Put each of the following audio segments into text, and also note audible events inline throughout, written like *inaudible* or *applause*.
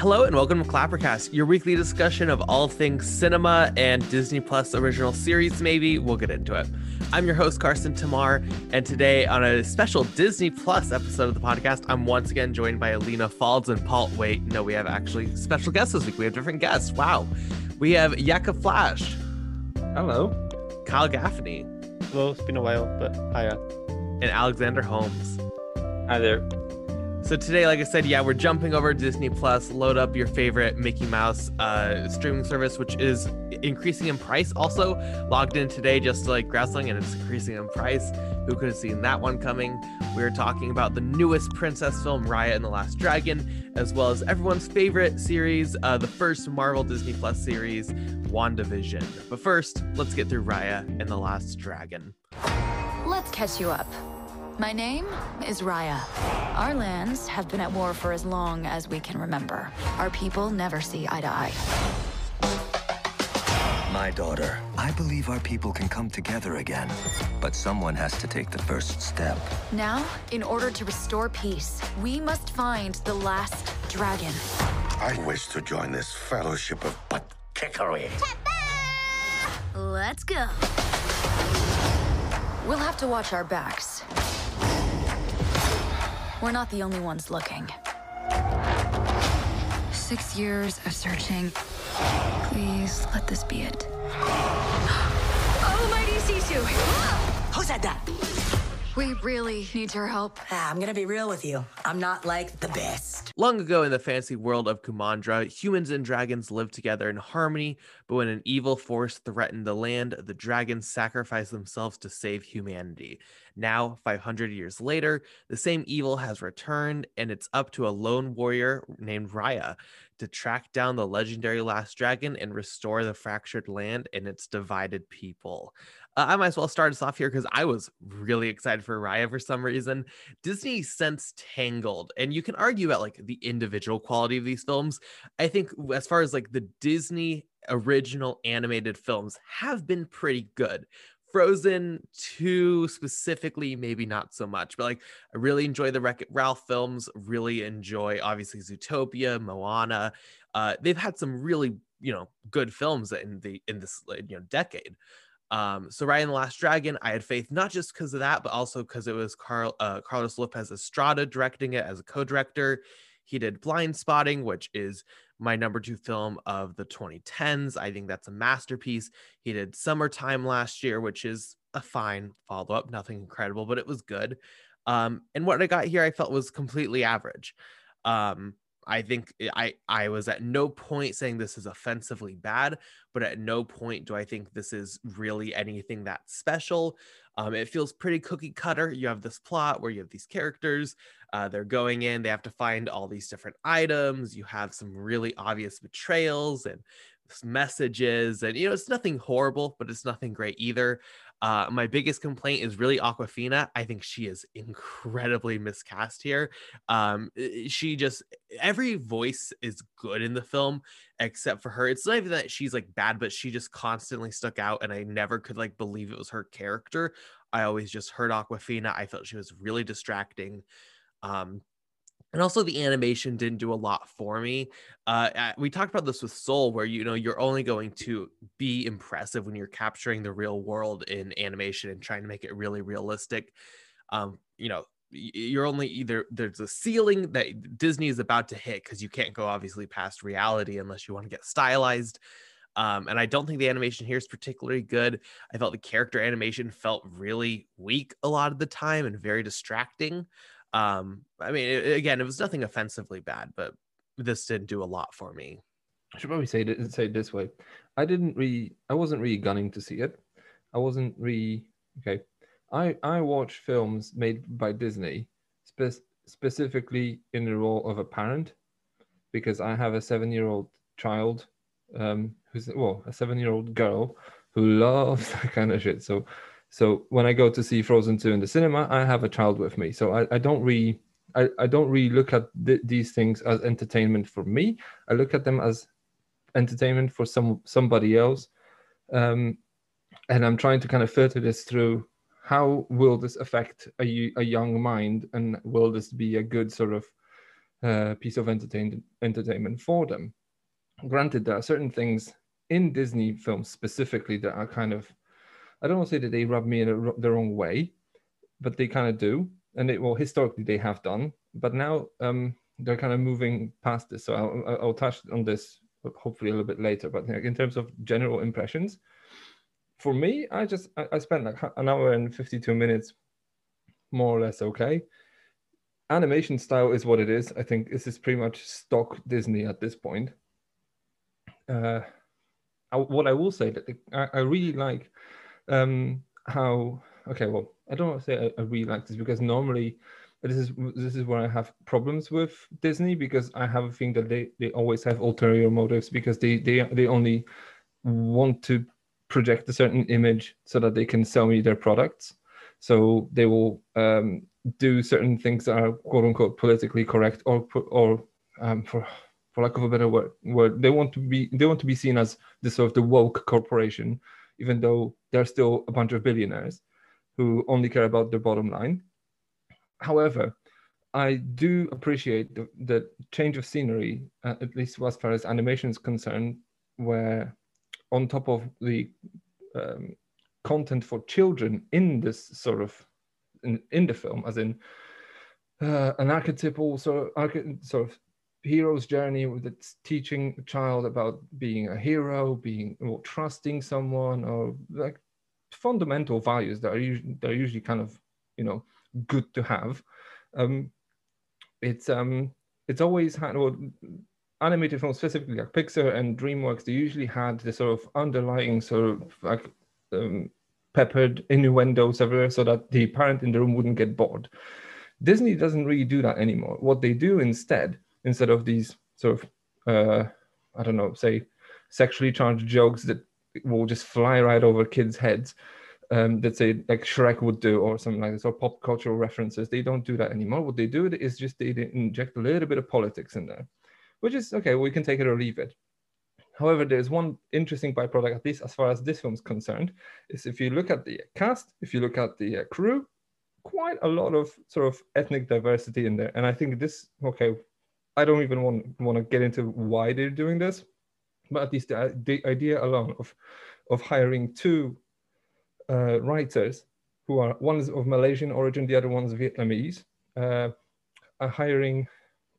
Hello and welcome to Clappercast, your weekly discussion of all things cinema and Disney Plus original series, maybe. We'll get into it. I'm your host, Carson Tamar, and today on a special Disney Plus episode of the podcast, I'm once again joined by Alina Falds and Paul. Wait, no, we have actually special guests this week. We have different guests. Wow. We have Yaka Flash. Hello. Kyle Gaffney. Hello, it's been a while, but hiya. And Alexander Holmes. Hi there. So today, like I said, yeah, we're jumping over Disney Plus. Load up your favorite Mickey Mouse uh, streaming service, which is increasing in price. Also, logged in today just to like wrestling, and it's increasing in price. Who could have seen that one coming? We are talking about the newest princess film, Raya and the Last Dragon, as well as everyone's favorite series, uh, the first Marvel Disney Plus series, WandaVision. But first, let's get through Raya and the Last Dragon. Let's catch you up. My name is Raya. Our lands have been at war for as long as we can remember. Our people never see eye to eye. My daughter, I believe our people can come together again. But someone has to take the first step. Now, in order to restore peace, we must find the last dragon. I wish to join this fellowship of butt kickery. Let's go. We'll have to watch our backs. We're not the only ones looking. Six years of searching. Please let this be it. Oh, mighty Sisu! Who said that? We really need your help. Ah, I'm gonna be real with you. I'm not like the best. Long ago in the fantasy world of Kumandra, humans and dragons lived together in harmony, but when an evil force threatened the land, the dragons sacrificed themselves to save humanity. Now, 500 years later, the same evil has returned, and it's up to a lone warrior named Raya to track down the legendary last dragon and restore the fractured land and its divided people. Uh, I might as well start us off here because I was really excited for Raya for some reason. Disney since Tangled, and you can argue about like the individual quality of these films. I think as far as like the Disney original animated films have been pretty good. Frozen 2 specifically, maybe not so much, but like I really enjoy the Wreck It Ralph films, really enjoy obviously Zootopia, Moana. Uh, they've had some really, you know, good films in the in this you know decade. Um, so Raya and the Last Dragon, I had faith not just because of that, but also because it was Carl uh, Carlos Lopez Estrada directing it as a co-director. He did Blindspotting, which is my number two film of the 2010s. I think that's a masterpiece. He did Summertime last year, which is a fine follow up, nothing incredible, but it was good. Um, and what I got here, I felt was completely average. Um, I think I I was at no point saying this is offensively bad, but at no point do I think this is really anything that special. Um, it feels pretty cookie cutter. You have this plot where you have these characters, uh, they're going in, they have to find all these different items. You have some really obvious betrayals and messages, and you know, it's nothing horrible, but it's nothing great either. Uh, my biggest complaint is really Awkwafina. I think she is incredibly miscast here. Um, she just every voice is good in the film except for her. It's not even that she's like bad, but she just constantly stuck out, and I never could like believe it was her character. I always just heard Awkwafina. I felt she was really distracting. Um, and also the animation didn't do a lot for me uh, we talked about this with soul where you know you're only going to be impressive when you're capturing the real world in animation and trying to make it really realistic um, you know you're only either there's a ceiling that disney is about to hit because you can't go obviously past reality unless you want to get stylized um, and I don't think the animation here is particularly good. I felt the character animation felt really weak a lot of the time and very distracting. Um, I mean, it, again, it was nothing offensively bad, but this didn't do a lot for me. I should probably say it, say it this way. I didn't really, I wasn't really gunning to see it. I wasn't really okay. I I watch films made by Disney spe- specifically in the role of a parent because I have a seven year old child um, who's well a seven year old girl who loves *laughs* that kind of shit. So so when I go to see Frozen 2 in the cinema, I have a child with me. So I, I don't really I, I don't really look at th- these things as entertainment for me. I look at them as entertainment for some somebody else. Um, and I'm trying to kind of filter this through how will this affect a, a young mind and will this be a good sort of uh, piece of entertain- entertainment for them. Granted, there are certain things in Disney films specifically that are kind of, I don't want to say that they rub me in a, the wrong way, but they kind of do. And it, well, historically they have done, but now um, they're kind of moving past this. So I'll, I'll touch on this hopefully a little bit later. But in terms of general impressions, for me, I just I, spent like an hour and 52 minutes, more or less okay. Animation style is what it is. I think this is pretty much stock Disney at this point. Uh, I, what I will say that I, I really like um, how okay, well, I don't want to say I, I really like this because normally this is this is where I have problems with Disney because I have a thing that they they always have ulterior motives because they they they only want to project a certain image so that they can sell me their products. So they will um, do certain things that are quote unquote politically correct or or um, for for lack of a better word, word they want to be they want to be seen as the sort of the woke corporation, even though they're still a bunch of billionaires who only care about their bottom line. However, I do appreciate the, the change of scenery, uh, at least as far as animation is concerned, where on top of the um, content for children in this sort of in, in the film, as in uh, an archetypal sort of, sort of hero's journey with it's teaching a child about being a hero, being or trusting someone, or like fundamental values that are usually, that are usually kind of you know good to have. Um, it's um, it's always had animated films specifically like Pixar and DreamWorks. They usually had the sort of underlying sort of like um, peppered innuendos everywhere, so that the parent in the room wouldn't get bored. Disney doesn't really do that anymore. What they do instead, instead of these sort of uh, I don't know, say sexually charged jokes that will just fly right over kids' heads, um, that say like Shrek would do or something like this, or pop cultural references. They don't do that anymore. What they do is just they inject a little bit of politics in there, which is okay. We can take it or leave it. However, there's one interesting byproduct, at least as far as this film is concerned, is if you look at the cast, if you look at the uh, crew, quite a lot of sort of ethnic diversity in there. And I think this, okay, I don't even want, want to get into why they're doing this, but at least the, the idea alone of, of hiring two uh, writers who are one is of Malaysian origin, the other one's Vietnamese, uh, hiring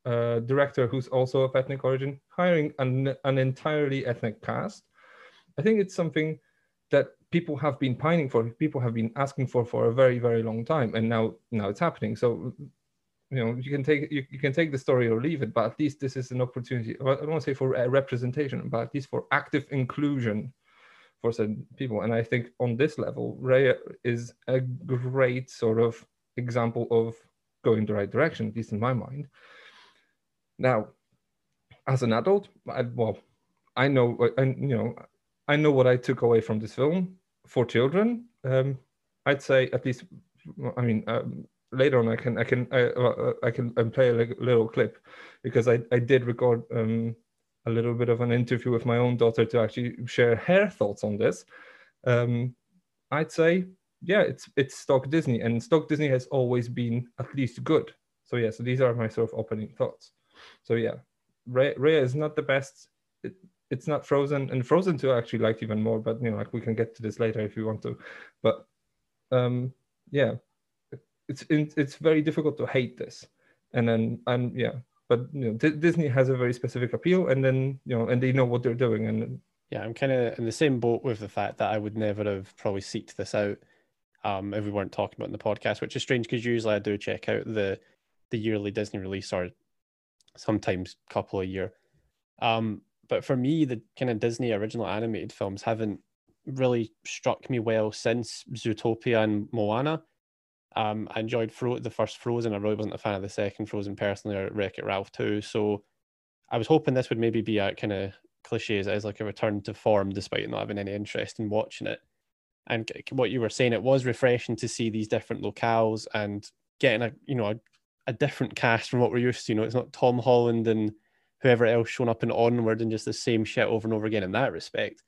a director who's also of ethnic origin, hiring an, an entirely ethnic cast. I think it's something that people have been pining for, people have been asking for for a very, very long time, and now now it's happening. So you know you can take you, you can take the story or leave it but at least this is an opportunity i don't want to say for representation but at least for active inclusion for certain people. And I think on this level, Raya is a great sort of example of going the right direction, at least in my mind. Now, as an adult, I, well, I know, I, you know, I know what I took away from this film for children. Um, I'd say at least, I mean, um, later on I can I can I, uh, I can play a little clip because I, I did record um, a little bit of an interview with my own daughter to actually share her thoughts on this. Um, I'd say, yeah, it's it's stock Disney, and stock Disney has always been at least good. So yeah, so these are my sort of opening thoughts. So yeah, Raya, is not the best. It, it's not Frozen, and Frozen 2 I actually liked even more, but you know, like we can get to this later if you want to. But um, yeah, it's it's very difficult to hate this, and then and yeah, but you know, D- Disney has a very specific appeal, and then you know, and they know what they're doing. And yeah, I'm kind of in the same boat with the fact that I would never have probably seeked this out um, if we weren't talking about in the podcast, which is strange because usually I do check out the the yearly Disney release or sometimes couple a year. Um, but for me, the kind of Disney original animated films haven't really struck me well since Zootopia and Moana. Um, I enjoyed Fro- the first Frozen. I really wasn't a fan of the second Frozen personally, or Wreck It Ralph too. So I was hoping this would maybe be a kind of cliche as like a return to form, despite not having any interest in watching it. And what you were saying, it was refreshing to see these different locales and getting a you know a, a different cast from what we're used to. You know, it's not Tom Holland and whoever else shown up in Onward and just the same shit over and over again in that respect.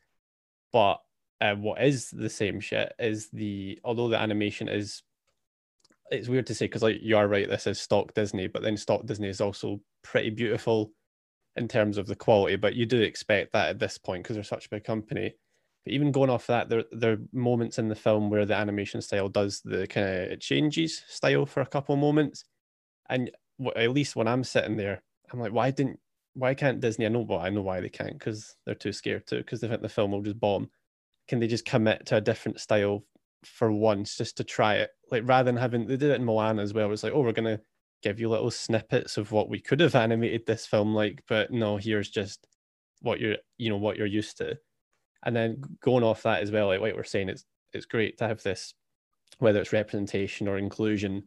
But uh, what is the same shit is the although the animation is it's weird to say because like you are right, this is stock Disney, but then stock Disney is also pretty beautiful in terms of the quality. But you do expect that at this point because they're such a big company. But even going off that, there there are moments in the film where the animation style does the kind of it changes style for a couple moments, and at least when I'm sitting there, I'm like, why didn't why can't Disney? I know well, I know why they can't because they're too scared to because they think the film will just bomb. Can they just commit to a different style for once just to try it? Like rather than having they did it in Moana as well. It's like, oh, we're gonna give you little snippets of what we could have animated this film like, but no, here's just what you're you know what you're used to. And then going off that as well, like what we're saying, it's it's great to have this, whether it's representation or inclusion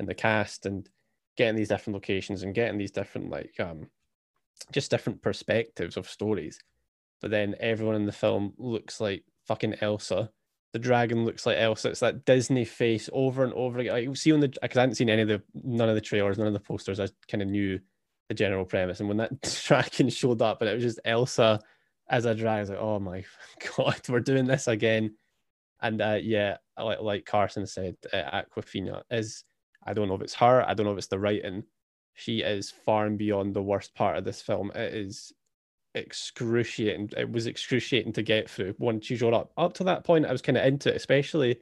in the cast and getting these different locations and getting these different like um just different perspectives of stories. But then everyone in the film looks like fucking Elsa. The dragon looks like Elsa. It's that Disney face over and over again. Like, see on the because I hadn't seen any of the none of the trailers, none of the posters. I kind of knew the general premise. And when that *laughs* dragon showed up and it was just Elsa as a dragon, I was like, oh my *laughs* god, we're doing this again. And uh, yeah, like like Carson said, uh, Awkwafina is I don't know if it's her, I don't know if it's the writing, she is far and beyond the worst part of this film. It is excruciating. It was excruciating to get through once she showed up. Up to that point, I was kind of into it, especially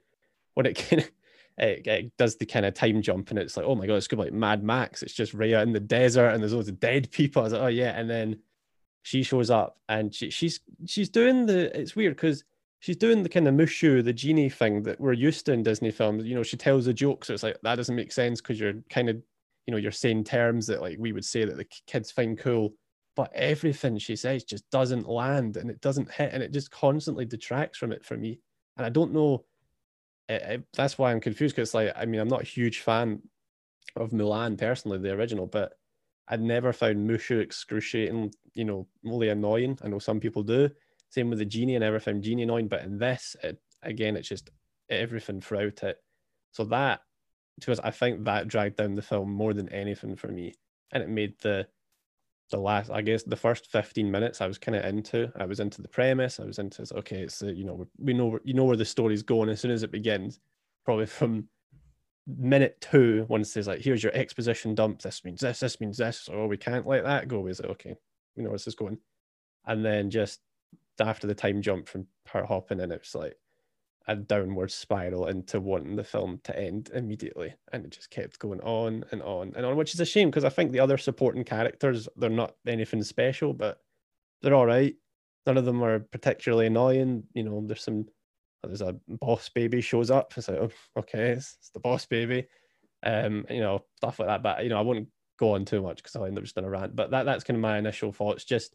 when it *laughs* kind of it, it, does the kind of time jump and it's like, oh my god, it's good like Mad Max. It's just Raya in the desert and there's loads of dead people. I was like, oh yeah, and then she shows up and she, she's she's doing the. It's weird because she's doing the kind of Mushu, the genie thing that we're used to in Disney films. You know, she tells a joke, so it's like that doesn't make sense because you're kind of you know you're saying terms that like we would say that the kids find cool but everything she says just doesn't land and it doesn't hit and it just constantly detracts from it for me. And i don't know it, it, that's why i'm confused because like i mean i'm not a huge fan of mulan personally the original but i'd never found mushu excruciating you know really annoying. I know some people do. Same with the genie i never found genie annoying but in this it, again it's just everything throughout it. So that to us, I think that dragged down the film more than anything for me, and it made the the last, I guess, the first fifteen minutes I was kind of into. I was into the premise. I was into okay, it's uh, you know we know you know where the story's going as soon as it begins. Probably from minute two, once there's like here's your exposition dump. This means this. This means this. Oh, we can't let that go. Is it okay? We know where this is going, and then just after the time jump from her hopping in, it's like a downward spiral into wanting the film to end immediately and it just kept going on and on and on which is a shame because i think the other supporting characters they're not anything special but they're all right. None of them are particularly annoying you know there's some there's a boss baby shows up it's like oh, okay it's, it's, the boss baby. Um you know stuff like that but you know i wouldn't go on too much because i'll end up just in a rant but that that's kind of my initial thoughts just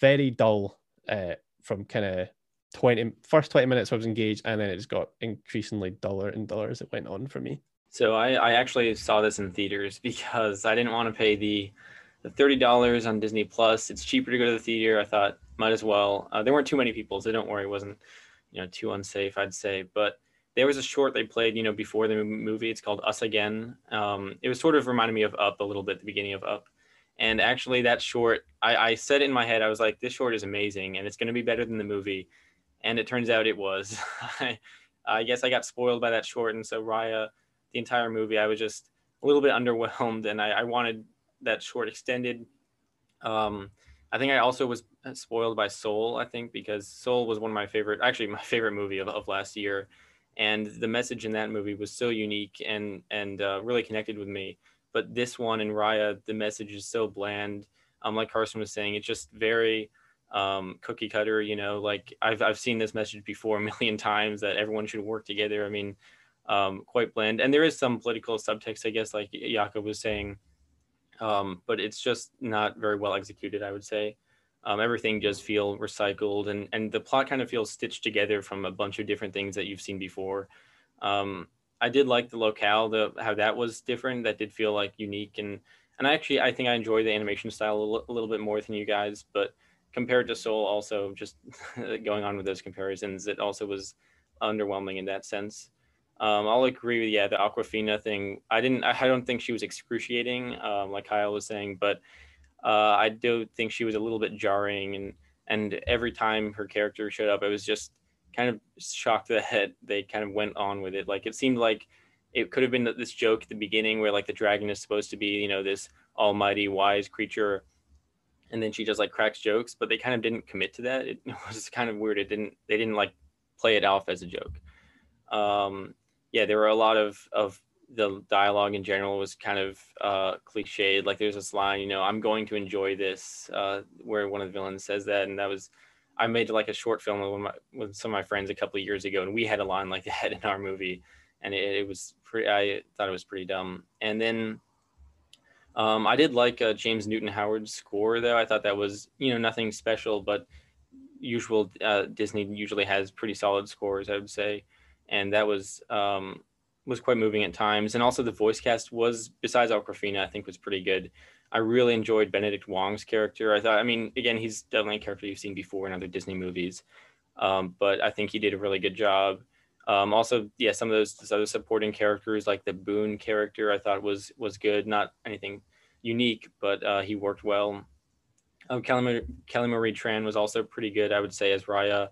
very dull uh from kind of 20 first 20 minutes I was engaged and then it just got increasingly duller and duller as it went on for me. So I, I actually saw this in theaters *laughs* because I didn't want to pay the the thirty dollars on Disney Plus. It's cheaper to go to the theater. I thought might as well. Uh, there weren't too many people, so don't worry. It wasn't you know too unsafe, I'd say. But there was a short they played, you know, before the movie. It's called Us Again. Um, it was sort of reminded me of Up a little bit, the beginning of Up. And actually, that short, I, I said in my head, I was like, this short is amazing, and it's going to be better than the movie and it turns out it was. *laughs* I, guess I got spoiled by that short, and so Raya, the entire movie, I was just a little bit underwhelmed, and I, I wanted that short extended. Um, I think I also was spoiled by Soul. I think because Soul was one of my favorite, actually my favorite movie of, of last year, and the message in that movie was so unique and and uh, really connected with me. But this one in Raya, the message is so bland. Um, like Carson was saying, it's just very um, cookie cutter. You know, like I've I've seen this message before a million *laughs* times that everyone should work together. I mean, um, quite bland, and there is some political subtext, I guess, like Jakob was saying, um, but it's just not very well executed. I would say. Um, everything does feel recycled, and and the plot kind of feels stitched together from a bunch of different things that you've seen before. Um, I did like the locale, the how that was different. That did feel like unique, and and I actually I think I enjoy the animation style a little, a little bit more than you guys, but compared to Soul, also just *laughs* going on with those comparisons, it also was underwhelming in that sense. Um, I'll agree with yeah the Awkwafina thing. I didn't. I don't think she was excruciating, um, like Kyle was saying, but uh, I do think she was a little bit jarring, and and every time her character showed up, I was just kind of shocked that *laughs* they kind of went on with it. Like it seemed like it could have been this joke at the beginning where like the dragon is supposed to be you know this almighty wise creature and then she just like cracks jokes but they kind of didn't commit to that. *laughs* It was kind of weird. It didn't they didn't like play it off as a joke. Um yeah there were a lot of of the dialogue in general was kind of uh cliched. Like there's this line you know i'm going to enjoy this uh where one of the villains says that and that was i made like a short film with, my, with some of my friends a couple of years ago and we had a line like *laughs* that in our movie and it, it was pretty i thought it was pretty dumb. And then um, I did like uh, James Newton Howard's score, though. I thought that was, you know, nothing special, but usual uh, Disney usually has pretty solid scores, I would say, and that was um, was quite moving at times. And also the voice cast was, besides Awkwafina, I think was pretty good. I really enjoyed Benedict Wong's character. I thought, I mean, again, he's definitely a character you've seen before in other Disney movies, um, but I think he did a really good job. Um, also, yeah, some of those, other supporting characters, like the Boun character, I thought was was good. Not anything unique, but uh, he worked well. Um, Kelly, Kelly Marie Tran was also pretty good, I would say, as Raya.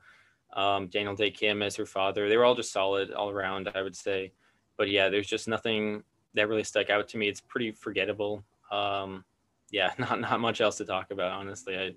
Um, Daniel Dae Kim as her father. They were all just solid all around, I would say. But yeah, there's just nothing that really stuck out to me. It's pretty forgettable. Um, yeah, *laughs* not not much else to talk about, honestly. I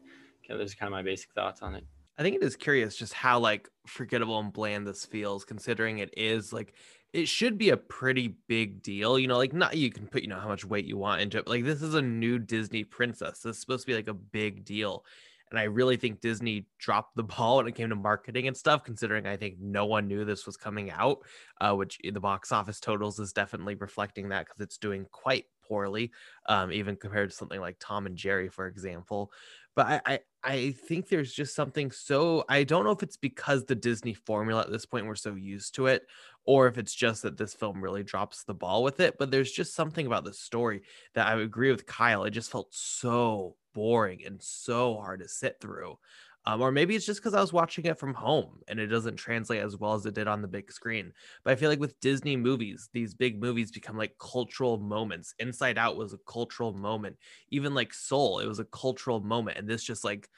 those are kind of my basic thoughts on it. I think it is curious just how like forgettable and bland this feels, considering it is like it should be a pretty big deal. You know, like not you can put you know how much weight you want into it. Like this is a new Disney princess. This is supposed to be like a big deal. And I really think Disney dropped the *laughs* ball when it came to marketing and stuff, considering I think no one knew this was coming out, uh, which the box office totals is definitely reflecting that because it's doing quite poorly, um, even compared to something like Tom and Jerry, for example. But I, I, I think there's just something so I don't know if it's because the Disney formula at this point we're so used to it, or if it's just that this film really drops the ball with it. But there's just something about the story that I agree with Kyle. It just felt so boring and so hard to sit through. Um, or maybe it's just because I was watching it from home and it doesn't translate as well as it did on the big screen. But I feel like with Disney movies, these big movies become like cultural moments. Inside Out was a cultural moment. Even like Soul, it was a cultural moment. And this just like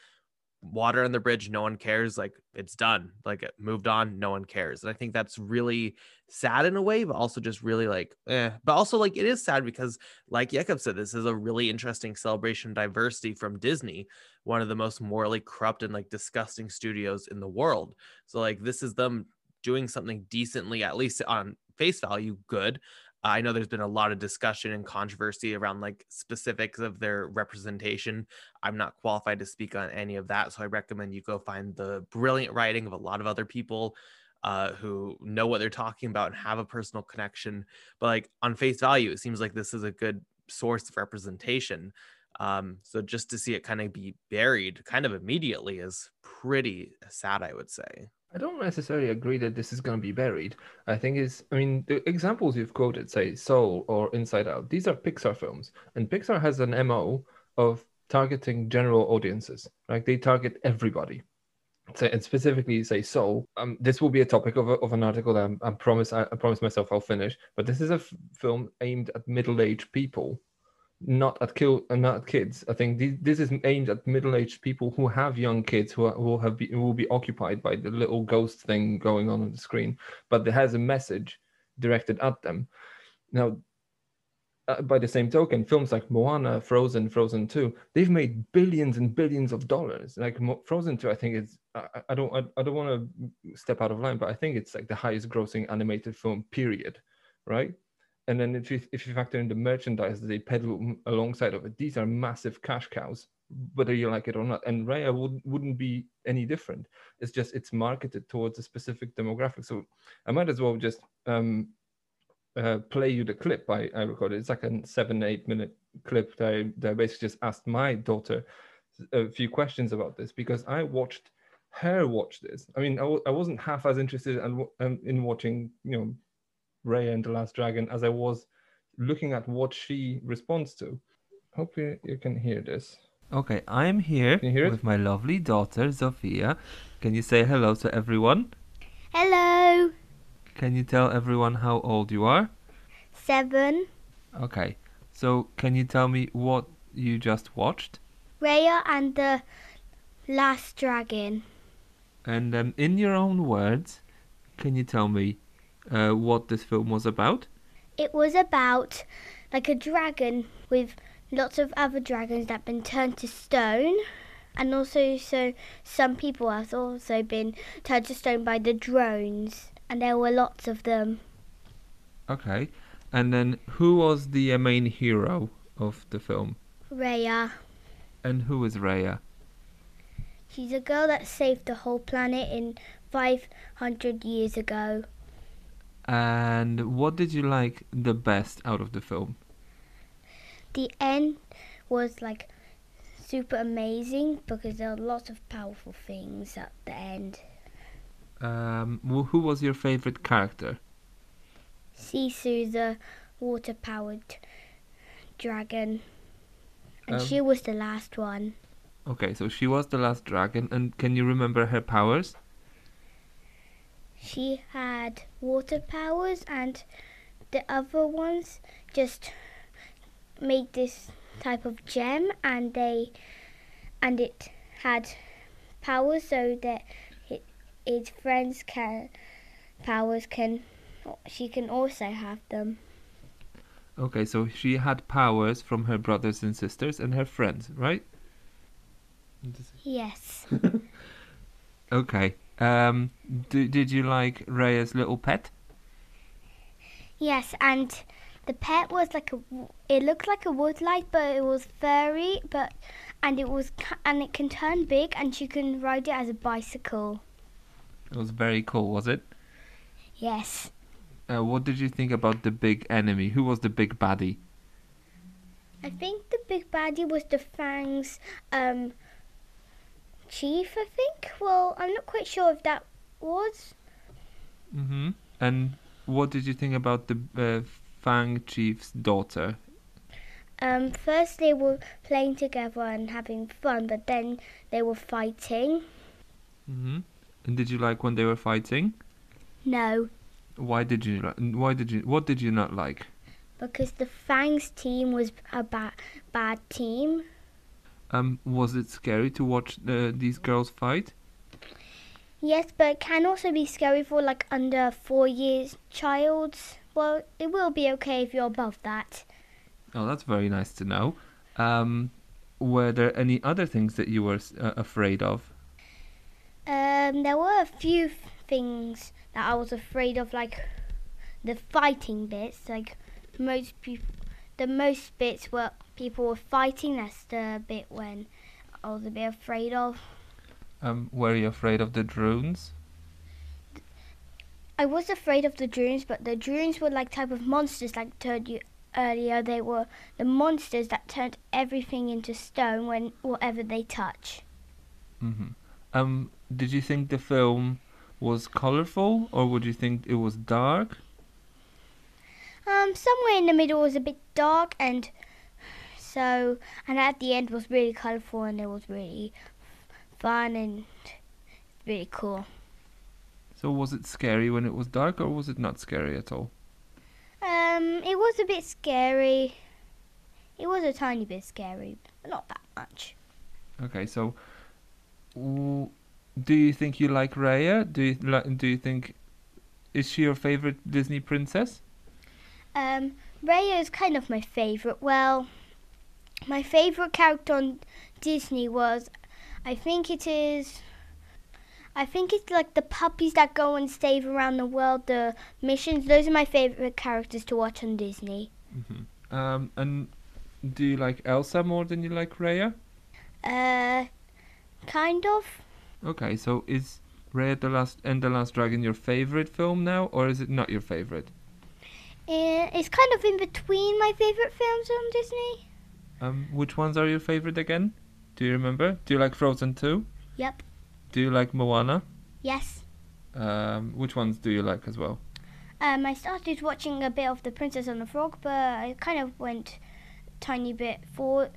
water on the bridge no one cares like it's done like it moved on no one cares. And i think that's really sad in a way but also just really like eh. but also like it is sad because like Jakob said this is a really interesting celebration diversity from disney one of the most morally corrupt and like disgusting studios in the world. So like this is them doing something decently at least on face value good I know there's been a lot of discussion and controversy around like specifics of their representation. I'm not qualified to speak on any of that, so I recommend you go find the brilliant writing of a lot of other people uh, who know what they're talking about and have a personal connection. But like on face value, it seems like this is a good source of representation. Um, so just to see it kind of be buried kind of immediately is pretty sad, I would say. I don't necessarily agree that this is going to be buried. I think is, I mean, the examples you've quoted, say Soul or Inside Out, these are Pixar films, and Pixar has an MO of targeting general audiences. Like they target everybody. So, and specifically say Soul. Um, this will be a topic of, a, of an article that I'm, I promise I, I promise myself I'll finish. But this is a f- film aimed at middle-aged people not at kill uh, not at kids. I think this, this is aimed at middle-aged people who have young kids who, are, who will have be, who will be occupied by the little ghost thing going on on the screen, but it has a message directed at them. Now, uh, by the same token, films like Moana, Frozen, Frozen Two, they've made billions and billions of dollars. Like Mo- Frozen Two, I think it's I, don't I, I don't want to step out of line, but I think it's like the highest grossing animated film period, right? And then if you if you factor in the merchandise that they peddle alongside of it, these are massive cash cows, whether you like it or not. And Raya would wouldn't be any different. It's just it's marketed towards a specific demographic. So I might as well just um, uh, play you the clip I, I recorded. It's like a seven eight minute clip that I, that I basically just asked my daughter a few questions about this because I watched her watch this. I mean, I w- I wasn't half as interested in, in watching you know Raya and the Last Dragon as I was looking at what she responds to. Hope you, you can hear this. Okay, I'm here with my lovely daughter, Zofia. Can you say hello to everyone? Hello. Can you tell everyone how old you are? Seven. Okay, so can you tell me what you just watched? Raya and the Last Dragon. And um, in your own words, can you tell me uh, what this film was about? It was about like a dragon with lots of other dragons that have been turned to stone. And also, so some people have also been turned to stone by the drones, and there were lots of them. Okay. And then who was the uh, main hero of the film? Raya, And who is Raya? she's a girl that saved the whole planet in 500 years ago. And what did you like the best out of the film? The end was like super amazing because there are lots of powerful things at the end. Um, wh- who was your favorite character? Sisu, the water powered dragon. And Um, she was the last one. Okay, so she was the last dragon, and can you remember her powers? She had water powers, and the other ones just made this type of gem, and they and it had powers so that it, its friends can powers can she can also have them. Okay, so she had powers from her brothers and sisters and her friends, right? Yes. *laughs* Okay. Um, d- did you like Raya's little pet? Yes, and the pet was like a. It looked like a woodlight, but it was furry. But and it was and it can turn big, and you can ride it as a bicycle. It was very cool, was it? Yes, Uh, what did you think about the big enemy? Who was the big baddie? I think the big baddie was the Fangs um chief. I think. Well, I'm not quite sure if that was. Mm-hmm. And what did you think about the uh, Fang Chief's daughter? Um, first they were playing together and having fun, but then they were fighting. Mm-hmm. And did you like when they were fighting? No, Why did you? li- Why did you? What did you not like? because the Fangs team was a ba- bad team. Um, was it scary to watch uh, these girls fight? Yes, but it can also be scary for like under four years childs. Well, it will be okay if you're above that. Oh, that's very nice to know. Um, were there any other things that you were uh, afraid of? Um, there were a few f- things that I was afraid of, like the fighting bits. Like most people, the most bits where people were fighting. That's the bit when I was a bit afraid of. Um, were you afraid of the drones? I was afraid of the drones, but the drones were like type of monsters, like I told you earlier. They were the monsters that turned everything into stone when whatever they touch. Mm-hmm. Um, did you think the film was colorful, or would you think it was dark? Um, somewhere in the middle was a bit dark, and so and at the end was really colourful, and it was really fun and really cool. So was it scary when it was dark, or was it not scary at all? Um, it was a bit scary. It was a tiny bit scary, but not that much. Okay, so w- do you think you like Raya? Do you li- do you think is she your favorite Disney princess? Um, Raya is kind of my favourite. Well, my favourite character on Disney was, I think it is. I think it's like the puppies that go and save around the world, the missions. Those are my favourite characters to watch on Disney. Mm-hmm. Um, and do you like Elsa more than you like Raya? Uh, kind of. Okay, so is Raya the Last and the Last Dragon your favorite film now, or is it not your favorite? Uh, it's kind of in between my favourite films on Disney. Um, which ones are your favorite again? Do you remember? Do you like Frozen 2? Yep. Do you like Moana? Yes. Um, which ones do you like as well? Um, I started watching a bit of The Princess and the Frog, but I kind of went tiny bit for.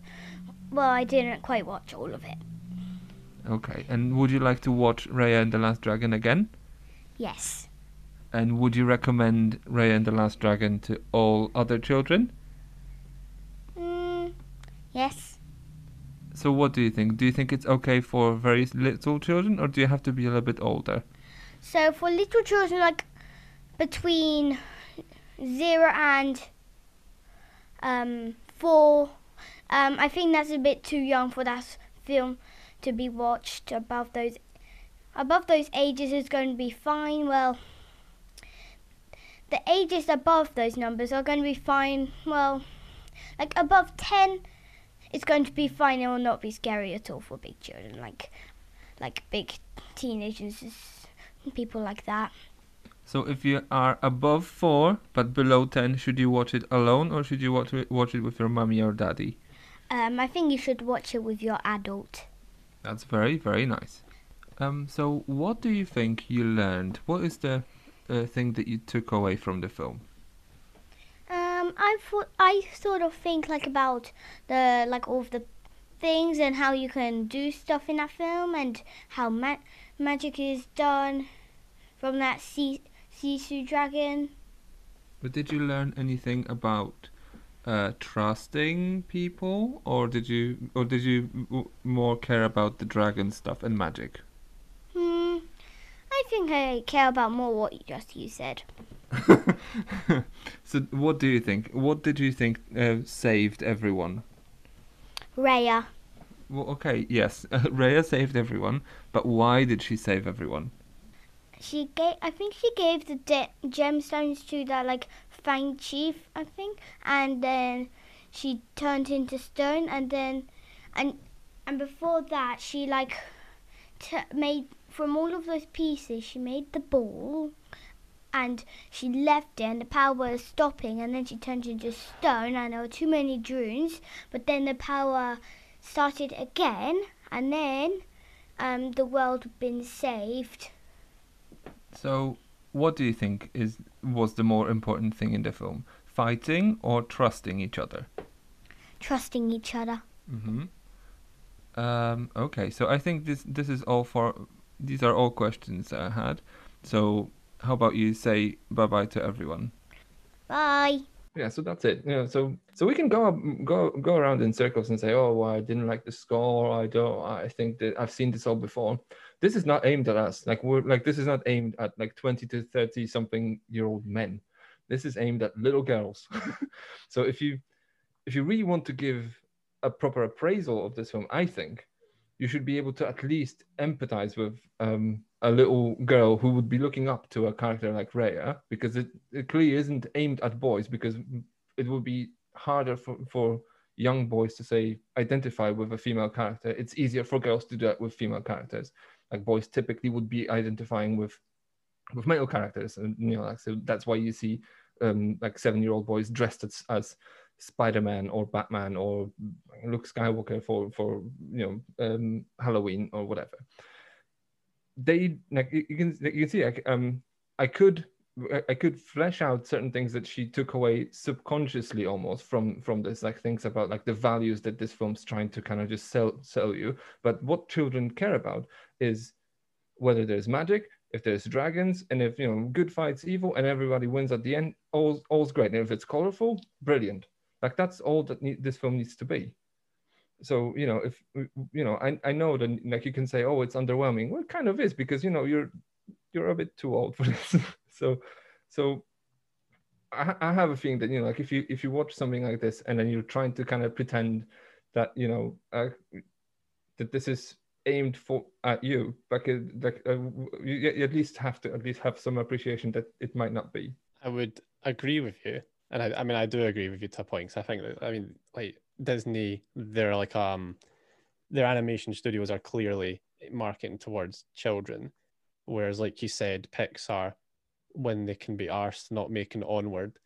Well, I didn't quite watch all of it. Okay, and would you like to watch Raya and the Last Dragon again? Yes. And would you recommend Raya and the Last Dragon to all other children? Mm, yes. So what do you think? Do you think it's okay for very little children, or do you have to be a little bit older? So for little children, like between zero and um, four. Um, I think that's a bit too young for that film to be watched. Above those, above those ages is going to be fine. Well, the ages above those numbers are going to be fine. Well, like above ten, it's going to be fine. It will not be scary at all for big children, like like big teenagers, people like that. So if you are above four but below ten, should you watch it alone or should you watch it, watch it with your mommy or daddy? Um, I think you should watch it with your adult. That's very very nice. Um, so what do you think you learned? What is the uh, thing that you took away from the film? Um, I thought I sort of think like about the like all of the things and how you can do stuff in that film and how ma- magic is done from that sea Sisu dragon. But did you learn anything about uh, trusting people, or did you, or did you more care about the dragon stuff and magic? I think I care about more what you just you said. *laughs* so, what do you think? What did you think uh, saved everyone? Raya. Well, okay, yes, *laughs* Raya saved everyone, but why did she save everyone? She gave, I think she gave the de- gemstones to that like fang chief, I think, and then she turned into stone, and then, and and before that, she like t- made from all of those pieces, she made the ball, and she left it, and the power was stopping, and then she turned into stone, and there were too many drones, but then the power started again, and then um, the world had been saved. So, what do you think is was the more important thing in the film? Fighting or trusting each other? Trusting each other. Mm-hmm. Um, okay, so I think this this is all for these are all questions that I had. So, how about you say bye bye to everyone? Bye. Yeah, so that's it. Yeah, so so we can go go go around in circles and say, oh, well, I didn't like the score. I don't. I think that I've seen this all before. This is not aimed at us. Like we're like this is not aimed at like twenty to thirty something year old men. This is aimed at little girls. *laughs* so if you if you really want to give a proper appraisal of this film, I think you should be able to at least empathize with um, a little girl who would be looking up to a character like Raya, because it, it clearly isn't aimed at boys, because it would be harder for, for young boys to say identify with a female character. It's easier for girls to do that with female characters. Like boys typically would be identifying with with male characters, and you know, like, so that's why you see um, like seven year old boys dressed as, as Spider-Man or Batman or Luke Skywalker for for you know um, Halloween or whatever. They like you can you can see like, um I could I could flesh out certain things that she took away subconsciously almost from from this like things about like the values that this film's trying to kind of just sell sell you. But what children care about is whether there's magic, if there's dragons, and if you know good fights evil and everybody wins at the end, all all's great. And if it's colorful, brilliant. Like that's all that need, this film needs to be. So you know, if you know, I, I know that like you can say, oh, it's underwhelming. Well, it kind of is because you know you're you're a bit too old for *laughs* this. so so I, I have a feeling that you know, like if you if you watch something like this and then you're trying to kind of pretend that you know uh, that this is aimed for at you, like uh, like uh, you, you at least have to at least have some appreciation that it might not be. I would agree with you and I, I mean, I do agree with you to points. I think that, I mean, like Disney, they're like, um, their animation studios are clearly marketing towards children. Whereas, like you said, Pixar, when they can be arsed not making onward,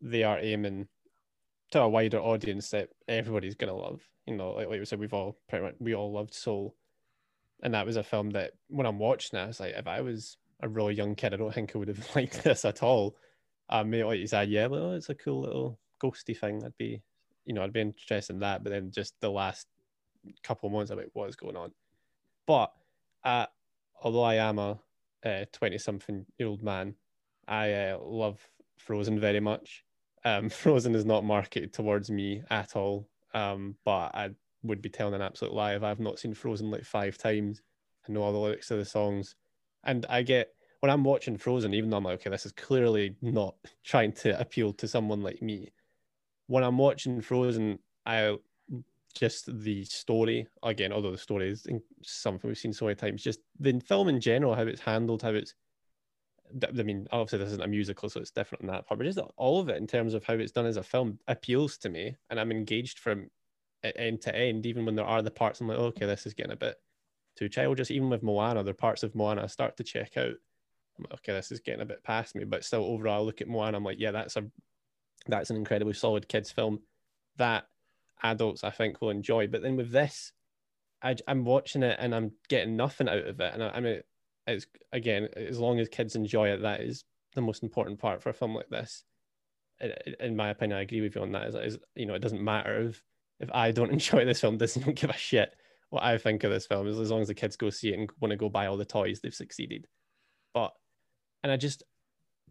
they are aiming to a wider audience that everybody's gonna love. You know, like, like we said, we've all pretty much we all loved Soul, and that was a film that when I'm watching it, I was like, if I was a really young kid, I don't think I would have *laughs* liked this at all. I mean, like you said, yeah, well, it's a cool little ghosty thing. I'd be, you know, I'd be interested in that. But then just the last couple of months about what is going on. But uh, although I am a twenty-something year old man, I uh, love Frozen very much. Um, *laughs* Frozen is not marketed towards me at all. Um, but I would be telling an absolute lie if I've not seen Frozen like five times. I know all the lyrics to the songs, and I get when I'm watching Frozen, even though I'm like, okay, this is clearly not trying to appeal to someone like me. When I'm watching Frozen, I just the story again, although the story is something we've seen so many times, just the film in general, how it's handled, how it's I mean, obviously this isn't a musical, so it's different in that part, but just all of it in terms of how it's done as a film appeals to me, and I'm engaged from end to end, even when there are the parts I'm like, okay, this is getting a bit too childish. Even with Moana, there are parts of Moana I start to check out. Okay, this is getting a bit past me, but still overall, I look at Moana, and I'm like, yeah, that's a that's an incredibly solid kids film that adults I think will enjoy. But then with this, I, am watching it and I'm getting nothing out of it, and I, I mean it's again as long as kids enjoy it that is the most important part for a film like this. In my opinion i agree with you on that is, is you know it doesn't matter if if i don't *laughs* enjoy this film doesn't don't give a shit what i think of this film? As long as the kids go see it and want to go buy all the toys they've succeeded. But and i just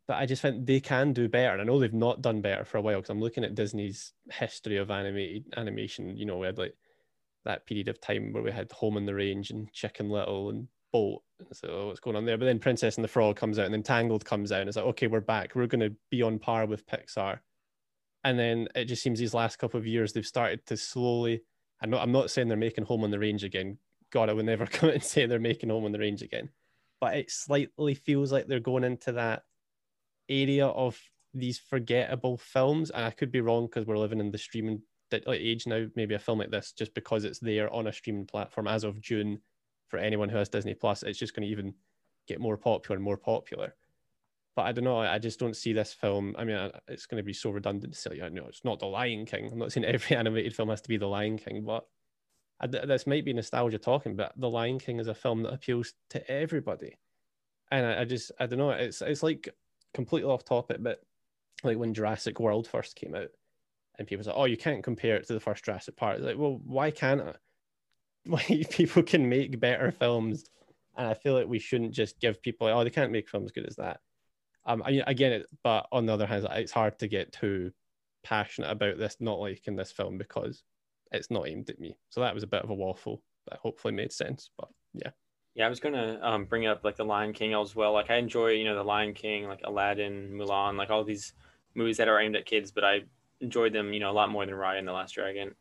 but i just think they can do better and i know they've not done better for a while because i'm looking at disney's history of animated animation you know we had like that period of time where we had home on the range and chicken little and Bolt. So oh, what's going on there? But then Princess and the Frog comes out, and then Tangled comes out, and it's like, okay, we're back. We're going to be on par with Pixar. And then it just seems these last couple of years they've started to slowly. I'm not. I'm not saying they're making Home on the Range again. God, I would never *laughs* come and say they're making Home on the Range again. But it slightly feels like they're going into that area of these forgettable films, and I could be wrong because we're living in the streaming age now. Maybe a film like this, just because it's there on a streaming platform as of June, for anyone who has Disney Plus, it's just going to even get more popular and more popular. But I don't know. I just don't see this film. I mean, it's going to be so redundant to say, I know it's not The Lion King. I'm not saying *laughs* every animated film has to be The Lion King, but This might be nostalgia talking. But The Lion King is a film that appeals to everybody, and I, I just I don't know. It's it's like completely off topic, but like when Jurassic World first came out, and people say, "Oh, you can't compare it to the first Jurassic Park." Like, well, why can't I? *laughs* why *laughs* people can make better films, and I feel like we shouldn't just give people oh they can't make films good as that. Um, I mean, again, it, but on the other hand, it's hard to get too passionate about this not liking this film because it's not aimed at me. So that was a bit of a waffle that hopefully made sense. But yeah. Yeah, I was gonna um, bring up like the Lion King as well. Like I enjoy, you know, the Lion King, like Aladdin, Mulan, like all these movies that are aimed at kids, but I enjoyed them, you know, a lot more than Raya and the Last Dragon.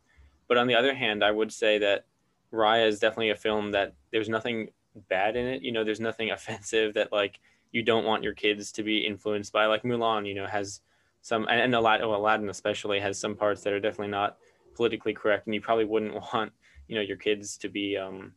But on the other hand, I would say that Raya is definitely a film that there's nothing bad in it. You know, there's nothing *laughs* offensive that like you don't want your kids to be influenced by. Like Mulan, you know, has some and Aladdin, well, Aladdin especially has some parts that are definitely not politically correct, and you probably wouldn't *laughs* want you know your kids to be. Um,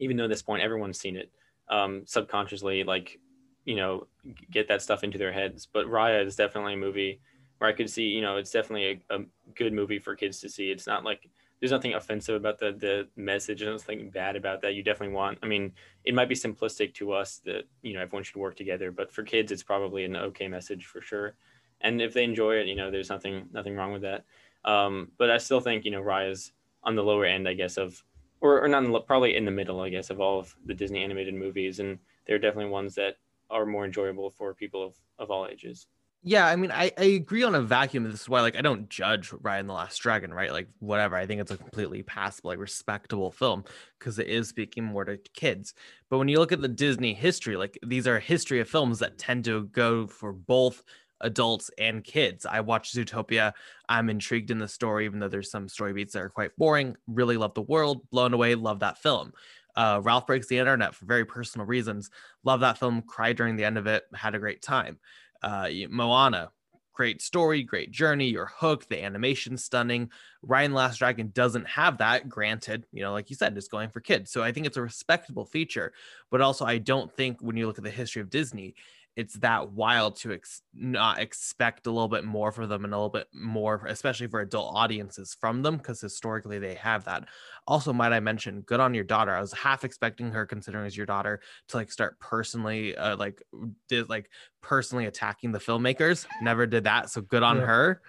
even though at this point everyone's seen it, um, subconsciously like you know get that stuff into their heads. But Raya is definitely a movie where I could see you know it's definitely a, a good movie for kids to see. It's not like there's nothing offensive about the the message. There's nothing bad about that. You definitely want. I mean, it might be simplistic to us that you know everyone should work together, but for kids, it's probably an okay message for sure. And if they enjoy it, you know, there's nothing nothing wrong with that. Um, but I still think you know Raya's on the lower end, I guess, of or, or not in the, probably in the middle, I guess, of all of the Disney animated movies, and they're definitely ones that are more enjoyable for people of, of all ages yeah, I mean, I, I agree on a vacuum. This is why, like, I don't judge Raya and the Last Dragon, right? Like, whatever. I think it's a completely passable, like, respectable film because it is speaking more to kids. But when you look at the Disney history, like, these are history of films that tend to go for both adults and kids. I watched Zootopia. I'm intrigued in the story, even though there's some story beats that are quite boring. Really love the world, blown away, love that film. Uh, Ralph Breaks the Internet for very personal reasons. Love that film, cried during the end of it, had a great time uh, Moana, great story, great journey. your hook. The animation stunning. Raya Last Dragon doesn't have that. Granted, you know, like you said, it's going for kids. So I think it's a respectable feature. But also, I don't think when you look at the history of Disney, it's that wild to ex- not expect a little bit more for them and a little bit more, especially for adult audiences from them, because historically they have that. Also, might I mention, good on your daughter. I was half expecting her, considering as your daughter, to like start personally, uh, like did like personally attacking the filmmakers. Never did that, so good on her.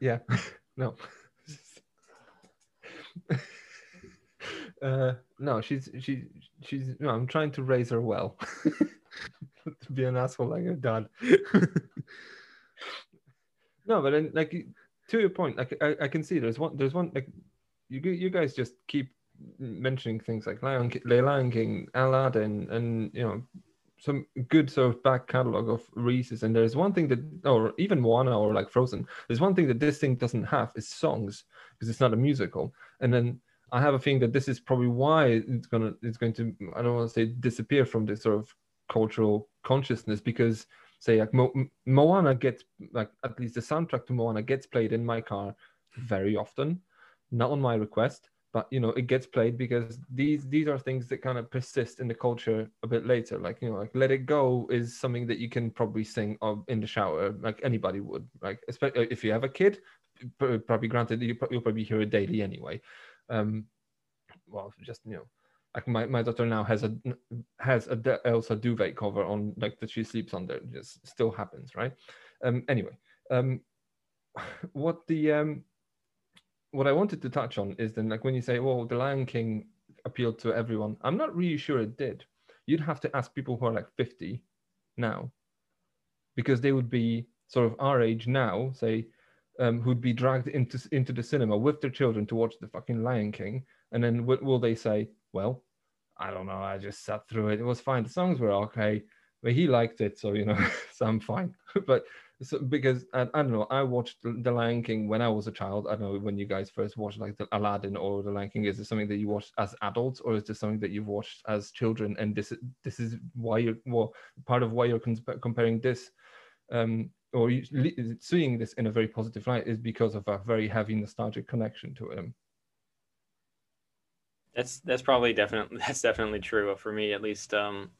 Yeah, *laughs* no. *laughs* *laughs* uh, no, she's she she's. No, I'm trying to raise her well. *laughs* to be an asshole like I've *laughs* no, but then, like to your point, like I, I can see there's one there's one like you you guys just keep mentioning things like Lion King, Lion King, Aladdin, and you know some good sort of back catalog of Reese's, and there's one thing that, or even Moana or like Frozen, there's one thing that this thing doesn't have is songs because it's not a musical. And then I have a feeling that this is probably why it's gonna it's going to I don't want to say disappear from this sort of cultural consciousness because say like Mo- Moana gets like at least the soundtrack to Moana gets played in my car very often, not on my request, but you know it gets played because these these are things that kind of persist in the culture a bit later. Like you know, like Let It Go is something that you can probably sing in the shower, like anybody would. Like especially uh, if you have a kid, probably granted you you'll probably hear it daily anyway. Um, well, just you know like my, my daughter now has a has a Elsa duvet cover on like that she sleeps under. It just still happens, right? Um, anyway, um, *laughs* what the um, what I wanted to touch on is then like when you say, "Well, the Lion King appealed to everyone," I'm not really sure it did. You'd have to ask people who are like 50 now, because they would be sort of our age now, say, um, who'd be dragged into into the cinema with their children to watch the fucking Lion King, and then what will they say? well, I don't know. I just sat through it. It was fine. The songs were okay, but he liked it, so you know, *laughs* so I'm fine. *laughs* but so, because I, I, don't know, I watched The Lion King when I was a child. I don't know when you guys first watched like the Aladdin or The Lion King. Is it something that you watched as adults, or is this something that you've watched as children? And this this is why you're well, part of why you're comparing this, um, or seeing this in a very positive light is because of a very heavy nostalgic connection to him. That's that's probably definitely *laughs* that's definitely true for me at least. Um,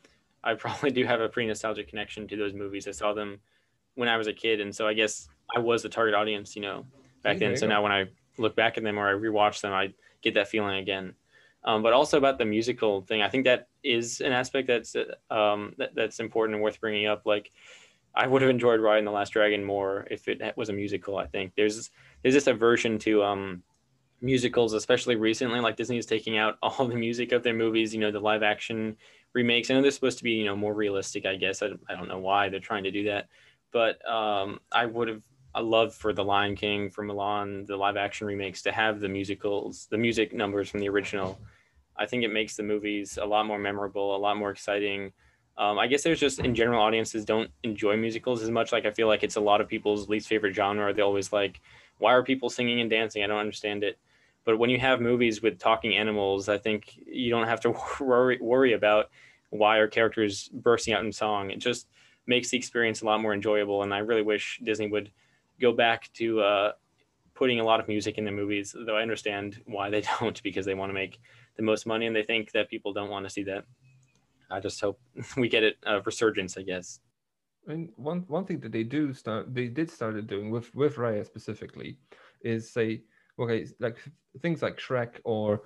I probably *laughs* do have a pretty nostalgic connection to those movies. I saw them when I was a kid, and so I guess I was the target audience, you know, back then. So go. now when I look back at them or I rewatch them, I get that feeling again. Um, but also about the musical thing, I think that is an aspect that's um, that, that's important and worth bringing up. Like, I would have enjoyed *Raya and the Last Dragon more if it was a musical. I think there's there's this aversion to um, musicals, especially recently. Like Disney is taking out *laughs* all the music of their movies. You know, the live action remakes. I know they're supposed to be you know more realistic. I guess I, I don't know why they're trying to do that, but um, I would have I love for the Lion King, for Mulan, the live action remakes to have the musicals, the music numbers from the original. I think it makes the movies a lot more memorable, a lot more exciting. Um, I guess there's just in general audiences don't enjoy musicals as much. Like I feel like it's a lot of people's least favorite genre. They always like, why are people singing and dancing? I don't understand it. But when you have movies with talking animals, I think you don't have to *laughs* worry worry about why are characters bursting out in song. It just makes the experience a lot more enjoyable. And I really wish Disney would go back to uh, putting a lot of music in the movies. Though I understand why they *laughs* don't, because they want to make the most money and they think that people don't want to see that. I just hope *laughs* we get it a resurgence, I guess. And one one thing that they do start, they did started doing with with Raya specifically, is say okay, like things like Shrek or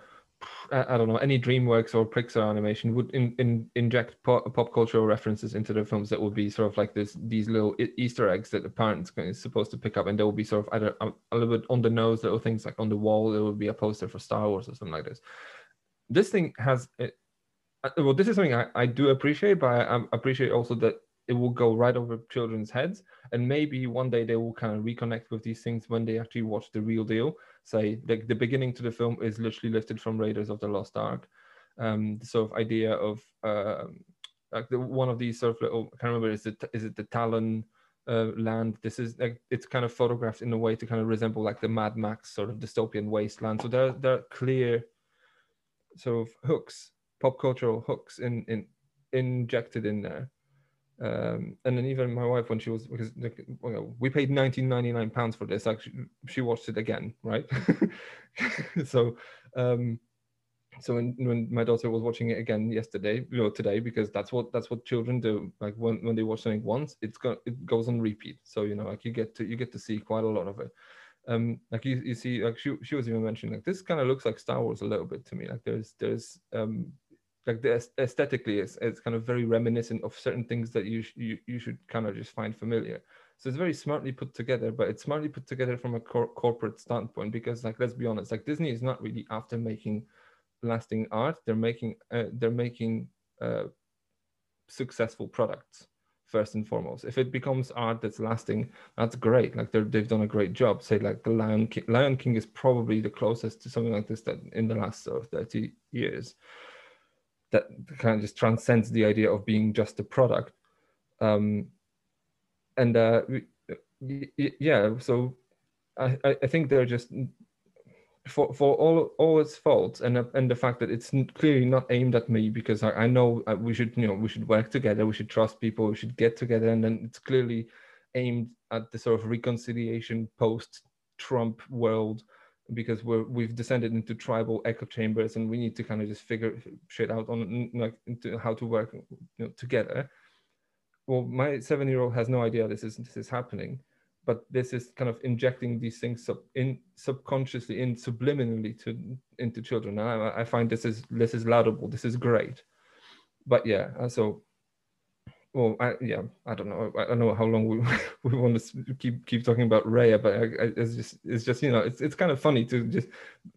I don't know any DreamWorks or Pixar animation would in, in, inject pop, pop cultural references into the films that would be sort of like this these little Easter eggs that the parents is supposed to pick up, and there will be sort of either a, a little bit on the nose little things like on the wall there will be a poster for Star Wars or something like this. This thing has it, uh, well, this is something I, I do appreciate, but I, I appreciate also that it will go right over children's heads, and maybe one day they will kind of reconnect with these things when they actually watch the real deal say the, the beginning to the film is literally lifted from Raiders of the Lost Ark. Um, the sort of idea of uh, like the, one of these sort of little I can't remember is it is it the Talon uh, land? This is like it's kind of photographed in a way to kind of resemble like the Mad Max sort of dystopian wasteland. So there there are clear sort of hooks, pop cultural hooks in in injected in there. Um, and then even my wife when she was because we paid 19.99 pounds for this actually she watched it again right? *laughs* So um so when, when my daughter was watching it again yesterday you know today because that's what that's what children do like when, when they watch something once it's go, it goes on repeat. So you know like you get to you get to see quite a lot of it. Um like you, you see like she, she was even mentioning like this kind of looks like star wars a little bit to me. Like there's there's um like the aesthetically it's, it's kind of very reminiscent of certain things that you, you you should kind of just find familiar. So it's very smartly put together but it's smartly put together from a cor- corporate standpoint because like let's be honest like disney is not really after making lasting art. They're making uh, they're making uh, successful products first and foremost. If it becomes art that's lasting that's great. Like they're, they've done a great job. Say like the lion king lion king is probably the closest to something like this that in the last sort of 30 years that kind of just transcends the idea of being just a product. Um, and uh, yeah, so I, I I think they're just for for all all its faults and uh, and the fact that it's clearly not aimed at me because I, I know uh, we should you know we should work together we should trust people we should get together and then it's clearly aimed at the sort of reconciliation post Trump world because we're we've descended into tribal echo chambers and we need to kind of just figure shit out on like how to work you know, together. Well, my seven year old has no idea this is this is happening but this is kind of injecting these things sub, in subconsciously in subliminally to into children. And I, I find this is this is laudable. This is great. But yeah uh, so well I, yeah i don't know. I don't know how long we, *laughs* we want to keep keep talking about Raya, but I, I, it's just it's just you know it's, it's kind of funny to just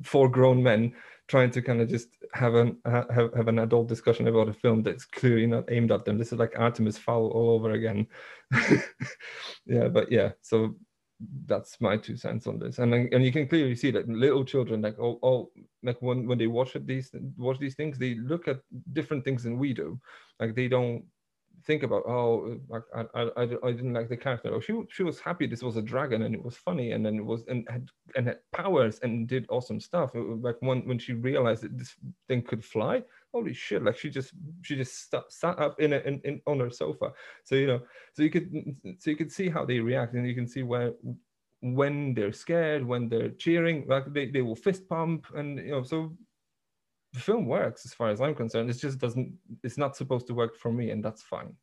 four grown men trying to kind of just have an have, have an adult discussion about a film that's clearly not aimed at them. This is like artemis fowl all over again. *laughs* Yeah but yeah so that's my two cents on this. And and you can clearly see that little children like all, all like when when they watch it, these watch these things they look at different things than we do. Like they don't think about oh I, I, I, didn't like the character. Oh she she was happy this was a dragon and it was funny and then it was and had and had powers and did awesome stuff. Uh, uh, like when when she realized that this thing could fly holy shit like she just she just st- sat up in, a, in in on her sofa. So you know so you could so you could see how they react and you can see where when they're scared when they're cheering like they, they will fist pump and you know so the film works as far as i'm concerned it just doesn't it's not supposed to work for me and that's fine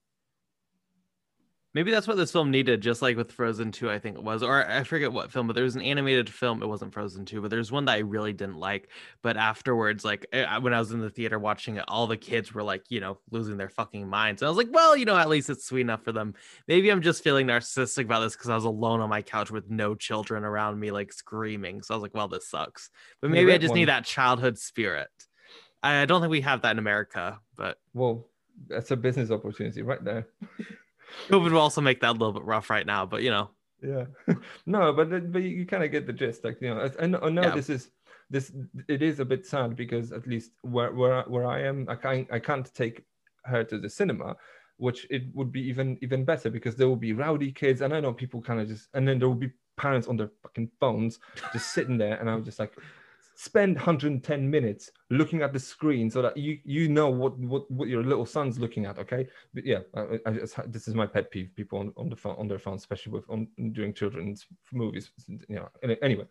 Maybe that's what this film needed, just like with Frozen 2, I think it was. Or I forget what film, but there was an animated film. It wasn't Frozen 2, but there's one that I really didn't like. But afterwards, like eh, when I was in the theater watching it, all the kids were like, you know, losing their fucking minds. And I was like, well, you know, at least it's sweet enough for them. Maybe I'm just feeling narcissistic about this because I was alone on my couch with no children around me, like screaming. So I was like, well, this sucks. But maybe I just one. need that childhood spirit. I don't think we have that in America, but. Well, that's a business opportunity right there. *laughs* COVID will also make that a little bit rough right now, but you know. Yeah, *laughs* no, but but you, kind of get the gist. Like you know, I, I know, yeah. this is this it is a bit sad because at least where where where I am, I can't I can't take her to the cinema, which it would be even even better because there will be rowdy kids, and I know people kind of just and then there will be parents on their fucking phones just sitting there, and I'm just like, spend 110 minutes looking at the screen so that you you know what what, what your little son's looking at okay? But yeah I, I just, this is my pet peeve people on, on the phone on their phone especially with on during children's movies you know anyway.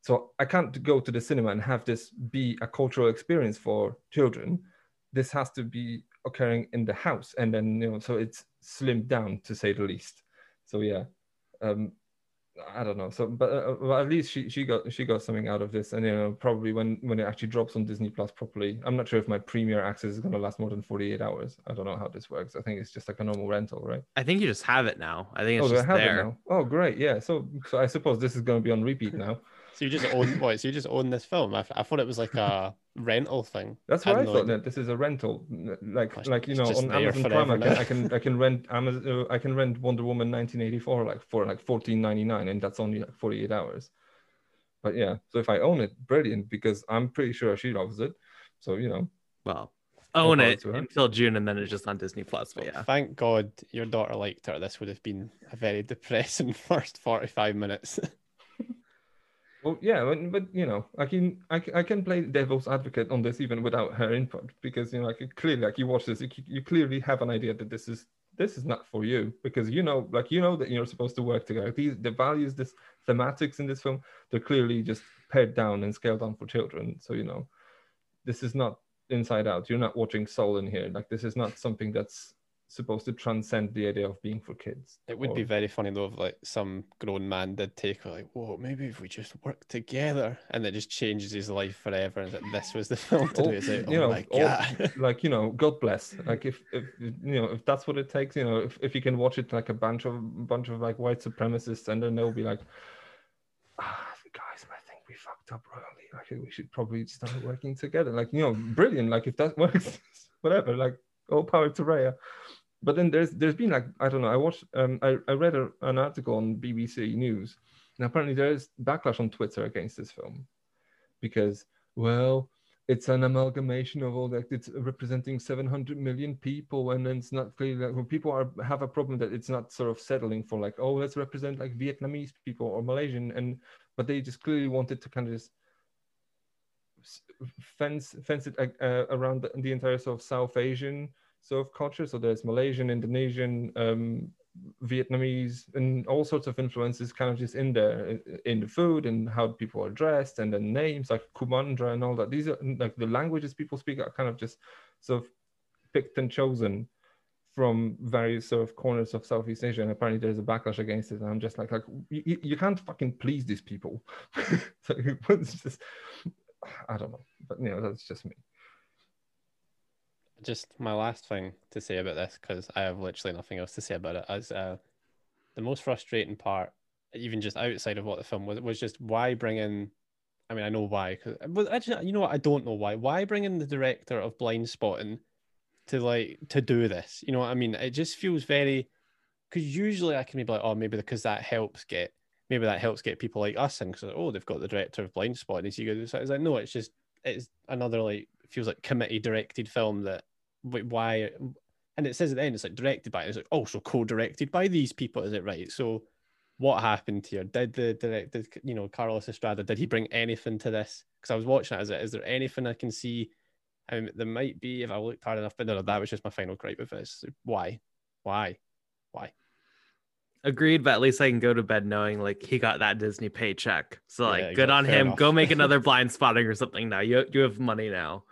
So i can't go to the cinema and have this be a cultural experience for children. This has to be occurring in the house and then you know so it's slimmed down to say the least. So yeah um, I don't know. So, but uh, well, at least she she got she got something out of this, and you know, probably when when it actually drops on Disney Plus properly, I'm not sure if my premiere access is going to last more than 48 hours. I don't know how this works. I think it's just like a normal rental, right? I think you just have it now. I think it's oh, just I have there. It now? Oh, great, yeah. So, so I suppose this is going to be on repeat *laughs* now. So you just own what? So you just own this film? I, I thought it was like a rental thing. That's what I, I thought. That this is a rental, like Gosh, like you know on Amazon Prime, I can, I *laughs* can I can rent Amazon uh, I can rent Wonder Woman 1984 like for like 14.99, and that's only like 48 hours. But yeah, so if I own it, brilliant because I'm pretty sure she loves it. So you know, well, own it until June, and then it's just on Disney Plus. But yeah, thank God your daughter liked her. This would have been a very *laughs* depressing first 45 minutes. *laughs* Well, yeah, but, but you know, I can I, I can play devil's advocate on this even without her input because you know, like clearly, like you watch this, you, you clearly have an idea that this is this is not for you because you know, like you know that you're supposed to work together. These the values, this thematics in this film, they're clearly just pared down and scaled down for children. So you know, this is not inside out. You're not watching Soul in here. Like this is not something that's supposed to transcend the idea of being for kids. It would or... be very funny though if like some grown man did take like, whoa, maybe if we just work together and it just changes his life forever and that this was the *laughs* film to do. It's like, oh you know, my god. *laughs* like, you know, God bless. Like if, if you know, if that's what it takes, you know, if, if you can watch it like a bunch of bunch of like white supremacists and then they'll be like, ah, guys, I think we fucked up royally. Like we should probably start working together. Like, you know, brilliant. Like if that *laughs* works, whatever, like all power to Raya but then there's there's been like I don't know. I watched um I, I read a, an article on BBC News, and apparently there is backlash on Twitter against this film, because well it's an amalgamation of all that it's representing 700 million people and then it's not clear that when people are have a problem that it's not sort of settling for like oh let's represent like vietnamese people or malaysian and but they just clearly wanted to kind of just fence fence it uh, around the, the entire sort of south asian sort of culture so there's malaysian indonesian um Vietnamese and all sorts of influences kind of just in there in the food and how people are dressed and the names like Kumandra and all that. These are like the languages people speak are kind of just sort of picked and chosen from various sort of corners of Southeast Asia. And apparently there's a backlash against it. And I'm just like, like you, you can't fucking please these people. *laughs* so it's just, I don't know, but you know, that's just me just my last thing to say about this because I have literally nothing else to say about it. As uh, the most frustrating part, even just outside of what the film was, was just why bring in. I mean, I know why, cause, actually, you know what? I don't know why. Why bring in the director of Blindspotting to like to do this? You know what I mean? It just feels very because usually I can be like, oh, maybe because that helps get maybe that helps get people like us in because oh, they've got the director of Blindspotting. Is he good? It's like no, it's just it's another like feels like committee directed film that why and it says at the end it's like directed by it's like also co-directed by these people is it right so what happened here did the director you know carlos estrada did he bring anything to this because i was watching it as it is there anything i can see I mean, there might be if i looked hard enough but no that was just my final gripe with this why why why Agreed, but at least I can go to bed knowing like he got that Disney paycheck. So like, Yeah, good on him. enough. Go make *laughs* another Blindspotting or something now. You you have money now.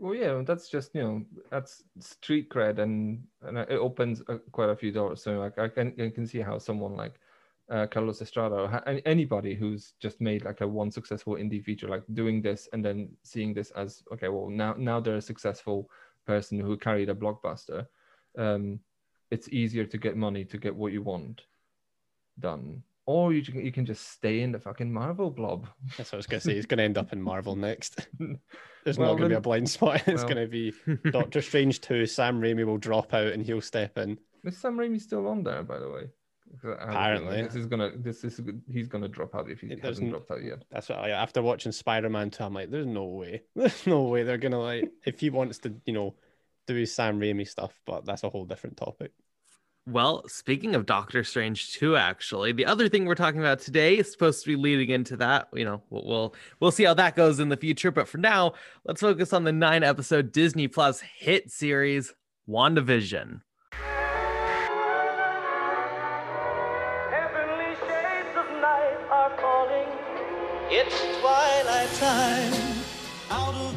Well, yeah, that's just you know that's street cred, and and it opens uh, quite a few doors. So like I can I can see how someone like uh, Carlos Estrada or ha- anybody who's just made like a one successful indie feature, like doing this and then seeing this as okay, well now now they're a successful person who carried a blockbuster. Um, it's easier to get money to get what you want done, or you can, you can just stay in the fucking Marvel blob. that's what i was gonna say he's gonna end up in marvel next *laughs* there's Well, not gonna be a blind spot *laughs* it's well- gonna be *laughs* doctor strange 2 sam raimi will drop out and he'll step in Is Sam Raimi still on there, by the way? 'Cause I have a feeling Apparently. this is gonna this is he's gonna drop out if he It hasn't dropped out yet. That's what I, after watching Spider Man 2, I'm like, there's no way. There's no way they're gonna like if he wants to, you know, do his Sam Raimi stuff, but that's a whole different topic. Well, speaking of Doctor Strange 2, actually, the other thing we're talking about today is supposed to be leading into that. You know, we'll we'll, we'll see how that goes in the future. But for now, let's focus on the nine episode Disney Plus hit series WandaVision. Heavenly shades of night are falling. It's twilight time.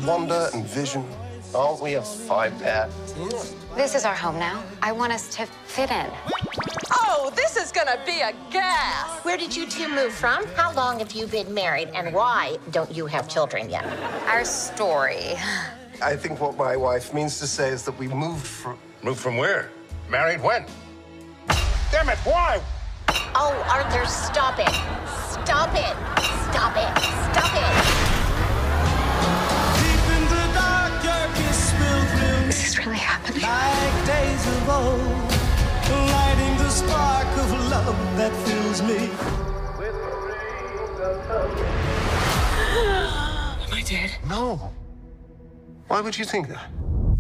Wanda and Vision, aren't we have five pair? This is our home now. I want us to fit in. Oh, this is gonna be a gas! Where did you two move from? How long have you been married? And why don't you have children yet? Our story. I think what my wife means to say is that we moved from. Moved from where? Married when? Damn it, why? Oh, Arthur, stop it! Stop it! Stop it! Stop it! This is really happening. Like days of old, lighting the spark of love that fills me. With dreams. *gasps* Am I dead? No. Why would you think that?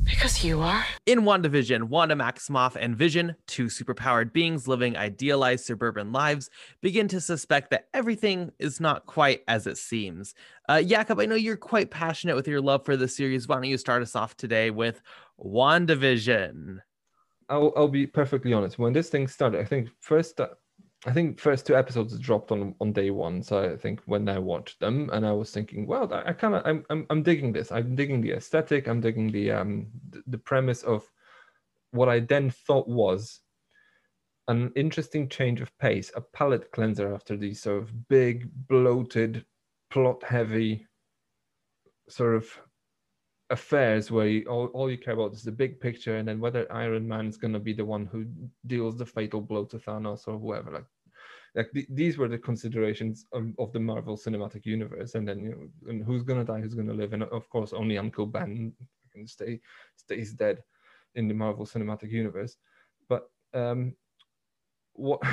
Because you are. In WandaVision, Wanda Maximoff and Vision, two superpowered beings living idealized suburban lives, begin to suspect that everything is not quite as it seems. Uh, Jakob, I know you're quite passionate with your love for the series. Why don't you start us off today with WandaVision? I'll I'll be perfectly honest. When this thing started, I think first I think first two episodes dropped on on day one. So I think when I watched them, and I was thinking, well, I, I kind of I'm, I'm I'm digging this. I'm digging the aesthetic. I'm digging the um the, the premise of what I then thought was an interesting change of pace, a palate cleanser after these sort of big, bloated, plot-heavy sort of affairs where you, all, all you care about is the big picture and then whether Iron Man is going to be the one who deals the fatal blow to Thanos or whoever. Like, like th- these were the considerations of, of the Marvel Cinematic Universe, and then you know, and who's going to die, who's going to live, and of course only Uncle Ben can stay stays dead in the Marvel Cinematic Universe. But um, what? *laughs*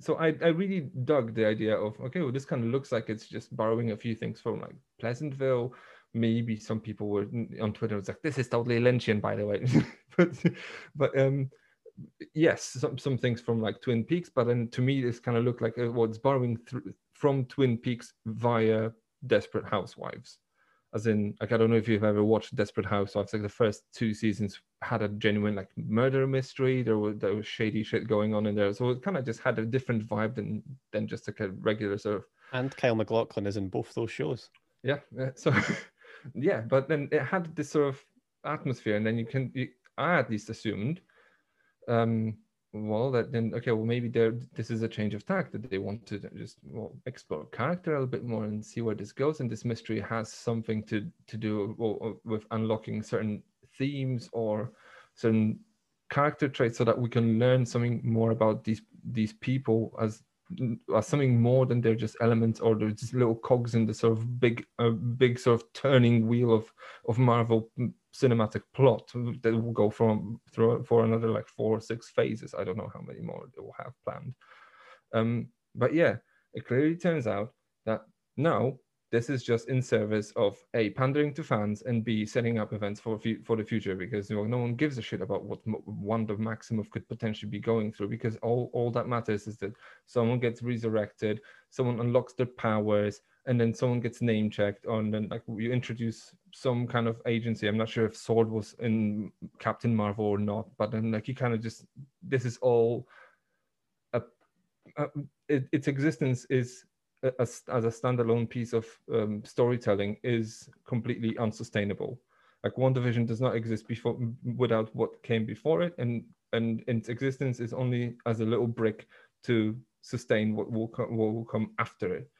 So I, I really dug the idea of okay, well this kind of looks like it's just borrowing a few things from like Pleasantville, maybe some people were on Twitter was like, "This is totally Lynchian," by the way. *laughs* but but um, yes, some some things from like Twin Peaks, but then to me, this kind of looked like uh, what's borrowing through from Twin Peaks via Desperate Housewives. As in, like I don't know if you've ever watched Desperate Housewives. Like the first two seasons had a genuine like murder mystery. There was there was shady shit going on in there, so it kind of just had a different vibe than than just like a regular sort of. And Kyle MacLachlan is in both those shows. Yeah, yeah. So *laughs* yeah, but then it had this sort of atmosphere, and then you can. You, I at least assumed, um, well, that then okay, well maybe there this is a change of tack that they want to just well, explore character a little bit more and see where this goes, and this mystery has something to to do well, with unlocking certain themes or certain character traits, so that we can learn something more about these these people as as something more than they're just elements or they're just little cogs in the sort of big uh, big sort of turning wheel of of Marvel cinematic plot that will go from through for another like four or six phases. I don't know how many more they will have planned. Um, but yeah, it clearly turns out that now this is just in service of a pandering to fans and b setting up events for for the future because you know, no one gives a shit about what Wanda Maximoff could potentially be going through because all all that matters is that someone gets resurrected, someone unlocks their powers, and then someone gets name checked on then like you introduce some kind of agency. I'm not sure if sword was in captain marvel or not but then like you kind of just this is all a, a it, its existence is a, a, as a standalone piece of um, storytelling is completely unsustainable like WandaVision does not exist before without what came before it and and its existence is only as a little brick to sustain what will, what will come after it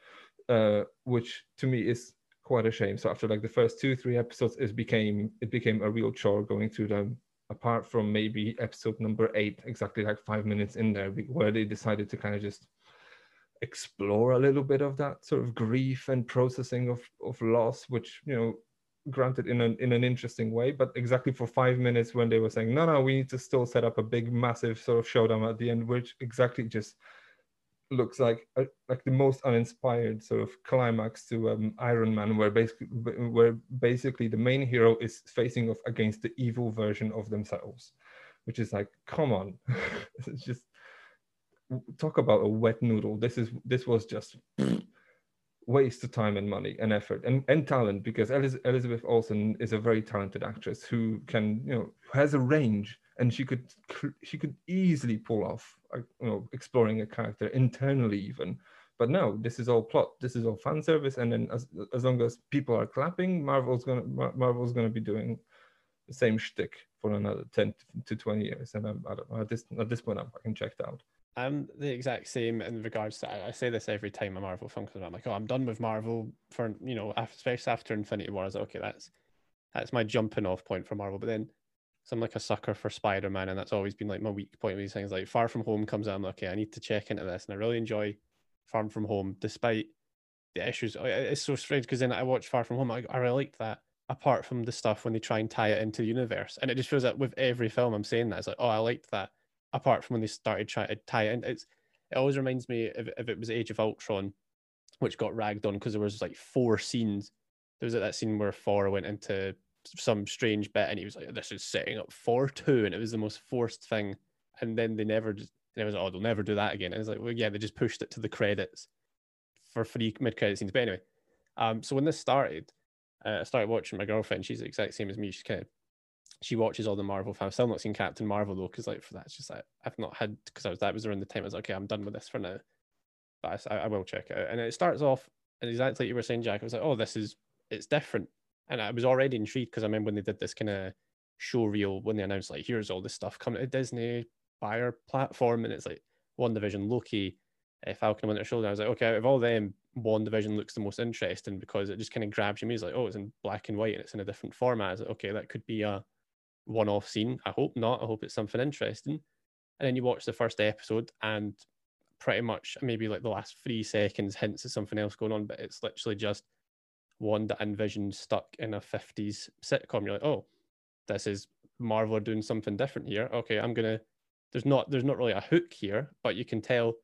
uh, which to me is quite a shame. So after like the first two three episodes, it became it became a real chore going through them. Apart from maybe episode number eight, exactly like five minutes in there, where they decided to kind of just explore a little bit of that sort of grief and processing of of loss, which you know granted in an in an interesting way, but exactly for five minutes when they were saying, no, no, we need to still set up a big, massive sort of showdown at the end, which exactly just looks like a, like the most uninspired sort of climax to um, Iron Man, where basically where basically the main hero is facing off against the evil version of themselves, which is like, come on, *laughs* it's just talk about a wet noodle. This is this was just *clears throat* waste of time and money and effort and, and talent because Eliz- Elizabeth Olsen is a very talented actress who can you know has a range and she could she could easily pull off uh, you know exploring a character internally even. But no this is all plot. This is all fan service. And then as, as long as people are clapping marvel's gonna marvel's gonna be doing the same shtick for another 10 to 20 years. And I'm, i know at this at this point i'm fucking checked out I'm the exact same in regards to. I say this every time a Marvel film comes out. I'm like, oh, I'm done with Marvel for you know, especially after Infinity War. I was like, okay, that's that's my jumping off point for Marvel. But then so I'm like a sucker for Spider Man, and that's always been like my weak point with these things. Like Far From Home comes out, I'm like, okay, I need to check into this, and I really enjoy Far From Home, despite the issues. It's so strange because then I watch Far From Home, I, I really like that. Apart from the stuff when they try and tie it into the universe, and it just feels that with every film I'm saying that it's like, oh, I liked that. Apart from when they started trying to tie it in, it's it always reminds me if, if it was Age of Ultron, which got ragged on because there was like four scenes. There was like that scene where Thor went into some strange bit, and he was like, "This is setting up for two, and it was the most forced thing. And then they never just, it was, "Oh, they'll never do that again." And it's like, well, yeah, they just pushed it to the credits for free mid-credit scenes. But anyway, um, so when this started, uh, I started watching my girlfriend. She's the exact same as me. She's kind of she watches all the Marvel films. Still not seen Captain Marvel though, because like for that, it's just like I've not had because I was that was around the time I was like, okay, I'm done with this for now. But I, I will check it out. And it starts off, and exactly like you were saying, Jack. I was like, oh, this is it's different. And I was already intrigued because I remember when they did this kind of show reel when they announced like here's all this stuff coming to Disney buyer platform, and it's like WandaVision, Loki, uh, Falcon Winter Soldier. I was like, okay, out of all them, WandaVision looks the most interesting because it just kind of grabs you. It's like, oh, it's in black and white and it's in a different format. Like, okay, that could be a one-off scene. I hope not. I hope it's something interesting. And then you watch the first episode and pretty much maybe like the last three seconds hints at something else going on, but it's literally just Wanda and Vision stuck in a 50s sitcom. You're like, oh, this is Marvel doing something different here. Okay, I'm gonna. There's not there's not really a hook here, but you can tell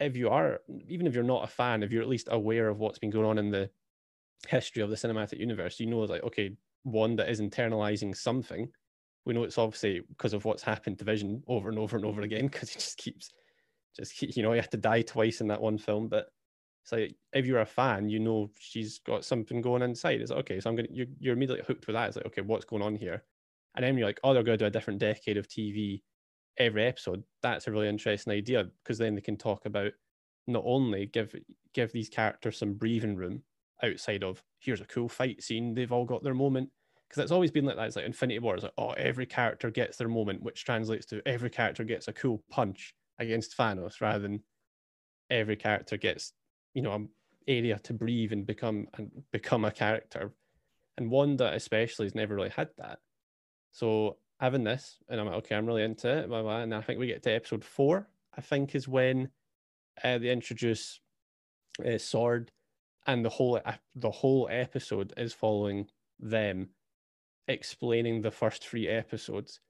if you are even if you're not a fan, if you're at least aware of what's been going on in the history of the cinematic universe, you know, like okay, Wanda is internalizing something. We know it's obviously because of what's happened to Vision over and over and over again because he *laughs* just keeps, just keep, you know, he had to die twice in that one film. But it's like if you're a fan, you know she's got something going inside. It's like, okay, so I'm gonna you're, you're immediately hooked with that. It's like okay, what's going on here? And then you're like, oh, they're to do a different decade of TV every episode. That's a really interesting idea because then they can talk about not only give give these characters some breathing room outside of here's a cool fight scene, they've all got their moment. Because it's always been like that. It's like Infinity War. It's like, oh, every character gets their moment, which translates to every character gets a cool punch against Thanos, rather than every character gets, you know, an area to breathe and become and become a character. And Wanda especially has never really had that. So having this, and I'm like, okay, I'm really into it. Blah, blah, and I think we get to episode four. I think is when uh, they introduce uh, Sword, and the whole uh, the whole episode is following them explaining the first three episodes.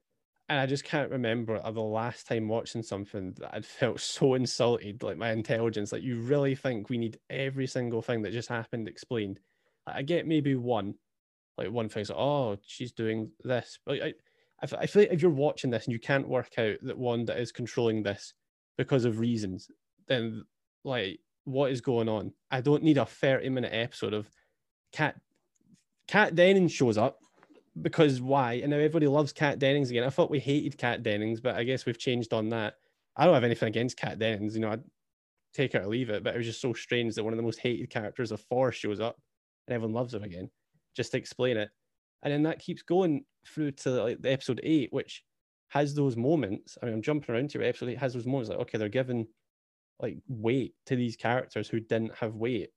And I just can't remember the last time watching something that I'd *laughs* felt so insulted, like my intelligence. Like, you really think we need every single thing that just happened explained? I get maybe one, like one thing's like, oh, she's doing this. But I, I feel like if you're watching this and you can't work out that Wanda is controlling this because of reasons, then like what is going on? I don't need a 30 minute episode of Cat Kat Dennings shows up because why? And now everybody loves Kat Dennings again. I thought we hated Kat Dennings, but I guess we've changed on that. I don't have anything against Kat Dennings, you know, I'd take it or leave it, but it was just so strange that one of the most hated characters of four shows up and everyone loves her again. Just to explain it. And then that keeps going through to like the episode eight, which has those moments. I mean, I'm jumping around to episode eight has those moments like, okay, they're given like weight to these characters who didn't have weight.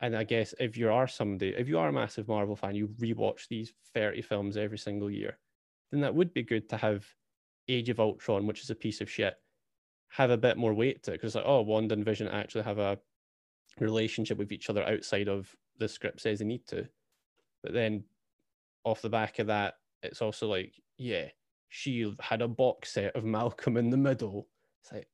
And I guess if you are somebody, if you are a massive Marvel fan, you rewatch these 30 films every single year, then that would be good to have Age of Ultron, which is a piece of shit, have a bit more weight to it. Because like, oh, Wanda and Vision actually have a relationship with each other outside of the script says they need to. But then off the back of that, it's also like, yeah, she had a box set of Malcolm in the Middle. It's like,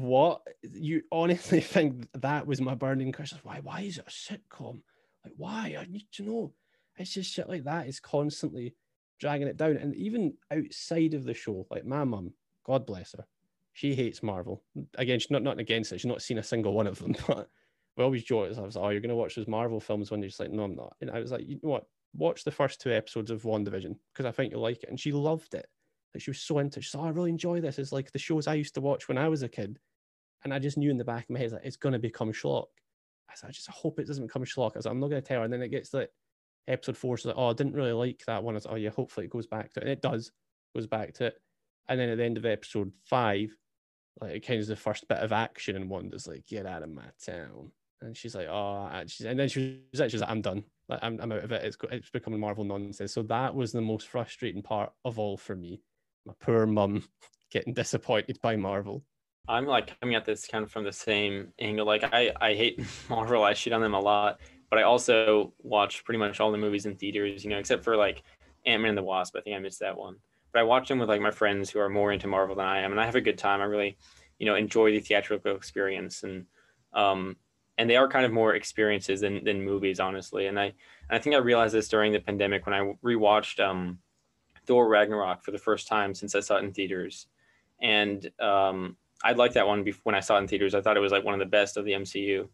what you honestly *laughs* think that was my burning question? Why? Why is it a sitcom? Like, why? I need to know. It's just shit like that is constantly dragging it down. And even outside of the show, like my mum, God bless her, she hates Marvel. Again, she's not not against it. She's not seen a single one of them. *laughs* But we always joke. I was like, "Oh, you're gonna watch those Marvel films?" When you're just like, "No, I'm not." And I was like, "You know what? Watch the first two episodes of WandaVision because I think you'll like it." And she loved it. Like she was so into. Said, oh, "I really enjoy this. It's like the shows I used to watch when I was a kid." And I just knew in the back of my head like it's gonna become schlock. I said, I just hope it doesn't become schlock. I like, I'm not gonna tell her. And then it gets like episode four, so like, oh, I didn't really like that one. I oh yeah, hopefully it goes back to it. And it does, goes back to it. And then at the end of episode five, like it kind of the first bit of action, and Wanda's like, get out of my town. And she's like, oh, and, she's, and then she was actually like, I'm done. Like, I'm, I'm out of it. It's, it's becoming Marvel nonsense. So that was the most frustrating part of all for me. My poor mum *laughs* getting disappointed by Marvel. I'm like coming at this kind of from the same angle. Like I, I hate *laughs* Marvel. I shit on them a lot, but I also watch pretty much all the movies in theaters. You know, except for like Ant Man and the Wasp. I think I missed that one. But I watch them with like my friends who are more into Marvel than I am, and I have a good time. I really, you know, enjoy the theatrical experience, and um, and they are kind of more experiences than than movies, honestly. And I, and I think I realized this during the pandemic when I rewatched um, Thor Ragnarok for the first time since I saw it in theaters, and um I liked that one before, when I saw it in theaters. I thought it was like one of the best of the MCU.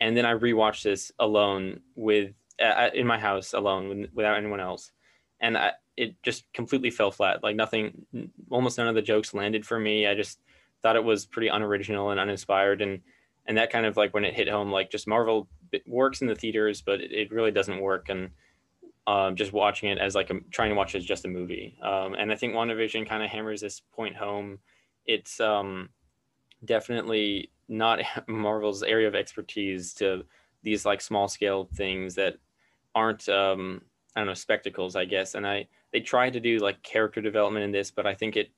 And then I rewatched this alone with uh, in my house alone without anyone else, and I, it just completely fell flat. Like nothing, almost none of the jokes landed for me. I just thought it was pretty unoriginal and uninspired, and and that kind of like when it hit home, like just Marvel works in the theaters, but it, it really doesn't work. And um, just watching it as like a, trying to watch it as just a movie. Um, and I think WandaVision kind of hammers this point home. It's um, definitely not *laughs* Marvel's area of expertise to these like small scale things that aren't um I don't know spectacles I guess and I they tried to do like character development in this but I think it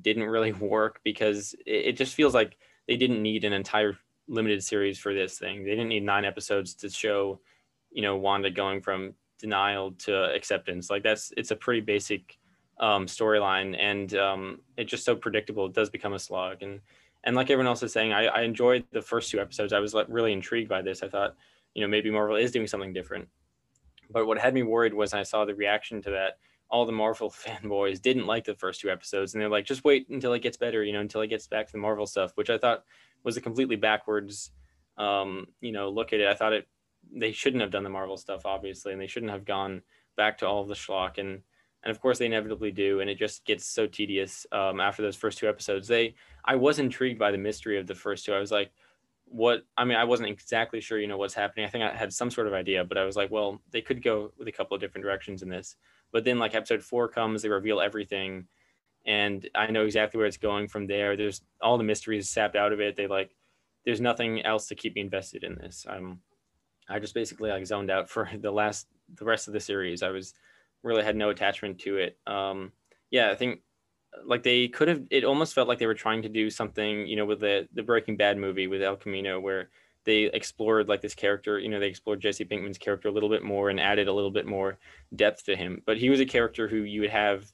didn't really *laughs* work because it, it just feels like they didn't need an entire limited series for this thing they didn't need nine episodes to show you know Wanda going from denial to acceptance like that's it's a pretty basic um, storyline and um, it's just so predictable it does become a slog and and like everyone else is saying, I, I enjoyed the first two episodes. I was like really intrigued by this. I thought you know maybe Marvel is doing something different. But what had me worried was I saw the reaction to that. All the Marvel *laughs* fanboys didn't like the first two episodes, and they're like, just wait until it gets better, you know, until it gets back to the Marvel stuff, which I thought was a completely backwards, um, you know, look at it. I thought it they shouldn't have done the Marvel stuff, obviously, and they shouldn't have gone back to all of the schlock and and of course they inevitably do and it just gets so tedious um, after those first two episodes. They i was intrigued by the mystery of the first two. I was like what i mean i wasn't exactly sure you know what's happening. I think i had some sort of idea but i was like well they could go with a couple of different directions in this. But then like episode four comes they reveal everything and i know exactly where it's going from there. There's all the mysteries sapped out of it. They like there's nothing else to keep me invested in this. I'm i just basically like zoned out for *laughs* the last the rest of the series. I was really had no attachment to it. Um yeah i think like they could have it almost felt like they were trying to do something you know with the the breaking bad movie with el camino where they explored like this character you know they explored jesse pinkman's character a little bit more and added a little bit more depth to him. But he was a character who you would have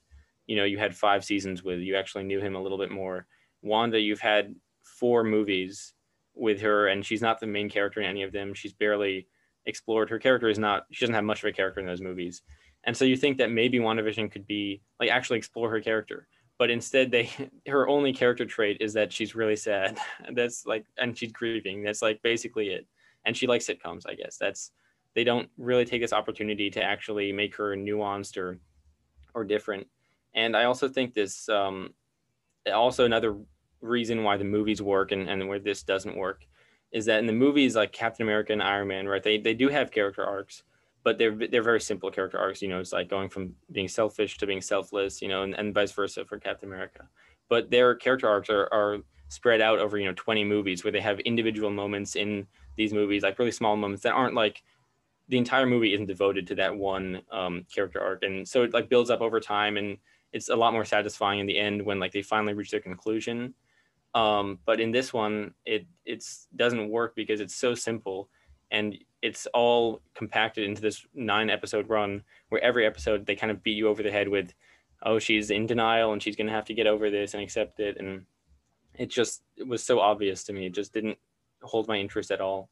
you know you had five seasons with. You actually knew him a little bit more. Wanda you've had four movies with her and she's not the main character in any of them. She's barely explored. Her character is not she doesn't have much of a character in those movies. And so you think that maybe WandaVision could be like actually explore her character. But instead they *laughs* her only character trait is that she's really sad. *laughs* That's like and she's grieving. That's like basically it. And she likes sitcoms i guess. That's they don't really take this opportunity to actually make her nuanced or or different. And i also think this um also another reason why the movies work and, and where this doesn't work is that in the movies like captain america and iron man right they, they do have character arcs but they're they're very simple character arcs. You know, it's like going from being selfish to being selfless. You know, and, and vice versa for Captain America. But their character arcs are, are spread out over you know 20 movies where they have individual moments in these movies, like really small moments that aren't like the entire movie isn't devoted to that one um, character arc, and so it like builds up over time, and it's a lot more satisfying in the end when like they finally reach their conclusion. Um, but in this one, it it's doesn't work because it's so simple, and it's all compacted into this nine episode run where every episode they kind of beat you over the head with oh she's in denial and she's going to have to get over this and accept it. And it just it was so obvious to me. It just didn't hold my interest at all.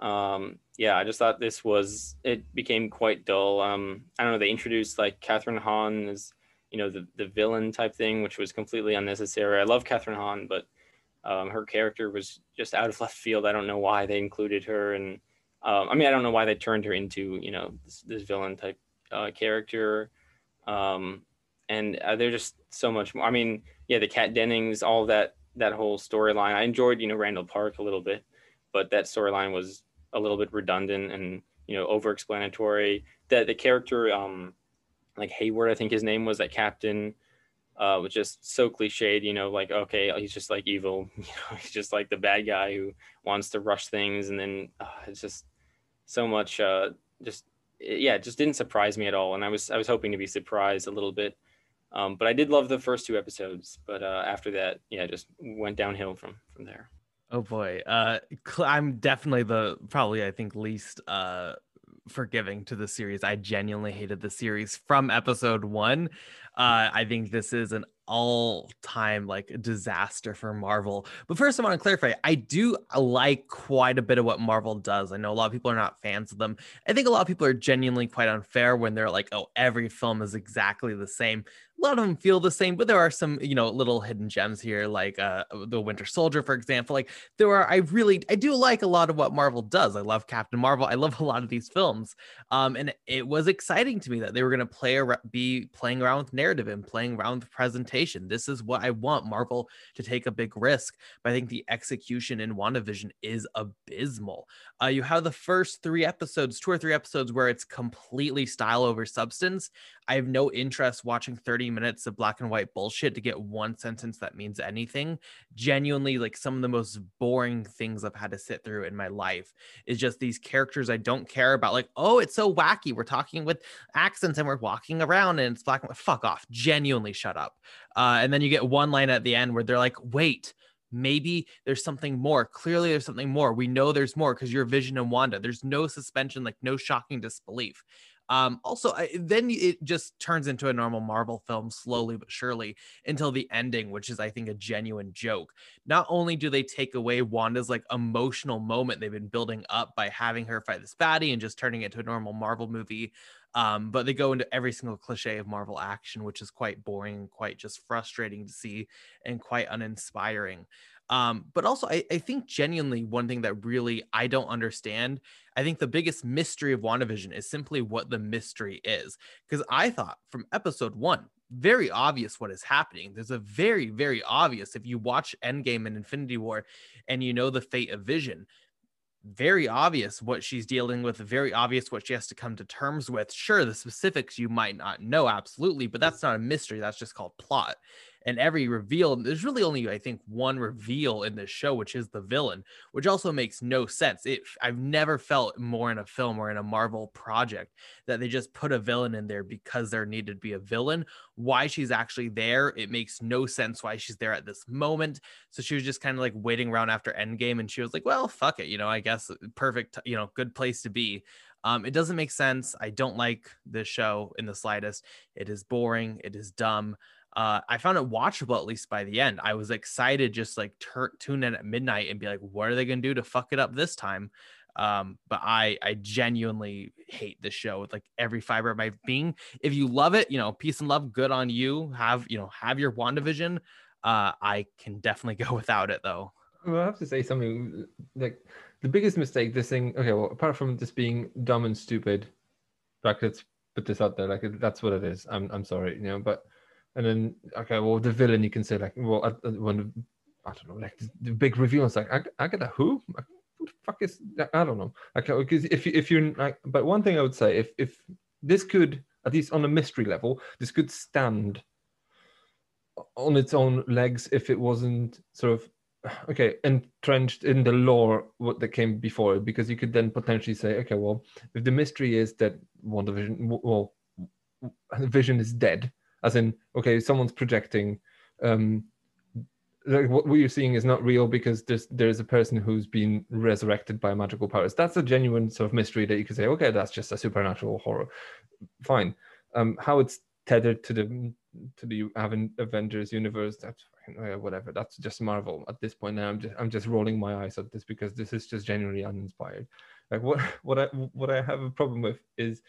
Um yeah i just thought this was it became quite dull. Um i don't know they introduced like Kathryn Hahn as you know the the villain type thing which was completely unnecessary i love Kathryn Hahn but um, her character was just out of *laughs* left field i don't know why they included her and um, I mean, I don't know why they turned her into you know this, this villain type uh, character, um, and uh, they're just so much more. I mean, yeah, the Kat Dennings, all that that whole storyline. I enjoyed you know Randall Park a little bit, but that storyline was a little bit redundant and you know over-explanatory. That the character, um, like Hayward, I think his name was that captain. Uh, was just so cliched, you know, like okay, he's just like evil, *laughs* you know, he's just like the bad guy who wants to rush things, and then uh, it's just so much uh, just yeah it just didn't surprise me at all. And i was i was hoping to be surprised a little bit. Um, but i did love the first two episodes. But uh, after that yeah just went downhill from from there. Oh boy. Uh i'm definitely the probably i think least uh forgiving to the series i genuinely hated the series from episode one uh i think this is an all time like disaster for Marvel. But first, I want to clarify I do like quite a bit of what Marvel does. I know a lot of people are not fans of them. I think a lot of people are genuinely quite unfair when they're like, oh, every film is exactly the same a lot of them feel the same, but there are some, you know, little hidden gems here, like uh, the Winter Soldier, for example. Like there are, I really, I do like a lot of what Marvel does. I love Captain Marvel. I love a lot of these films, um, and it was exciting to me that they were going to play, ar- be playing around with narrative and playing around with presentation. This is what I want Marvel to take a big risk, but I think the execution in WandaVision is abysmal. Uh, you have the first three episodes, two or three episodes, where it's completely style over substance. I have no interest watching 30 minutes of black and white bullshit to get one sentence that means anything. Genuinely, like some of the most boring things I've had to sit through in my life is just these characters I don't care about. Like, oh, it's so wacky. We're talking with accents and we're walking around and it's black and white. Fuck off. Genuinely shut up. Uh, and then you get one line at the end where they're like, wait, maybe there's something more. Clearly, there's something more. We know there's more because you're Vision and Wanda. There's no suspension, like no shocking disbelief. Um, also, I, then it just turns into a normal Marvel film slowly but surely until the ending, which is, I think, a genuine joke. Not only do they take away Wanda's like emotional moment they've been building up by having her fight this baddie and just turning it to a normal Marvel movie, um, but they go into every single cliche of Marvel action, which is quite boring, quite just frustrating to see, and quite uninspiring. Um, but also, I, I think genuinely one thing that really I don't understand, I think the biggest mystery of WandaVision is simply what the mystery is. Because I thought from episode one, very obvious what is happening. There's a very, very obvious, if you watch Endgame and Infinity War and you know the fate of Vision, very obvious what she's dealing with, very obvious what she has to come to terms with. Sure, the specifics you might not know, absolutely, but that's not a mystery. That's just called plot and every reveal there's really only i think one reveal in this show which is the villain which also makes no sense it i've never felt more in a film or in a marvel project that they just put a villain in there because there needed to be a villain why she's actually there it makes no sense why she's there at this moment so she was just kind of like waiting around after endgame and she was like well fuck it you know i guess uh, perfect you know good place to be um, it doesn't make sense. I don't like this show in the slightest. It is boring. It is dumb uh, I found it watchable at least by the end. I was excited just like tur- tune in at midnight and be like, what are they gonna do to fuck it up this time? Um, but I I genuinely hate this show with like every fiber of my being. If you love it, you know, peace and love, good on you. Have you know have your WandaVision. Uh, I can definitely *laughs* go without it though. Well, I have to say something like the biggest mistake this thing. Okay, well, apart from this being dumb and stupid, like let's put this out there. Like that's what it is. I'm I'm sorry, you know, but and then okay, well, the villain you can say like, well, uh, uh, when I don't know, like the big reveal, it's like, I, Agatha who? who the fuck is that? I don't know. Okay, because uh, if you, if you're like, but one thing I would say, if if this could at least on a mystery level, this could stand on its own legs if it wasn't sort of *sighs* okay entrenched in the lore what that came before it because you could then potentially say okay well if the mystery is that WandaVision well *laughs* vision is dead as in okay someone's projecting um like what you're seeing is not real because there's there's a person who's been resurrected by magical powers. That's a genuine sort of mystery that you could say okay that's just a supernatural horror. Fine. Um how it's tethered to the to the avengers universe that's whatever. That's just marvel at this point. Now i'm just i'm just rolling my eyes at this because this is just genuinely uninspired. Like what *laughs* what i what i have a problem with is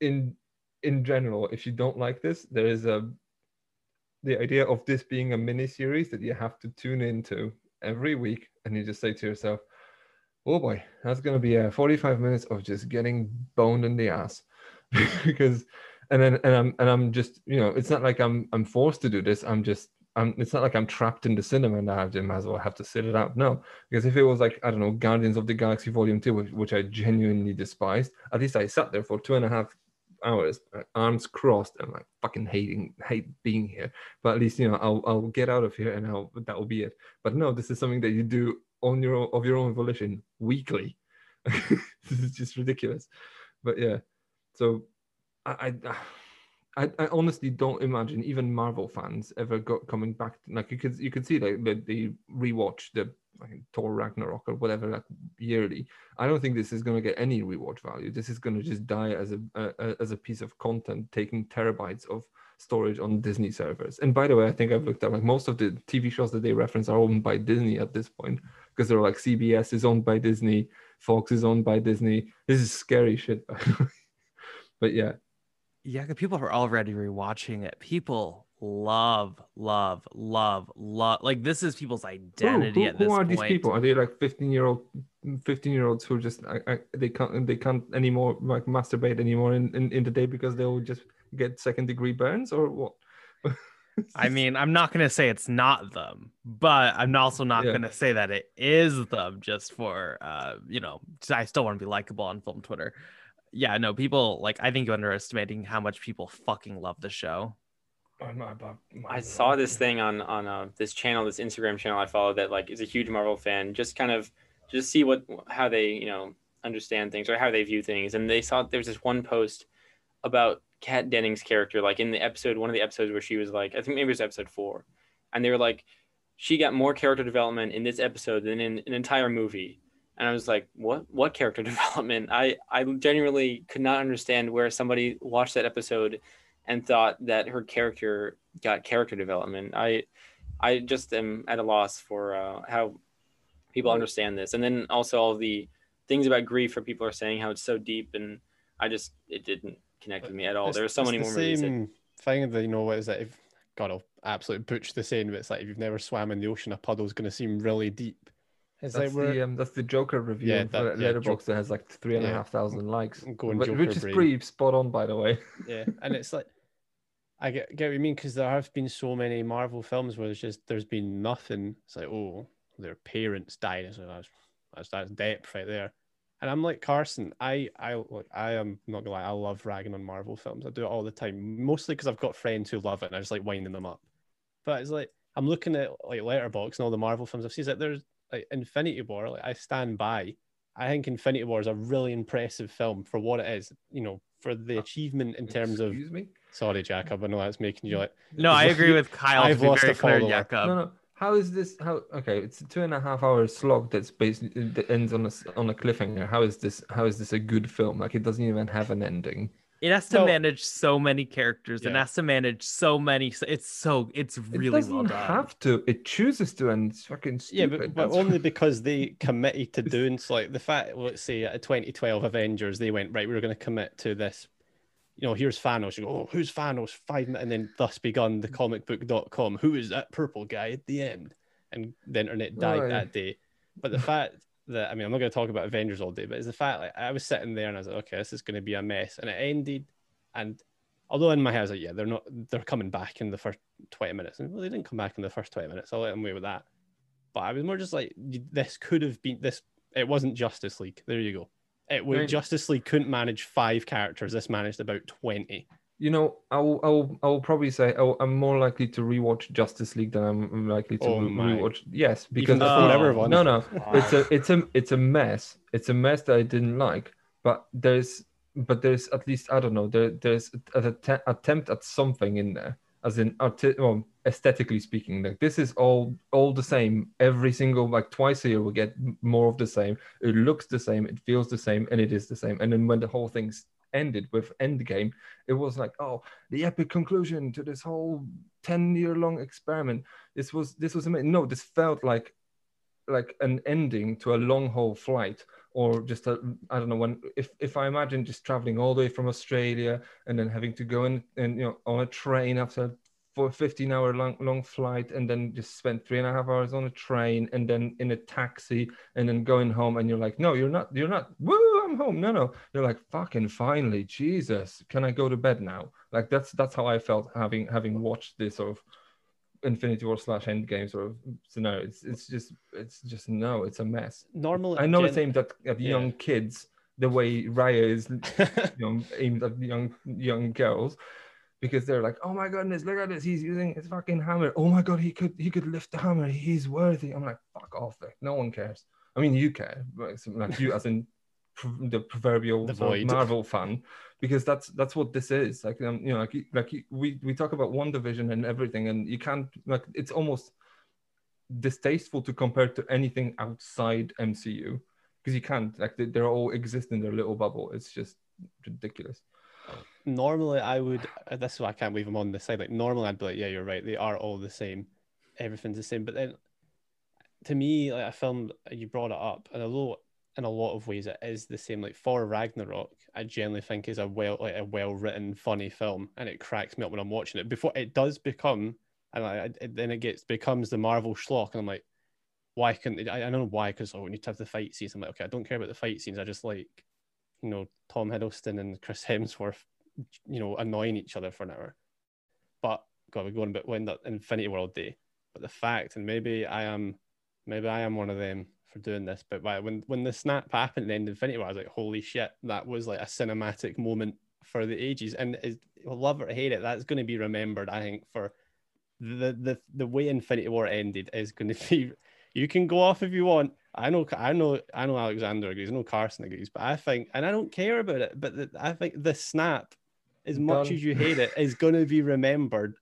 in in general, if you don't like this, there is a the idea of this being a mini series that you have to tune into every week, and you just say to yourself, "Oh boy, that's going to be a 45 minutes of just getting boned in the ass," *laughs* because, and then and I'm and I'm just you know, it's not like I'm I'm forced to do this. I'm just I'm, it's not like I'm trapped in the cinema and I have to, might as well have to sit it out. No, because if it was like I don't know, Guardians of the Galaxy Volume Two, which, which I genuinely despised, at least I sat there for two and a half hours, uh, arms crossed. I'm like fucking hating, hate being here. But at least you know I'll I'll get out of here and I'll that will be it. But no, this is something that you do on your own, of your own volition weekly. *laughs* this is just ridiculous. But yeah, so I, I I, honestly don't imagine even Marvel fans ever got coming back. Like you could you could see like they, they rewatch the like Thor Ragnarok or whatever like yearly. I don't think this is going to get any rewatch value. This is going to just die as a, a, as a piece of content taking terabytes of storage on Disney servers. And by the way, I think I've mm. looked at like most of the TV shows that they reference are owned by Disney at this point because they're like CBS is owned by Disney, Fox is owned by Disney. This is scary shit. *laughs* but yeah. Yeah, the people are already rewatching it. People love, love, love, love. Like this is people's identity who, who, at this Who are point. these people? Are they like fifteen year old, fifteen year olds who just I, I, they can't they can't anymore like masturbate anymore in, in, in the day because they'll just get second degree burns or what? I mean, I'm not gonna say it's not them, but I'm also not yeah. gonna say that it is them just for uh, you know, I still want to be likable on film Twitter. Yeah, no, people like I think you're underestimating how much people fucking love the show. I saw this thing on on uh, this channel, this Instagram channel I follow that like is a huge Marvel fan. Just kind of just see what how they you know understand things or how they view things. And they saw there's this one post about Kat Dennings' character, like in the episode, one of the episodes where she was like, I think maybe it was episode four, and they were like, she got more character development in this episode than in an entire movie. and I was like, "What? What character *laughs* development?" I I genuinely could not understand where somebody watched that episode and thought that her character got character development. I I just am at a loss for uh, how people understand this, and then also all the things about grief where people are saying how it's so deep, and I just it didn't connect with me at all. It's- There are so many the more movies. that- Same thing that you know what is it? If God, I'll absolutely butcher the saying, but it's like if you've never swam in the ocean, a puddle's going to seem really deep. It's That's like we're the um, that's the Joker review Yeah, of that- yeah, Letterboxd that has like three and a half thousand likes, Going but- Joker which is brain. pretty spot on, by the way. yeah, and it's like I get get what you mean because there have been so many Marvel films where there's just there's been nothing. It's like oh, their parents died. It's like that's that's that's depth right there. And I'm like Carson. I I look. I am not gonna lie. I love ragging on Marvel films. I do it all the time, mostly because I've got friends who love it, and I just like winding them up. But it's like I'm looking at like Letterboxd and all the Marvel films I've seen. It's like there's like Infinity War. Like I stand by. I think Infinity War is a really impressive film for what it is. You know, for the uh, achievement in terms of. Excuse me. Sorry, Jakob. I know that's making you like. No, I agree with Kyle. I've lost very a clear, follower. Jakob. No, no. How is this? How okay? It's a two and a half hour slog that's basically that ends on a s- on a cliffhanger. How is this? How is this a good film? Like it doesn't even have an ending. It has to No. manage so many characters and has to manage so many. It's so it's It really doesn't well done. have to. It chooses to, and it's fucking Yeah, but, but only *laughs* because they committed to doing so. Like the fact, let's say at 2012 Avengers, they went right. We were going to commit to this. You know, here's Thanos. You go, oh, who's Thanos? Five minutes, and then thus begun the comicbook.com. Who is that purple guy at the end? And the internet died Right. that day. But the fact that I mean, I'm not going to talk about Avengers all day, but it's the fact like I was sitting there and I was like, okay, this is going to be a mess, and it ended. And although in my head I was like, yeah, they're not, they're coming back in the first 20 minutes, and well, they didn't come back in the first 20 minutes. I'll let them away with that. But I was more just like, this could have been this. It wasn't Justice League. There you go. It was Right. Justice League couldn't manage five characters. This managed about 20. you know, I'll I'll I'll probably say I'll, I'm more likely to rewatch Justice League than I'm likely to Oh re- my. rewatch. Yes, Even because the Oh. forever one. no, no, it's a it's a it's a mess. It's a mess that I didn't like. But there's but there's at least I don't know. There there's an att- attempt at something in there, as in arti- well, aesthetically speaking. Like this is all all the same. Every single like twice a year we get more of the same. It looks the same. It feels the same, and it is the same. And then when the whole thing's ended with Endgame, it was like oh the epic conclusion to this whole 10 year long experiment this was this was amazing no this felt like like an ending to a long haul flight or just i don't know when if if i imagine just traveling all the way from australia and then having to go in and you know on a train after for 15 hour long long flight and then just spend three and a half hours on a train and then in a taxi and then going home and you're like no you're not you're not woo i'm home. No no. You're like fucking finally jesus can i go to bed now? Like that's that's how i felt having having watched this sort of Infinity War slash Endgame sort of scenario. It's it's just it's just no, it's a mess. Normally, I know gen- it's aimed at, at Yeah. young kids the way Raya is *laughs* you know, aimed at young young girls because they're like, oh my goodness, look at this, he's using his fucking hammer. Oh my god, he could he could lift the hammer. He's worthy. I'm like, fuck off, no one cares. I mean, you care, but like you as in the proverbial The sort of void. Marvel fan, because that's that's what this is. Like um, you know, like like we we talk about WandaVision and everything, and you can't like it's almost distasteful to compare to anything outside MCU because you can't like they, they're all exist in their little bubble. It's just ridiculous. normally I would. That's why I can't believe I'm on the side. Like normally I'd be like, yeah, you're right. They are all the same. Everything's the same. But then, to me, like a film, you brought it up, and although in a lot of ways it is the same. Like Thor Ragnarok, I generally think is a well, like a well written, funny film, and it cracks me up when I'm watching it. Before it does become, and I, then it gets becomes the Marvel schlock, and I'm like, why couldn't they, I, I don't know why because oh we need to have the fight scenes. I'm like, okay, I don't care about the fight scenes. I just like, you know, Tom Hiddleston and Chris Hemsworth, you know, annoying each other for an hour. But God, we're going bit wind up Infinity World Day. But the fact, and maybe I am, maybe I am one of them for doing this. But by, when when the snap happened at the end of Infinity War, I was like, holy shit, that was like a cinematic moment for the ages. And is, love it or hate it, that's going to be remembered. I think for the the the way Infinity War ended is going *laughs* to be. You can go off if you want. I know, I know, I know. Alexander agrees. I know Carson agrees, but I think, and I don't care about it. But the, I think the snap, as much Done. as you hate it, is going to be remembered.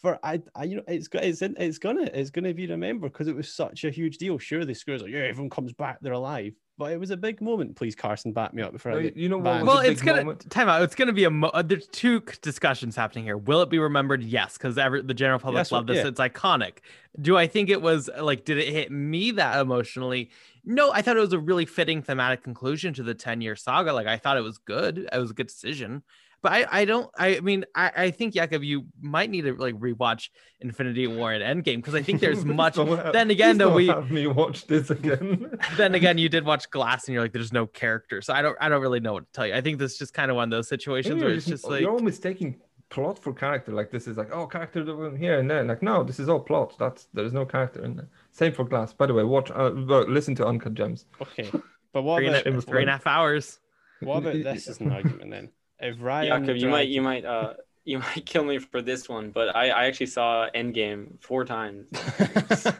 For I, I, you know, it's go- it's in- it's gonna it's gonna be remembered because it was such a huge deal. Sure, the screws like, yeah, everyone comes back, they're alive. But it was a big moment. Please, Carson, back me up before No, I you know what well, it's gonna moment? time out. It's gonna be a. Mo- uh, there's two discussions happening here. Will it be remembered? Yes, because every the general public That's what- love this. yeah. It's iconic. Do I think it was like? Did it hit me that emotionally? No, I thought it was a really fitting thematic conclusion to the ten year saga. Like I thought it was good. It was a good decision. But I, I don't. I mean, I, I think Yakov, you might need to like rewatch Infinity War and Endgame because I think there's *laughs* much. don't have- Then again, please though, we have me watch this again. *laughs* then again, you *laughs* did watch Glass, and you're like, "There's no character," so I don't, I don't really know what to tell you. I think this is just kind of one of those situations Maybe where it's just like, you're all mistaking plot for character. Like this is like, oh, character development here and there. Like no, this is all plot. That's there is no character in there. Same for Glass. By the way, watch, uh, well, listen to Uncut Gems. Okay, but what three and, about a, three and a half hours. what about this as an argument then? If Ryan, Jakob, you might you might uh *laughs* you might kill me for this one, but I, I actually saw Endgame four times. *laughs*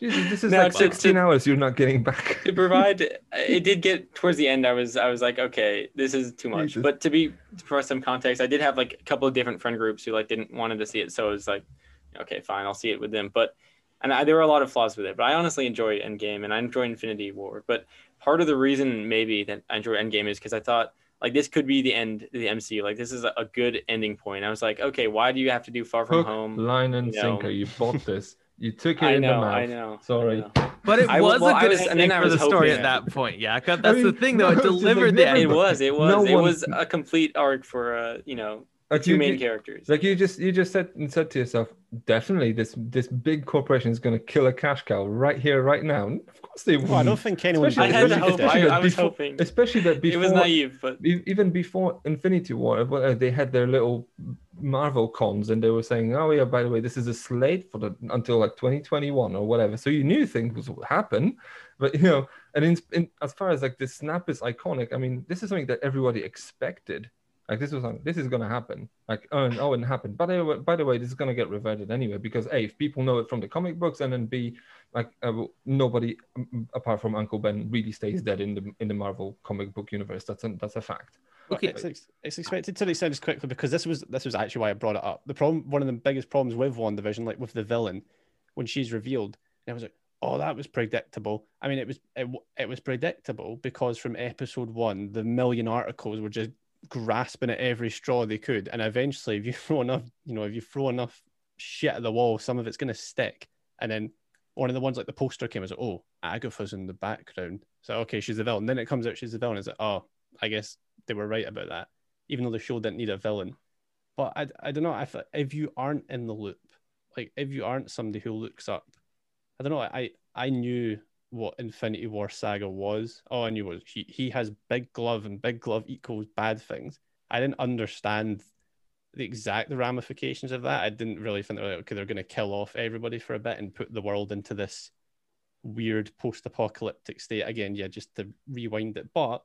This is No, like 16 to- hours you're not getting back. to provide it did get towards the end i was i was like okay this is too much Jesus. but to be to provide some context i did have like a couple of different friend groups who like didn't wanted to see it so it was like okay fine i'll see it with them but and I, there were a lot of flaws with it but i honestly enjoy endgame and i enjoy infinity war but part of the reason maybe that i enjoy endgame is because i thought like this could be the end of the mcu like this is a, a good ending point i was like okay why do you have to do far from Hook, home line, and you know? sinker. You bought *laughs* this. You took it I in know, the mouth. I know, I Sorry. know. But it I- was well, a I good was- and ending then I for the was story hoping at that point. Yeah, 'cause *laughs* that's the mean, thing, though. *laughs* no, It it's like delivered the never- it was it was No it one- was a complete arc for uh you know Like two you- main you- characters Like you just you just said and said to yourself, definitely this this big corporation is going to kill a cash cow right here, right now. And Of course they will. Well, I don't think anyone. Especially, I had especially, hope. especially I- I was before, hoping. especially that before it was naive but even before Infinity War, uh, they had their little Marvel cons, and they were saying, "Oh yeah, by the way, this is a slate for the until like 2021 or whatever." So you knew things would happen, but you know, and in, in as far as like the snap is iconic, I mean, this is something that everybody expected. Like this was something, this is going to happen. Like oh, and, oh, it happened. By the way, by the way, this is going to get reverted anyway because a if people know it from the comic books, and then b like uh, nobody um, apart from Uncle Ben really stays dead in the in the Marvel comic book universe. That's a, that's a fact. Okay, it's, ex- it's expected to extent just quickly because this was this was actually why I brought it up. The problem, one of the biggest problems with WandaVision, like with the villain, when she's revealed, and I was like, oh, that was predictable. I mean, it was it, it was predictable because from episode one, the million articles were just grasping at every straw they could, and eventually, if you *laughs* throw enough, you know, if you throw enough shit at the wall, some of it's gonna stick, and then. One of the ones like the poster came as like, oh, Agatha's in the background. So okay, she's the villain. Then it comes out she's the villain. It's like, oh, I guess they were right about that, even though the show didn't need a villain. But I, I don't know if if you aren't in the loop, like if you aren't somebody who looks up, I don't know. I I knew what Infinity War saga was. All I knew was he he has big glove and big glove equals bad things. I didn't understand the exact ramifications of that. I didn't really think that okay, they're going to kill off everybody for a bit and put the world into this weird post-apocalyptic state again. Yeah, just to rewind it, but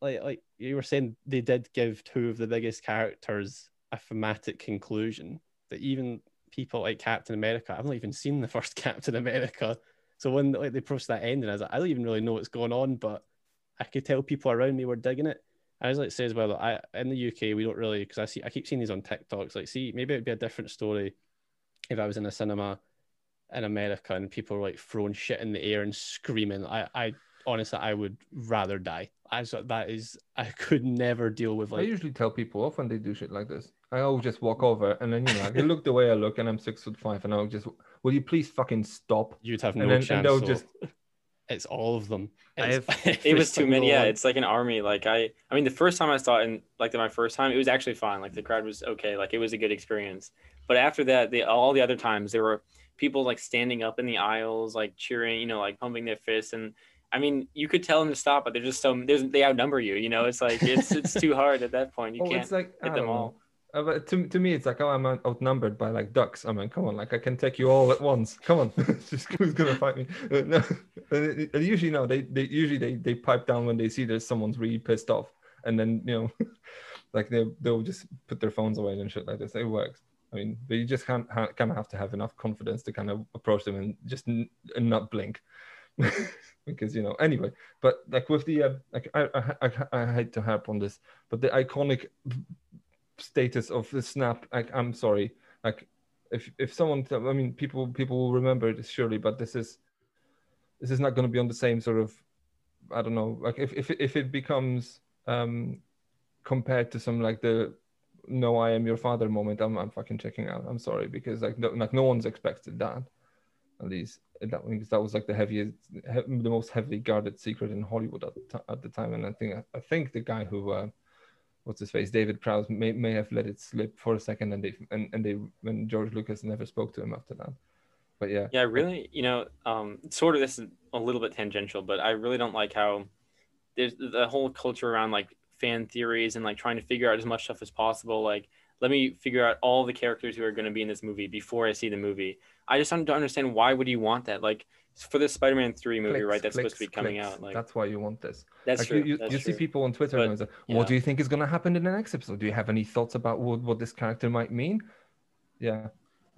like like you were saying, they did give two of the biggest characters a thematic conclusion that even people like Captain America, I've not even seen the first *laughs* Captain America. So when like they post that ending, I was like, I don't even really know what's going on, but I could tell people around me were digging it. I was like to say as well I in the UK we don't really because I see I keep seeing these on TikToks. Like, see, maybe it'd be a different story if I was in a cinema in America and people were like throwing shit in the air and screaming. I, I honestly, I would rather die. I so that is, I *laughs* could never deal with Like, I usually tell people off when they do shit like this. I always just walk over and then you know I can look the way I look and I'm six foot five and I'll just will you please fucking stop? You'd have and no then, chance. And they'll so just *laughs* It's all of them. Have- *laughs* it was too many single yeah it's like an army like i i mean the first time i saw it and like my first time it was actually fine like the crowd was okay like it was a good experience but after that the all the other times there were people like standing up in the aisles like cheering you know like pumping their fists and i mean you could tell them to stop but they're just so there's, they outnumber you you know it's like it's it's too hard at that point you oh, can't it's like hit them don't all know. Uh, to, to me, it's like, oh, I'm outnumbered by like ducks. I mean, come on, like I can take you all at once. Come on, *laughs* just who's gonna fight me? Uh, no, *laughs* and and usually no, they they usually they they pipe down when they see that someone's really pissed off, and then you know, *laughs* like they they'll just put their phones away and shit like this. It works. I mean, but you just can't ha- kind of have to have enough confidence to kind of approach them and just n- and not blink. because you know anyway but like with the uh, like I, I I I hate to harp on this but the iconic status of the snap like i'm sorry like if if someone i mean people people will remember this surely but this is this is not going to be on the same sort of I don't know, like if if it- if it becomes um compared to some like the no I am your father moment, I'm I'm fucking checking out. I'm sorry because like no, like no one's expected that. At least that that was like the heaviest, the most heavily guarded secret in Hollywood at at the time, and I think I think the guy who. Uh, What's his face? David Prowse may, may have let it slip for a second, and they and, and they when George Lucas never spoke to him after that. But yeah, Yeah, really, you know, um, sort of this is a little bit tangential, but I really don't like how there's the whole culture around like fan theories and like trying to figure out as much stuff as possible. Like, let me figure out all the characters who are going to be in this movie before I see the movie. I just don't understand why would you want that? Like for the Spider-Man three movie, clicks, right? That's supposed to be coming clicks. out. Like that's why you want this. That's like true, You, you, that's you see people on Twitter But, and it's like, yeah. what do you think is going to happen in the next episode? Do you have any thoughts about what, what this character might mean? Yeah.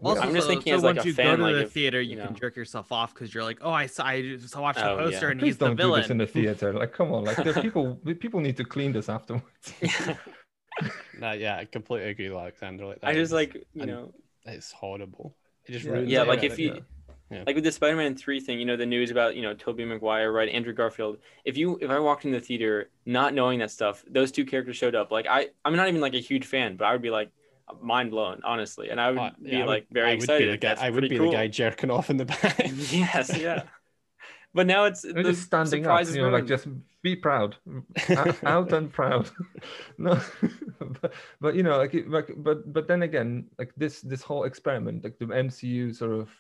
Also, I'm just so- thinking so as, like, once a you fan, go to like, the if, theater, you, you can jerk yourself off because you're like, oh, I saw, I just watched the Oh, yeah. poster and Please he's the don't do villain. this in the theater. Like, come on, like there *laughs* people people need to clean this afterwards. *laughs* *laughs* Nah, yeah, I completely agree with Alexander. Like that I just is- like you and know it's horrible. It just Yeah. ruins yeah like if you Yeah. like with the spider-man 3 thing you know the news about you know tobey maguire right andrew garfield if you if i walked in the theater not knowing that stuff those two characters showed up like i i'm not even like a huge fan but i would be like mind blown honestly and i would Uh, be yeah, I would- like very I would be excited the guy- I would be cool. the guy jerking off in the back. *laughs* yes yeah *laughs* but now it's They're the just standing up, you know, like just be proud, out and proud. *laughs* no, but, but you know, like, like, but but then again, like this this whole experiment, like the MCU sort of.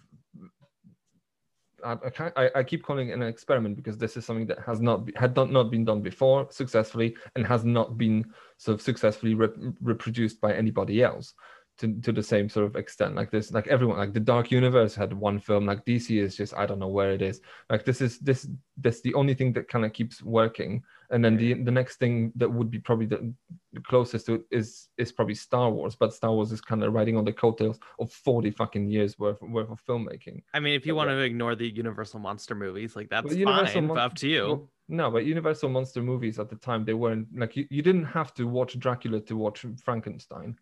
I, I, I, keep calling it an experiment because this is something that has not had not, not been done before successfully and has not been sort of successfully rep, reproduced by anybody else to, to the same sort of extent. Like this like everyone like the dark universe had one film like dc is just i don't know where it is. Like this is this this the only thing that kind of keeps working and then the the next thing that would be probably the, closest to it is is probably star wars but star wars is kind of riding on the coattails of 40 fucking years worth worth of filmmaking I mean, if you want to ignore the Universal monster movies, like that's fine. Mon- up to you. well, no, but Universal monster movies at the time they weren't like you, you didn't have to watch Dracula to watch Frankenstein.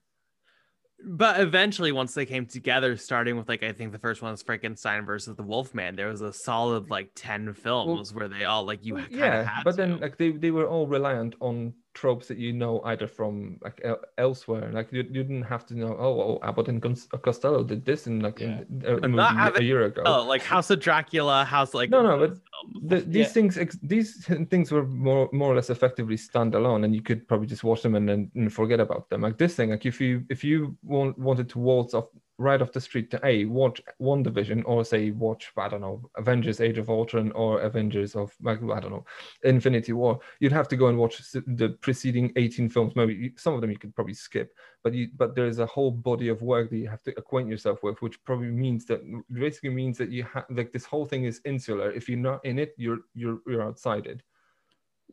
But eventually, once they came together, starting with like I think the first one was Frankenstein versus the Wolfman, there was a solid like ten films where they all like you kind of yeah, had but to. then like they, they were all reliant on tropes that you know either from like el- elsewhere. Like you, you didn't have to know. Oh, oh Abbott and Cons- uh, Costello did this in like in a, a But movie not a year ago. Oh, like House of Dracula, House like no, no, but um, the, these Yeah. things ex- these *laughs* things were more more or less effectively standalone, and you could probably just watch them and then forget about them. Like this thing, like if you if you want, wanted to waltz off right off the street to a watch WandaVision or say watch I don't know Avengers Age of Ultron or Avengers of I don't know Infinity War, you'd have to go and watch the preceding eighteen films. Maybe some of them you could probably skip, but you but there is a whole body of work that you have to acquaint yourself with, which probably means that basically means that you have like this whole thing is insular. If you're not in it, you're you're you're outside it.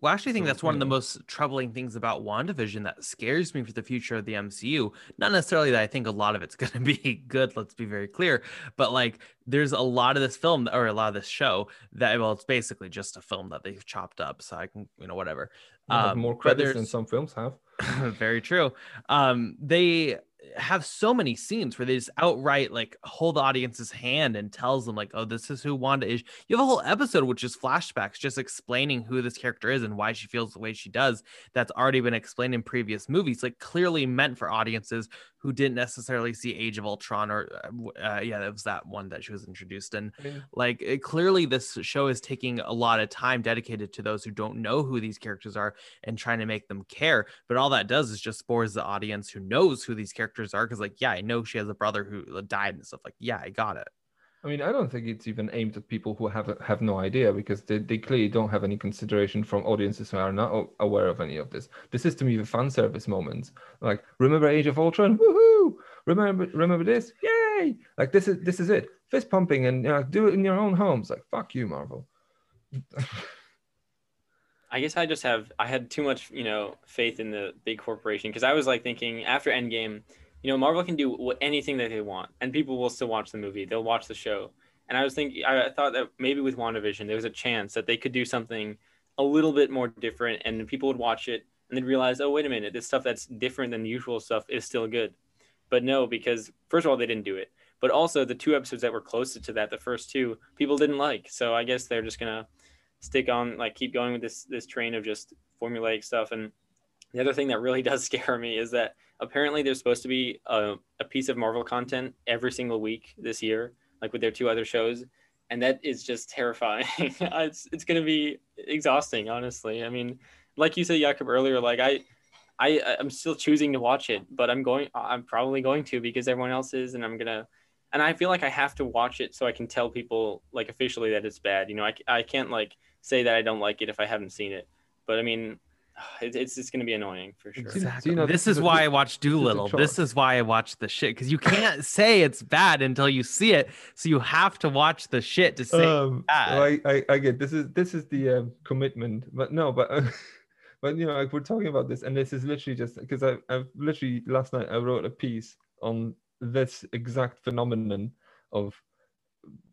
Well, I actually think that's one of the most troubling things about WandaVision that scares me for the future of the MCU. Not necessarily that I think a lot of it's *laughs* going to be good, let's be very clear, but like there's a lot of this film or a lot of this show that, well, it's basically just a film that they've chopped up. So I can, you know, whatever. Um, more credits than some films have. *laughs* very true. Um, they have so many scenes where they just outright like hold the audience's hand and tells them like, "Oh, this is who Wanda is." You have a whole episode which is flashbacks, just explaining who this character is and why she feels the way she does. That's already been explained in previous movies, like clearly meant for audiences who didn't necessarily see Age of Ultron or uh, uh, yeah, that was that one that she was introduced in. Like it, clearly, this show is taking a lot of time dedicated to those who don't know who these characters are and trying to make them care. But all that does is just spores the audience who knows who these characters are. Because like, yeah, I know she has a brother who died and stuff. Like, yeah, I got it. I mean, I don't think it's even aimed at people who have have no idea because they, they clearly don't have any consideration from audiences who are not aware of any of this. This is to me the fan service moments. Like, remember Age of Ultron? Woohoo! Remember remember this? Yay! Like this is this is it. Fist pumping and you know, do it in your own homes. Like, fuck you, Marvel. *laughs* I guess I just have I had too much, you know, faith in the big corporation because I was like thinking after Endgame, you know, Marvel can do anything that they want, and people will still watch the movie. They'll watch the show, and I was thinking, I, thought that maybe with WandaVision there was a chance that they could do something a little bit more different, and people would watch it and they'd realize, oh wait a minute, this stuff that's different than the usual stuff is still good. But no, because first of all they didn't do it, but also the two episodes that were closest to that, the first two, people didn't like. So I guess they're just gonna stick on like keep going with this this train of just formulaic stuff. And the other thing that really *laughs* does scare me is that apparently there's supposed to be a, a piece of Marvel content every single week this year, like with their two other shows. And that is just terrifying. *laughs* it's it's gonna be exhausting, honestly. I mean, like you said, Jakob earlier, like I I I'm still choosing to watch it, but I'm going I'm probably going to because everyone else is, and I'm gonna and I feel like I have to watch it so I can tell people like officially that it's bad. You know, I, I can't like say that I don't like it if I haven't seen it. But I mean, it, *sighs* it's just going to be annoying for sure. Exactly. this is why I watch Dolittle. This is why I watch the shit because you can't say it's bad until you see it. So you have to watch the shit to say um, I, I, I get this is this is the um, commitment, but no, but. Uh, *laughs* but you know, like we're talking about this, and this is literally just because I, I've literally last night I wrote a piece on this exact phenomenon of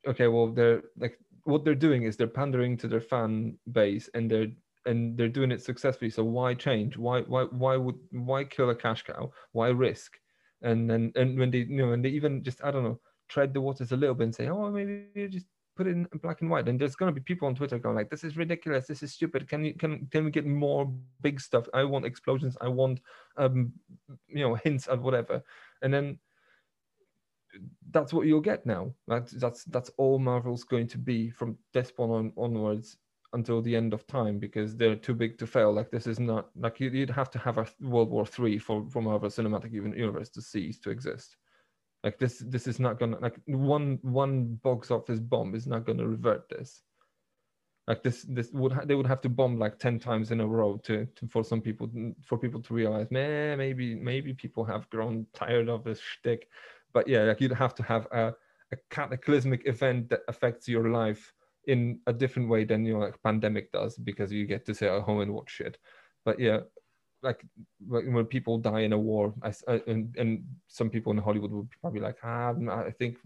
okay well they're like what they're doing is they're pandering to their fan base and they're and they're doing it successfully so why change? Why why why would why kill a cash cow? Why risk? And then and, when they you know and they even just i don't know tread the waters a little bit and say oh maybe you just put it in black and white. And there's to be people on twitter going like this is ridiculous. This is stupid. Can you can can we get more big stuff? I want explosions. I want um you know hints at whatever. And then that's what you'll get now. That's that's that's all Marvel's going to be from this point on onwards until the end of time because they're too big to fail. Like this is not like you'd have to have a World War Three for for Marvel Cinematic Universe to cease to exist. Like this this is not gonna like one one box office bomb is not gonna revert this. Like this this would ha- they would have to bomb like ten times in a row to, to for some people for people to realize man maybe maybe people have grown tired of this shtick but yeah, like you'd have to have a, a cataclysmic event that affects your life in a different way than you know like pandemic does because you get to sit at home and watch shit. But yeah, like when people die in a war, I, and, and some people in Hollywood would probably like, ah, I think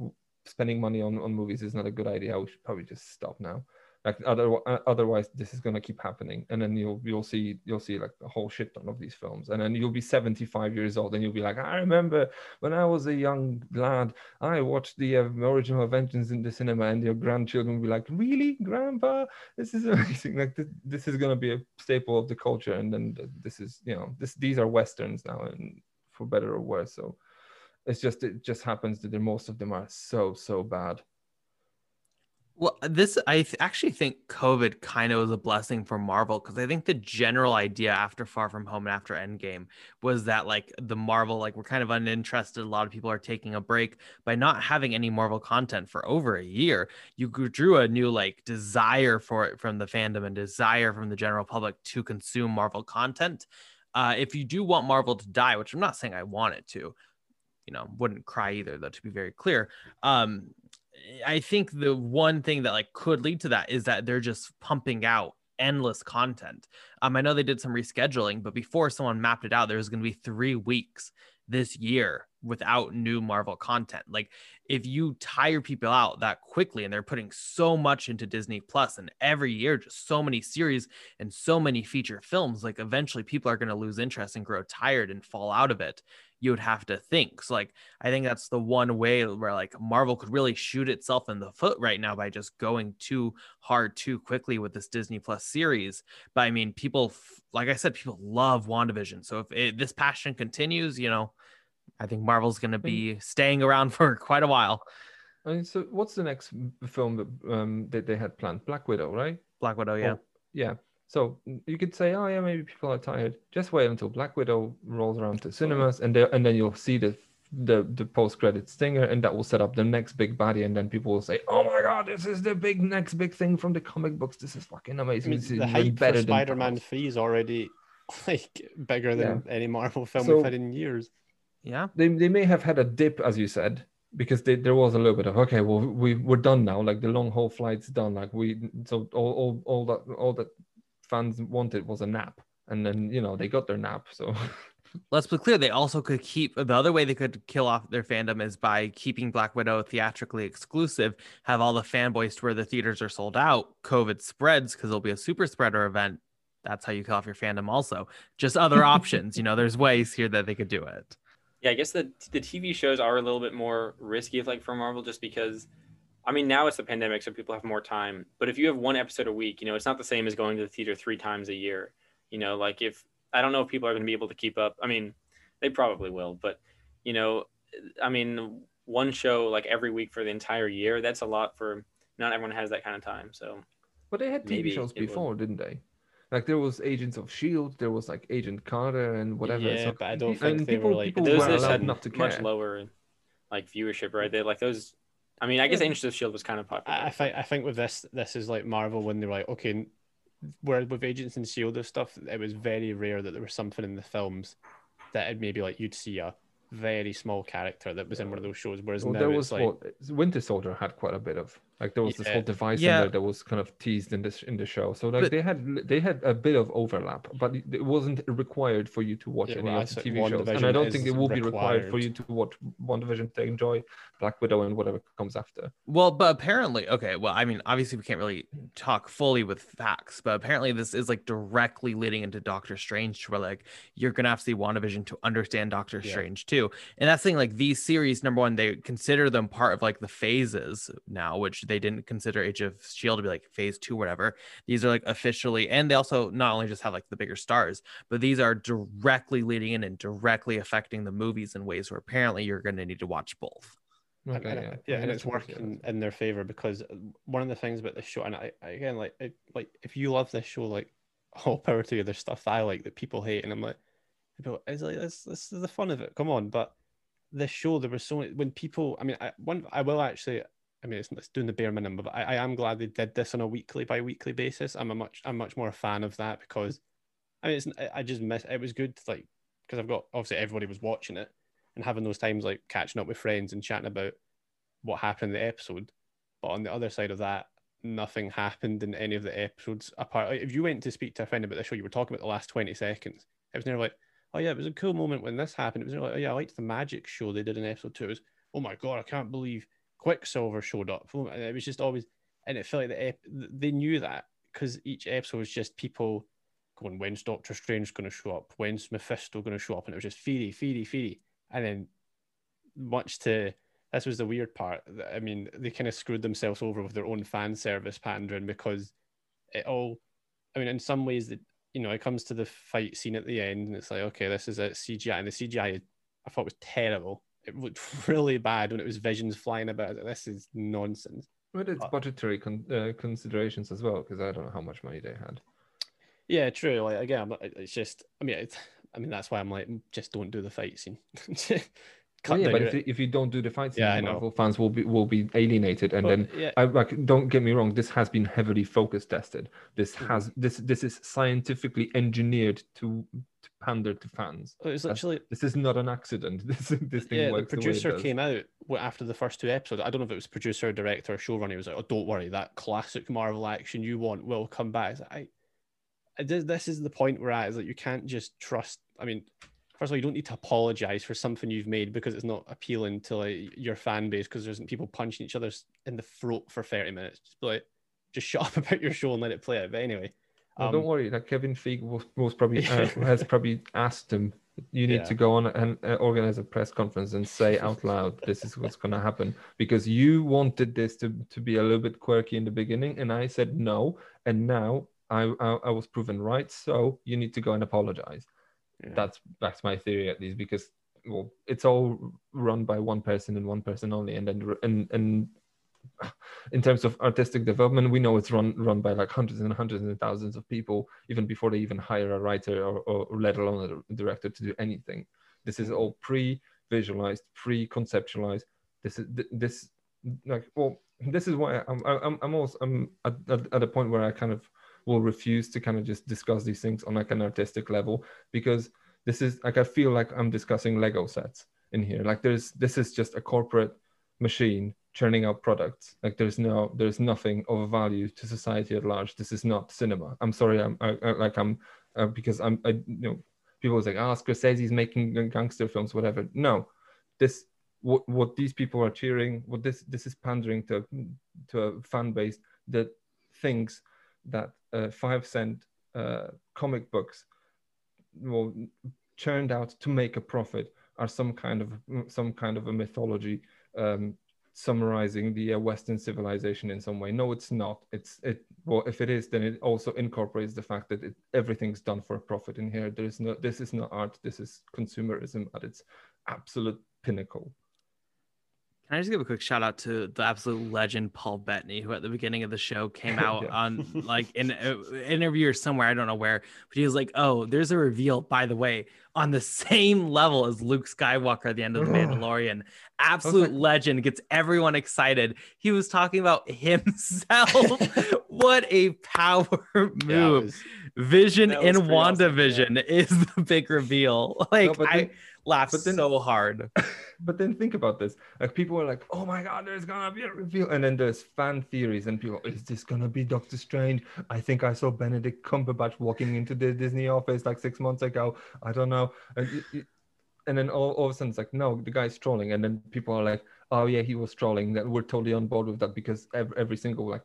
spending money on, on movies is not a good idea. We should probably just stop now like other, uh, otherwise this is going to keep happening. And then you'll you'll see you'll see like a whole shit ton of these films. And then you'll be 75 years old and you'll be like i remember when i was a young lad i watched the uh, original avengers in the cinema and your grandchildren will be like really grandpa? This is *laughs* amazing. Like this, this is going to be a staple of the culture. And then this is you know this these are westerns now and for better or worse. So it's just it just happens that most of them are so so bad well, this I th- actually think COVID kind of was a blessing for Marvel because I think the general idea after Far From Home and after Endgame was that like the Marvel like we're kind of uninterested. A lot of people are taking a break by not having any Marvel content for over a year. You drew a new like desire for it from the fandom and desire from the general public to consume Marvel content. Uh, if you do want Marvel to die, which I'm not saying I want it to, you know, wouldn't cry either, though, to be very clear. Um, I think the one thing that like could lead to that is that they're just pumping out endless content. Um, I know they did some rescheduling, but before someone mapped it out, there was going to be three weeks this year without new Marvel content. Like if you tire people out that quickly and they're putting so much into Disney Plus and every year just so many series and so many feature films, like eventually people are going to lose interest and grow tired and fall out of it you would have to think. So like I think that's the one way where like Marvel could really shoot itself in the foot right now by just going too hard too quickly with this Disney Plus series. But I mean, people like I said, people love WandaVision. So if it, this passion continues, you know, I think Marvel's going to be staying around *laughs* for quite a while. I mean, so what's the next film that um that they had planned? Black Widow, right? Black Widow, yeah. Oh, yeah. So you could say, oh yeah, maybe people are tired. Just wait until Black Widow rolls around to cinemas, and there, and then you'll see the the the post credit stinger, and that will set up the next big baddie, and then people will say, oh my god, this is the big next big thing from the comic books. This is fucking amazing. I mean, the hype better for Spider-Man Three is already *laughs* like bigger than yeah. any Marvel film so, we've had in years. Yeah, they they may have had a dip, as you said, because they, there was a little bit of okay, well we we're done now. Like the long haul flight's done. Like we so all all all that all that fans wanted was a nap, and then you know they got their nap. So let's be clear: they also could keep the other way they could kill off their fandom is by keeping Black Widow theatrically exclusive. Have all the fanboys to where the theaters are sold out. COVID spreads because it'll be a super spreader event. That's how you kill off your fandom. Also, just other *laughs* options. You know, there's ways here that they could do it. Yeah, I guess the the TV shows are a little bit more risky, like for Marvel, just because I mean, now it's the pandemic, so people have more time. But if you have one episode a week, you know, it's not the same as going to the theater three times a year. You know, like if I don't know if people are going to be able to keep up. I mean, they probably will, but you know, I mean, one show like every week for the entire year, that's a lot for not everyone has that kind of time. So, But they had TV shows it would- before, didn't they? Like there was Agents of Shield, there was like Agent Carter and whatever. Yeah, so but I don't think they were, like- people those were had not to much care. lower like viewership, right? They like those. I mean, I guess Agents of Shield was kind of popular. I, I think I think with this this is like Marvel when they're like okay, where with Agents and Shield and stuff, it was very rare that there was something in the films that it maybe like you'd see a very small character that was in one of those shows. Whereas Well, now there it's was like what Winter Soldier had quite a bit of like there was this whole device Yeah. in there that was kind of teased in this in the show. So like But- they had they had a bit of overlap, but it it wasn't required for you to watch Yeah, any well, of the TV shows. And I don't think it will be required for you to watch WandaVision to enjoy Black Widow and whatever comes after. Well, but apparently, okay. Well, I mean, obviously, we can't really talk fully with facts, but apparently, this is like directly leading into Doctor Strange, where like you're gonna have to see WandaVision to understand Doctor Yeah. Strange too. And that's the thing, like these series, number one, they consider them part of like the phases now, which they didn't consider Agents of Shield to be like phase two, whatever. These are like officially, and they also not only just have like the bigger stars, but these are directly leading in and directly affecting the movies in ways where apparently you're gonna need to watch both. And- Okay, and, yeah, yeah, and it's I can see working in their favor because uh, one of the things about this show, and I, I again like it, like if you love this show, like *laughs* all power to you. There's stuff that I like that people hate, and I'm like, people, it's like this, this is the fun of it. Come on, but this show, there was so many when people. I mean, I one I will actually. I mean, it's, it's doing the bare minimum, but I, I am glad they did this on a weekly by weekly basis. I'm a much I'm much more a fan of that because I mean, it's, I- just miss. It was good, like because I've got obviously everybody was watching it and having those times like catching up with friends and chatting about what happened in the episode. But on the other side of that, nothing happened in any of the episodes. Apart, like, if you went to speak to a friend about the show, you were talking about the last twenty seconds. It was never like, oh yeah, it was a cool moment when this happened. It was like, oh yeah, I liked the magic show they did in episode two. It was, oh my god, I can't believe Quicksilver showed up. It was just always, and it felt like the ep- they knew that because each episode was just people going, when's Doctor Strange going to show up? When's Mephisto going to show up? And it was just Feedy, Feedy, Feedy. And then, much to this was the weird part. I mean, they kind of screwed themselves over with their own fan service pandering because it all, I mean, in some ways, that you know, it comes to the fight scene at the end, and it's like, okay, this is a CGI, and the CGI I thought was terrible. It looked *laughs* really bad when it was visions flying about. Like, This is nonsense. But it's budgetary con- uh, considerations as well, because I don't know how much money they had. Yeah, true. Like again, it's just. I mean, it's, I mean that's why I'm like, just don't do the fight scene. *laughs* Well, yeah, but if, you- if you don't do the fight scene, Yeah, I know. Marvel fans will be will be alienated, and Well, then yeah. I like. Don't get me wrong. This has been heavily focus tested. This Mm-hmm. has this this is scientifically engineered to, to pander to fans. It was That's- literally- this is not an accident. *laughs* This this thing yeah, the works the way it producer does. came out after the first two episodes. I don't know if it was producer, director, or showrunner. He was like, "Oh, don't worry, that classic Marvel action you want will come back." It's like, I, I this, this is the point we're at. Is that you can't just trust. I mean, first of all, you don't need to apologize for something you've made because it's not appealing to like your fan base because there's people punching each other in the throat for thirty minutes. Just like, just shut up *laughs* about your show and let it play out. But anyway, Well, um, don't worry. Like Kevin Feige was, was probably *laughs* uh, has probably asked him. You need Yeah. to go on and uh, organize a press conference and say out loud, *laughs* "This is what's going to happen," because you wanted this to to be a little bit quirky in the beginning, and I said no, and now I I, I was proven right. So you need to go and apologize. That's that's my theory at least, because well, it's all run by one person and one person only, and then and and *sighs* in terms of artistic development, we know it's run run by like hundreds and hundreds and thousands of people, even before they even hire a writer or, or let alone a director to do anything. This is all pre-visualized, pre-conceptualized. This is this like well, this is why I'm I'm I'm also I'm at, at, at a point where I kind of will refuse to kind of just discuss these things on like an artistic level because this is like I feel like I'm discussing Lego sets in here. Like there's this is just a corporate machine churning out products. Like there's no there's nothing of value to society at large. This is not cinema. I'm sorry. I'm I, I, like I'm uh, because I'm I, you know people say ah Scorsese's making gangster films whatever. No, this what what these people are cheering. What this this is pandering to to a fan base that thinks that uh, five cent uh, comic books well churned out to make a profit are some kind of some kind of a mythology um, summarizing the uh, Western civilization in some way. No, it's not. It's it. Well, if it is, then it also incorporates the fact that it, everything's done for a profit in here. There is no. This is not art. This is consumerism at its absolute pinnacle. Can I just give a quick shout out to the absolute legend Paul Bettany, who at the beginning of the show came *laughs* out Yeah. on *laughs* like in an interview or somewhere, I don't know where, but he was like, "Oh, there's a reveal, by the way, on the same level as Luke Skywalker at the end of the Mandalorian." Absolute legend gets everyone excited. He was talking about himself. *laughs* what a power move! was- Vision in pretty awesome, WandaVision is the big reveal. Like but I laughed but then- so hard. *laughs* But then think about this: like people are like, "Oh my God, there's gonna be a reveal," and then there's fan theories, and people, "Is this gonna be Doctor Strange?" I think I saw Benedict Cumberbatch walking into the Disney office like six months ago. I don't know, and, and then all, all of a sudden it's like, "No, the guy's trolling," and then people are like, "Oh yeah, he was trolling." That we're totally on board with that because every, every single like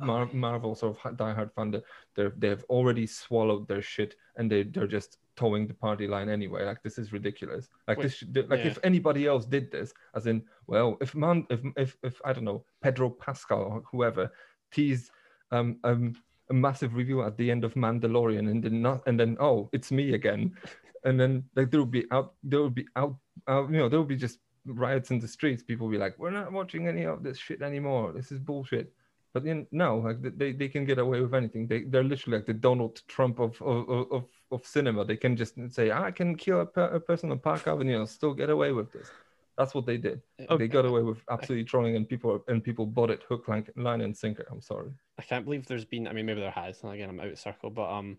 Mar- Marvel sort of diehard fan, they- they're they've already swallowed their shit, and they they're just towing the party line anyway. Like this is ridiculous. Like Wait, this, should, like yeah. if anybody else did this, as in, well, if man, if if if I don't know, Pedro Pascal or whoever teased um um a massive review at the end of Mandalorian, and then not, and then oh, it's me again, *laughs* and then like there would be out, there would be out, out you know, there would be just riots in the streets. People would be like, we're not watching any of this shit anymore. This is bullshit. But then no, like they, they can get away with anything. They they're literally like the Donald Trump of of, of, of cinema. They can just say I can kill a, per- a person on Park Avenue and still get away with this. That's what they did. They got away with absolutely trolling, and people and people bought it hook, line, line and sinker. I'm sorry. I can't believe there's been. I mean, maybe there has. And again, I'm out of circle, but um,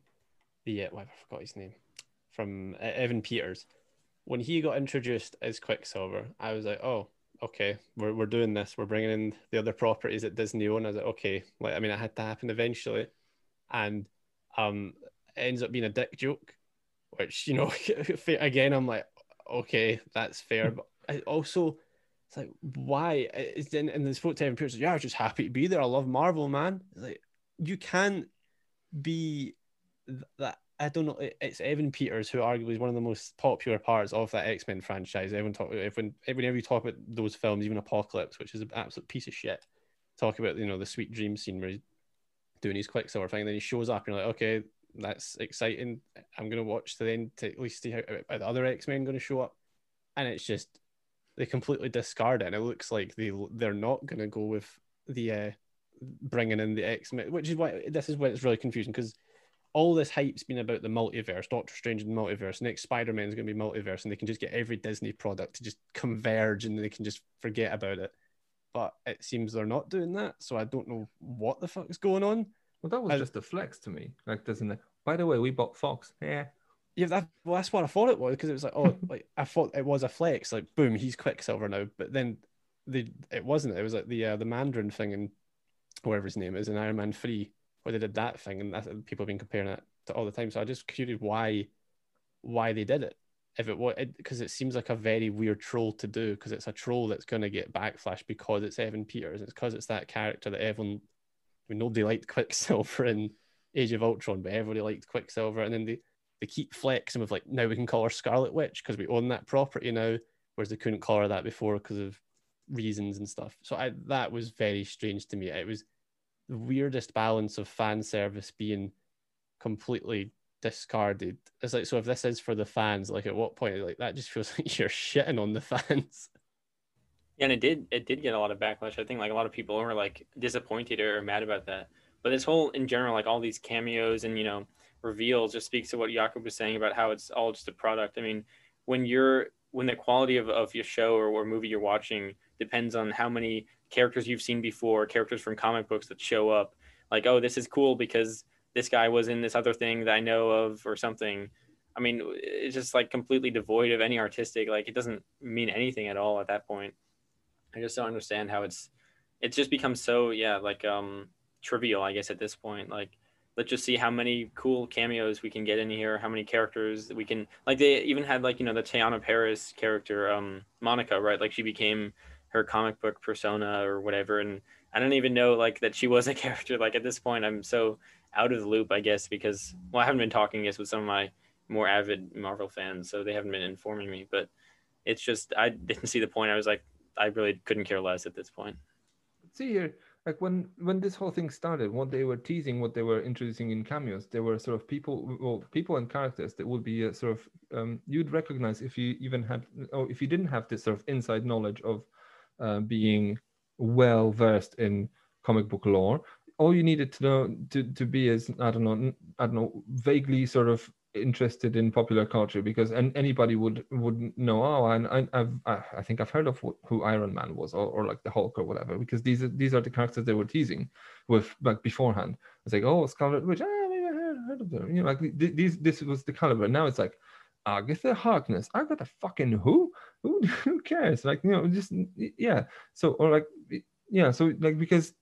the uh, what, I forgot his name from uh, Evan Peters. When he got introduced as Quicksilver, I was like, oh, okay, we're we're doing this. We're bringing in the other properties that Disney own. I was like, okay, like I mean, it had to happen eventually, and um, ends up being a dick joke, which you know, *laughs* again, I'm like, okay, that's fair, but I also. It's like why? It's in and the spoke Evan Pierce. Yeah, I was just happy to be there. I love Marvel, man. It's like you can't be that. I don't know. It's Evan Peters who arguably is one of the most popular parts of that X Men franchise. Everyone talk when whenever you talk about those films, even Apocalypse, which is an absolute piece of shit. Talk about you know the sweet dream scene where he's doing his Quicksilver thing, and then he shows up, and you're like, okay, that's exciting. I'm gonna watch to then to at least see how are the other X Men going to show up, and it's just they completely discard it. And it looks like they they're not going to go with the uh, bringing in the X Men, which is why this is when it's really confusing because all this hype's been about the multiverse, Doctor Strange the multiverse. Next Spider Man is going to be multiverse, and they can just get every Disney product to just converge, and they can just forget about it. But it seems they're not doing that, so I don't know what the fuck is going on. Well, that was just a flex to me. Like, doesn't it? By the way, we bought Fox. Yeah. Yeah, that, well, that's what I thought it was because it was like, oh, *laughs* like I thought it was a flex, like boom, he's Quicksilver now. But then the it wasn't. It was like the uh, the Mandarin thing and whatever his name is in Iron Man three, where they did that thing, and that's, people have been comparing it to all the time. So I just curious why why they did it. If it was because it, seems like a very weird troll to do because it's a troll that's going to get backlash because it's Evan Peters. It's because it's that character that everyone. Mean, nobody liked Quicksilver in Age of Ultron, but everybody liked Quicksilver, and then they they keep flexing with like now we can call her Scarlet Witch because we own that property now, whereas they couldn't call her that before because of reasons and stuff. So I that was very strange to me. It was the weirdest balance of fan service being completely discarded. It's like so if this is for the fans, like at what point like that just feels *laughs* like you're shitting on the fans. And it did it did get a lot of backlash. I think like a lot of people were like disappointed or mad about that. But this whole in general, like all these cameos and you know reveals, just speaks to what Jakob was saying about how it's all just a product. I mean, when you're when the quality of, of your show or, or movie you're watching depends on how many characters you've seen before, characters from comic books that show up. Like, oh, this is cool because this guy was in this other thing that I know of or something. I mean, it's just like completely devoid of any artistic. Like, it doesn't mean anything at all at that point. I just don't understand how it's it's just become so yeah like um trivial I guess at this point. Like let's just see how many cool cameos we can get in here how many characters we can like they even had like you know the Teyonah Parris character um Monica right? Like she became her comic book persona or whatever. And I don't even know like that she was a *laughs* character. Like at this point I'm so out of the loop I guess because well I haven't been talking guess with some of my more avid Marvel fans so they haven't been informing me. But it's just I didn't see the point. I was like I really couldn't care less at this point. see here like when when this whole thing started what they were teasing what they were introducing in cameos there were sort of people well people and characters that would be uh, sort of um, you'd recognize if you even had or if you didn't have this sort of inside knowledge of uh, being well versed in comic book lore all you needed to know to, to be is i don't know I don't know vaguely sort of interested in popular culture because and anybody would would know oh and I, I've I think I've heard of who Iron Man was or, or like the Hulk or whatever because these are these are the characters they were teasing with like beforehand. It's like oh Scarlet Witch ah, maybe I heard, heard of them. You know like th- these this was the caliber. Now it's like Agatha Harkness I got Agatha fucking who? Who *laughs* who cares? Like you know just yeah. So or like yeah so like because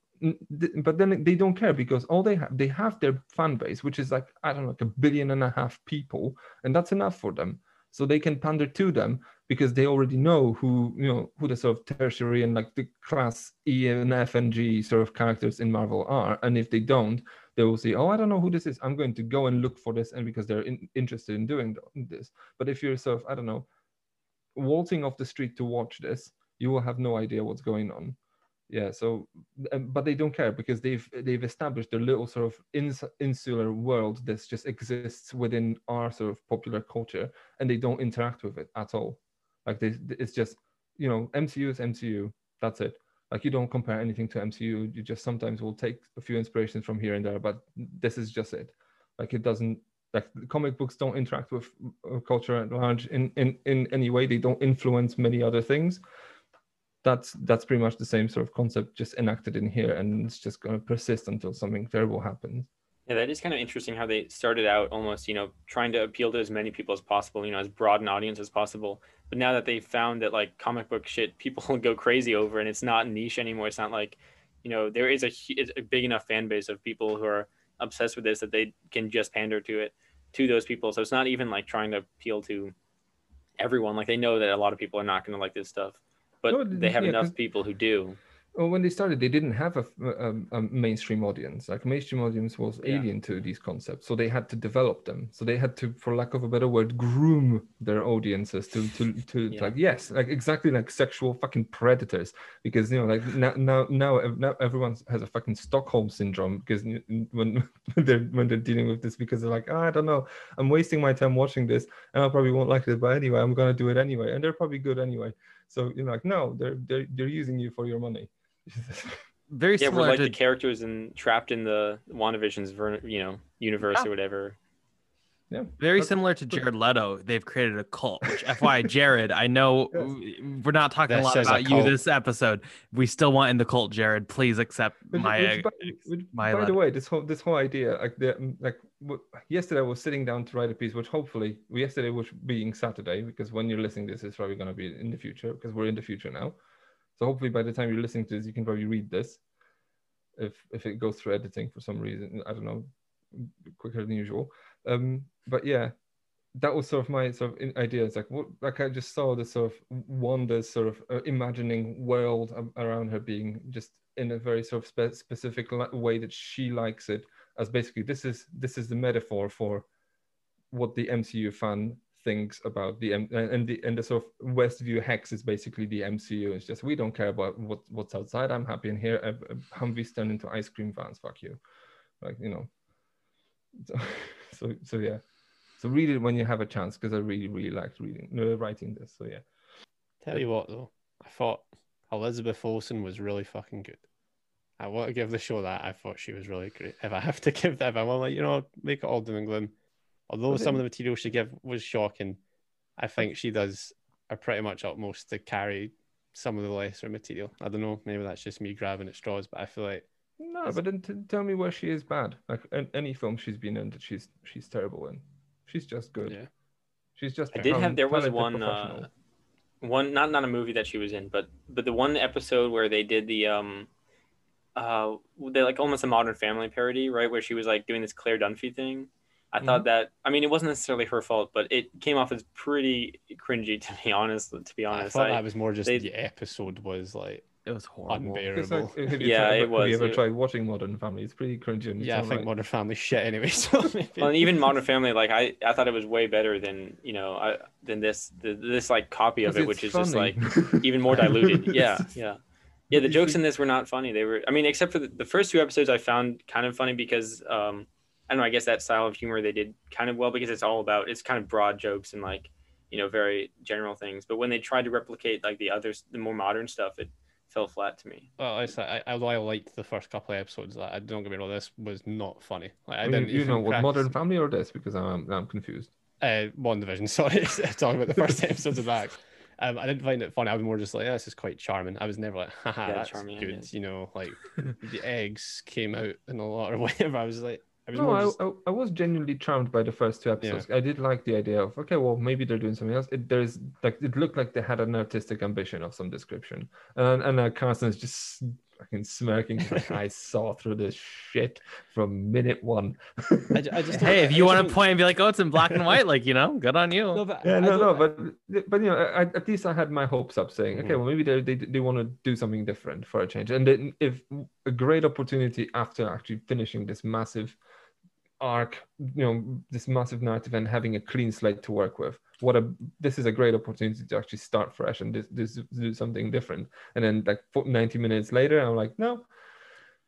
but then they don't care because all they have they have their fan base which is like i don't know like a billion and a half people and that's enough for them. So they can pander to them because they already know who you know who the sort of tertiary and like the class e and f and g sort of characters in marvel are and if they don't they will say oh i don't know who this is. I'm going to go and look for this and because they're in, interested in doing this. But if you're sort of i don't know waltzing off the street to watch this you will have no idea what's going on yeah so but they don't care because they've they've established their little sort of ins- insular world that just exists within our sort of popular culture and they don't interact with it at all. Like they it's just you know mcu is mcu that's it. Like you don't compare anything to mcu you just sometimes will take a few inspirations from here and there but this is just it. Like it doesn't like comic books don't interact with uh, culture at large in in in any way. They don't influence many other things that's that's pretty much the same sort of concept just enacted in here and it's just going to persist until something terrible happens Yeah, that is kind of interesting how they started out almost, you know, trying to appeal to as many people as possible, you know, as broad an audience as possible. But now that they've found that like comic book shit, people *laughs* go crazy over, and it's not niche anymore. It's not like, you know, there is a, a big enough fan base of people who are obsessed with this that they can just pander to it, to those people. So it's not even like trying to appeal to everyone. Like they know that a lot of people are not going to like this stuff, but No, they have yeah, enough people who do. well when they started they didn't have a, a, a mainstream audience like mainstream audience was Yeah. alien to these concepts so they had to develop them so they had to for lack of a better word groom their audiences to to, to Yeah. like yes like exactly like sexual fucking predators because you know like now now now, now everyone has a fucking stockholm syndrome because when *laughs* when they're when they're dealing with this because they're like "Ah, i don't know i'm wasting my time watching this and i probably won't like it but anyway i'm gonna do it anyway and they're probably good anyway so you're like no they're they're, they're using you for your money *laughs* Very Yeah, we're similar like to the characters in trapped in the WandaVision's ver- you know universe Yeah. or ah. whatever. Yeah very That's- similar to Jared Leto. They've created a cult. Which, FYI, Jared, I know *laughs* w- we're not talking a lot is a about you this episode. We still want in the cult, Jared. Please accept Which- my which by, which, my by the way, this whole this whole idea, like the mm, like w- yesterday, I was sitting down to write a piece, which hopefully yesterday was being Saturday, because when you're listening to this, it's probably going to be in the future, because we're in the future now. So hopefully, by the time you're listening to this, you can probably read this. If if it goes through editing for some reason, I don't know, quicker than usual. Um, but yeah, that was sort of my sort of idea. It's like what like I just saw this sort of Wanda's sort of uh, imagining world around her being just in a very sort of spe- specific way that she likes it. As basically this is this is the metaphor for what the MCU fan thinks about the M- and the and the sort of Westview hex is basically the MCU. It's just we don't care about what what's outside. I'm happy in here. Uh, Humvees turn into ice cream vans. Fuck you, like you know. *laughs* So so, so yeah. So read it when you have a chance because I really really liked reading uh, writing this. So yeah. Tell you what though, I thought Elizabeth Olsen was really fucking good. I want to give the show that. I thought she was really great. If I have to *laughs* give that, if I want like you know make it all doom and gloom, although some of the material she gave was shocking, I think she does a pretty much utmost to carry some of the lesser material. I don't know, maybe that's just me grabbing at straws, but I feel like No, but then t- tell me where she is bad. Like an- any film she's been in that she's she's terrible in. She's just good. Yeah. She's just. I did have there was one uh, one not not a movie that she was in, but but the one episode where they did the um uh they like almost a modern family parody, right? Where she was like doing this Claire Dunphy thing. I Mm-hmm. thought that I mean it wasn't necessarily her fault, but it came off as pretty cringy *laughs* to be honest. To be honest, I honest, thought I- that was more just they- the episode was like It was horrible. It's unbearable. like, have you Yeah, tried, it Have you ever It- tried watching Modern Family? It's pretty cringy. and yeah, I think alright. Modern Family shit anyway. *laughs* So *laughs* maybe. Well, and even Modern Family, like I, I thought it was way better than you know, I, than this, the, this like copy of it, which is just like even more diluted. *laughs* Yeah, yeah, yeah. The jokes in this were not funny. They were, I mean, except for the, the first two episodes, I found kind of funny because, um, I don't know. I guess that style of humor they did kind of well because it's all about it's kind of broad jokes and like you know very general things. But when they tried to replicate like the others, the more modern stuff, it fell flat to me. Well, I, said- I, although I liked the first couple of episodes, that I don't get me wrong, this was not funny. Like, I You- didn't you, know crack- Modern Family or this because I'm I'm confused. Uh, WandaVision. *laughs* Sorry, *laughs* talking about the *laughs* first episodes of that. Um, I didn't find it funny. I was more just like, yeah, this is quite charming. I was never like, haha, Yeah, that's charming, good. yeah. You know, like the eggs came out in a lot or whatever. I was like, I was No, more I, just, I, I was genuinely charmed by the first two episodes. I did like the idea of okay, well maybe they're doing something else. It, there's like it looked like they had an artistic ambition of some description, and and uh, Carson is just fucking smirking like *laughs* I saw through this shit from minute one. *laughs* I, I just *laughs* Hey, if you just want to point and be like, oh, it's in black and white, like you know, good on you. No, but yeah, no, no, but but you know, I, at least I had my hopes up, saying, okay, Mhm. well, maybe they they, they want to do something different for a change, and then if a great opportunity after actually finishing this massive arc, you know, this massive narrative, and having a clean slate to work with, what a this is a great opportunity to actually start fresh and this, this do something different, and then like fo- ninety minutes later, I'm like, no.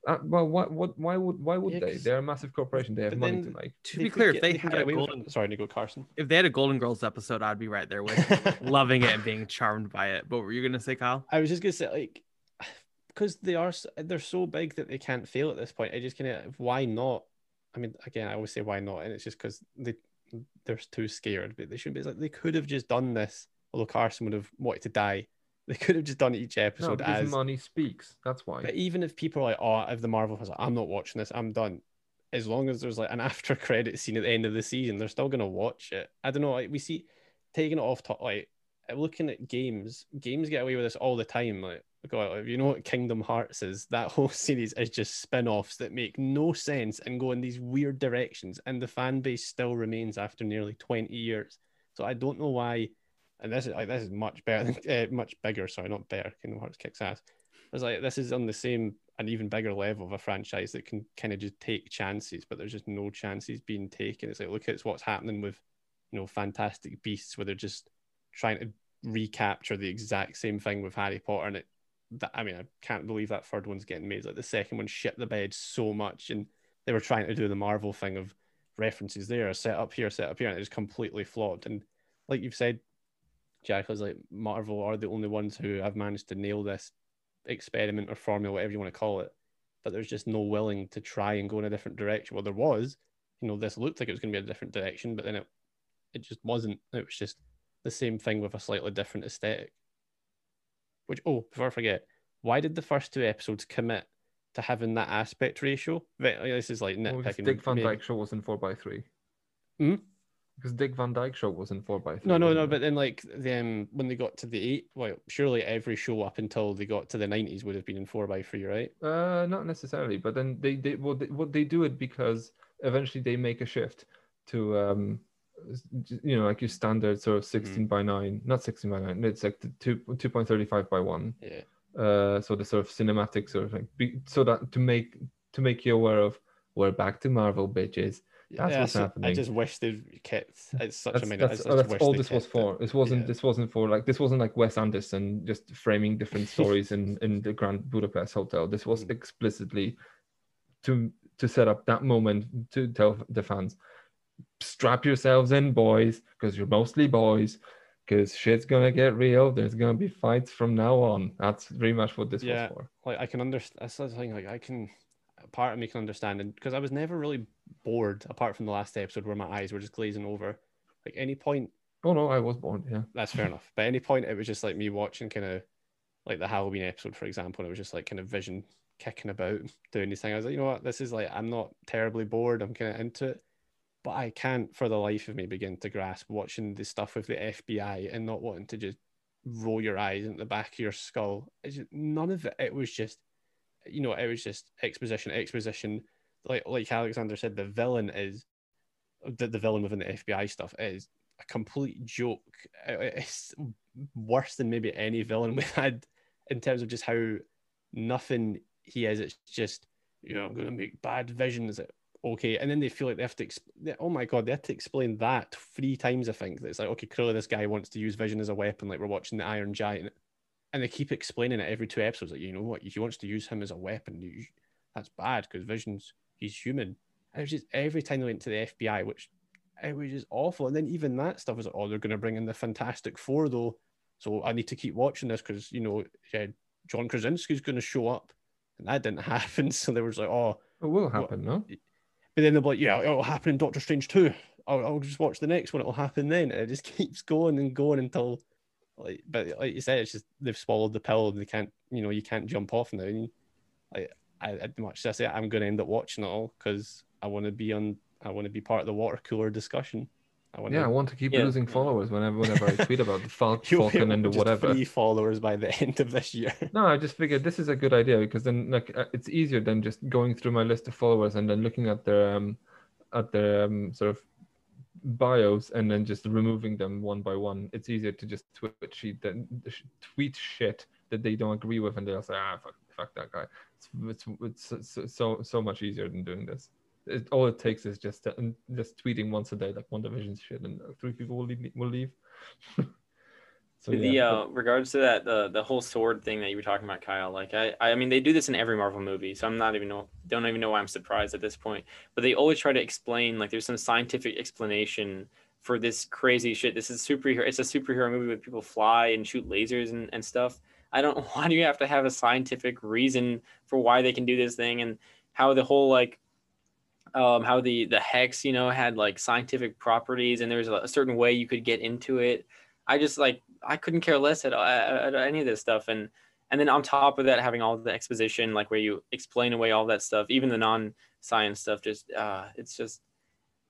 Uh, well, what, what, why would, why would Yeah, they? 'cause- They're a massive corporation. They have money then to make. To be clear, get- if they can had a golden, it. Sorry, Nico Carson. if they had a Golden Girls episode, I'd be right there with *laughs* loving it and being charmed by it. But what were you gonna say, Kyle? I was just gonna say like because they are they're so big that they can't fail at this point. I just kind of why not? I mean, again, I always say why not, and it's just because they they're too scared. But they shouldn't be. It's like they could have just done this. Although Carson would have wanted to die, *laughs* they could have just done each episode because as. money speaks. That's why. But even if people are like, oh, if the Marvel are like, I'm not watching this, I'm done. As long as there's like an *laughs* after credit scene at the end of the season, they're still gonna watch it. I don't know. Like we see taking it off top, like looking at games, games get away with this all the time. Like, God, you know what Kingdom Hearts is, that whole *laughs* series is just spin-offs that make no sense and go in these weird directions, and the fan base still remains after nearly 20 years. So I don't know why. And this is like this is much better, than, uh, much bigger. Sorry, not better. Kingdom Hearts kicks ass. It's like this is on the same an even bigger level of a franchise that can kind of just take chances, but there's just no chances being taken. It's like look at what's happening with you know Fantastic Beasts, where they're just trying to recapture the exact same thing with Harry Potter, and it. That, I mean, I can't believe that third one's getting made. Like the second one shit the bed so much, and they were trying to do the Marvel thing of references there, set up here, set up here, and it just completely flopped. And like you've said, Jack was like Marvel are the only ones who have managed to nail this experiment or formula, whatever you want to call it. But there's just no willing to try and go in a different direction. Well, there was, you know, this looked like it was going to be a different direction, but then it it just wasn't. It was just the same thing with a slightly different aesthetic. Which oh, before I forget, why did the first two episodes commit to having that aspect ratio? This is like Well, nitpicking. Dick Van. Dyke show was in four by three. Hmm? Because Dick Van Dyke show was in four by three. No, no, no. it? But then, like, them when they got to the eight, well, surely every show up until they got to the nineties would have been in four by three, right? Uh, not necessarily, but then they they what they, what they do it because eventually they make a shift to um, you know, like your standard sort of Mm-hmm. sixteen by nine, not sixteen by nine. It's like the two two point thirty five by one. Yeah. Uh, so the sort of cinematic sort of thing, so that to make to make you aware of we're back to Marvel, bitches. That's Yeah, what's so happening. I just wish they'd kept. It's such that's, a minute. that's, I just oh, that's wish all they this was for. it. This wasn't Yeah. this wasn't for like this wasn't like Wes Anderson just framing different *laughs* stories in in the Grand Budapest Hotel. This was Mm. explicitly to to set up that moment to tell the fans, strap yourselves in, boys, because you're mostly boys. Because shit's gonna get real. There's gonna be fights from now on. That's very much what this yeah, was for. like I can understand. That's the thing. Like I can, part of me can understand, and because I was never really bored apart from the last episode where my eyes were just glazing over. Like any point, Oh no, I was born. Yeah. that's fair enough. But any point, it was just like me watching kind of like the Halloween episode, for example. And it was just like kind of Vision kicking about, doing this thing. I was like, you know what, this is like I'm not terribly bored. I'm kind of into it, but I can't for the life of me begin to grasp watching the stuff with the FBI and not wanting to just roll your eyes into the back of your skull. It's just, none of it. It was just, you know, it was just exposition, exposition. Like like Alexander said, the villain is the, the villain within the FBI stuff is a complete joke. It's worse than maybe any villain *laughs* we've had in terms of just how nothing he is. It's just you know I'm gonna make bad visions. Okay, and then they feel like they have to. Exp- oh my god, they had to explain that three times. I think it's like okay, clearly this guy wants to use vision as a weapon. Like we're watching the Iron Giant, and they keep explaining it every two episodes. Like you know what, if he wants to use him as a weapon, you, that's bad because Vision's he's human. And it was just every time they went to the FBI, which it was just awful. And then even that stuff was like, oh, they're going to bring in the Fantastic Four though, so I need to keep watching this because you know yeah, John Krasinski's going to show up, and that didn't *laughs* happen. So there was like, oh, it will happen, no? But then they're like, yeah, it'll happen in Doctor Strange too. I'll, I'll just watch the next one. It'll happen then. And it just *laughs* keeps going and going until, like, but like you said, it's just they've swallowed the pill and they can't, you know, you can't jump off now. And, like, I, I much I say, I'm going to end up watching it all because I want to be on, I want to be part of the water cooler discussion. I Yeah, I want to keep losing followers whenever whenever I tweet about the Fal- *laughs* Falcon and the whatever. Three followers by the *laughs* end of this year. No, I just figured this is a good idea because then like uh, it's easier than just going through my list of followers and then looking at their um at their um, sort of bios and then just removing them one by one. It's easier to just tweet sheet that tweet shit that they don't agree with and they'll say ah fuck, fuck that guy. It's it's, it's so, so so much easier than doing this. It, all it takes is just uh, just tweeting once a day like WandaVision shit and three people will leave will leave. *laughs* so the yeah, uh regards to that the the whole sword thing that you were talking about kyle like i i mean they do this in every marvel movie so i'm not even know don't even know why i'm surprised at this point. But they always try to explain like there's some scientific explanation for this crazy shit. This is superhero it's a superhero movie where people fly and shoot lasers and, and stuff. I don't *laughs* why do you have to have a scientific reason for why they can do this thing? And how the whole like um, how the the hex you know had like scientific properties and there was a, certain way you could get into it. I just like i couldn't care less at, at, at any of this stuff and and then on top of that having all the exposition like where you explain away all that stuff even the non-science stuff just uh it's just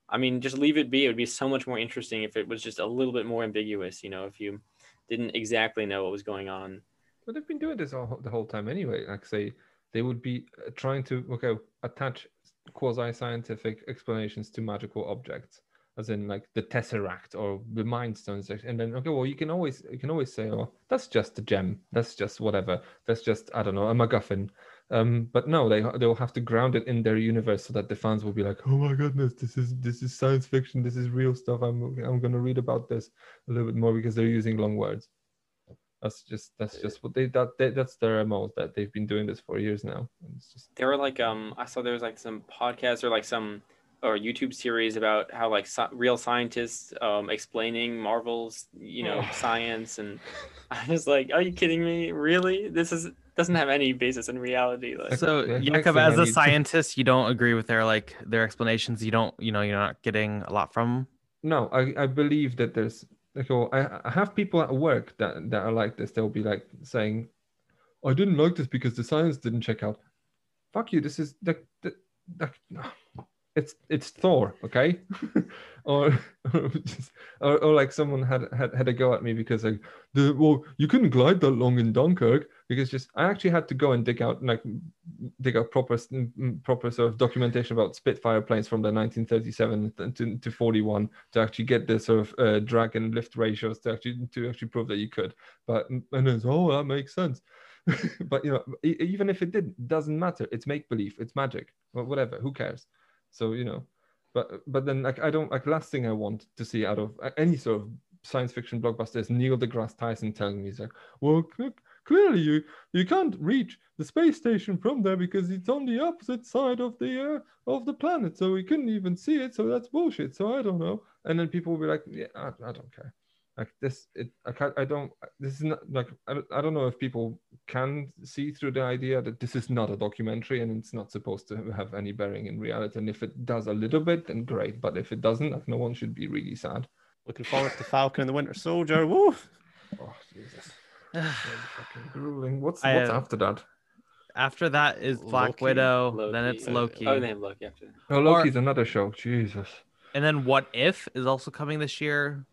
i mean just leave it be. It would be so much more interesting if it was just a little bit more ambiguous you know if you didn't exactly know what was going on. But they've been doing this all, the whole time anyway. Like say, they would be uh, trying to okay attach quasi-scientific explanations to magical objects, as in like the tesseract or the mind stones. And then okay, well you can always you can always say, oh, that's just a gem. That's just whatever. That's just I don't know a MacGuffin. Um, but no, they they'll have to ground it in their universe so that the fans will be like, oh my goodness, this is this is science fiction. This is real stuff. I'm I'm gonna read about this a little bit more because they're using long words. That's just that's just what they that they, that's their mo. That they've been doing this for years now. And it's just there were like um i saw there was like some podcasts or like some or youtube series about how like sci- real scientists um explaining marvel's you know *laughs* science and i was like are you kidding me really this is doesn't have any basis in reality like So Yeah, Jakob, as a need- scientist, you don't agree with their like their explanations. You don't, you know, you're not getting a lot from 'em? no, I, I believe that there's like oh, I, I have people at work that that are like this. They'll be like saying, I didn't like this because the science didn't check out. Fuck you. This is the, the, the *sighs* it's it's Thor, okay? *laughs* or *laughs* or, just, or or like someone had, had had a go at me because like the well you couldn't glide that long in Dunkirk because just I actually had to go and dig out like dig out proper proper sort of documentation about Spitfire planes from the 1937 to, to 41 to actually get the sort of uh, drag and lift ratios to actually to actually prove that you could. But and it's oh that makes sense. *laughs* but you know even if it did doesn't matter. It's make believe. It's magic. Well, whatever. Who cares? So you know, but but then like I don't like last thing I want to see out of any sort of science fiction blockbuster is Neil deGrasse Tyson telling me he's like, well, clearly you you can't reach the space station from there because it's on the opposite side of the uh, of the planet, so we couldn't even see it. So that's bullshit. So I don't know. And then people will be like, yeah, I, I don't care. Like this, it I can't. I don't. This is not like I, don't- I don't know if people can see through the idea that this is not a documentary and it's not supposed to have any bearing in reality. And if it does a little bit, then great. But if it doesn't, like no one should be really sad. Looking forward to Falcon and the Winter Soldier. Woo! Oh Jesus, fucking grueling. What's I, what's uh, after that? After that is Black Loki. Widow, then it's Uh, Loki, oh they have loki after that. Oh, Loki's another show. Jesus. and then What If is also coming this year.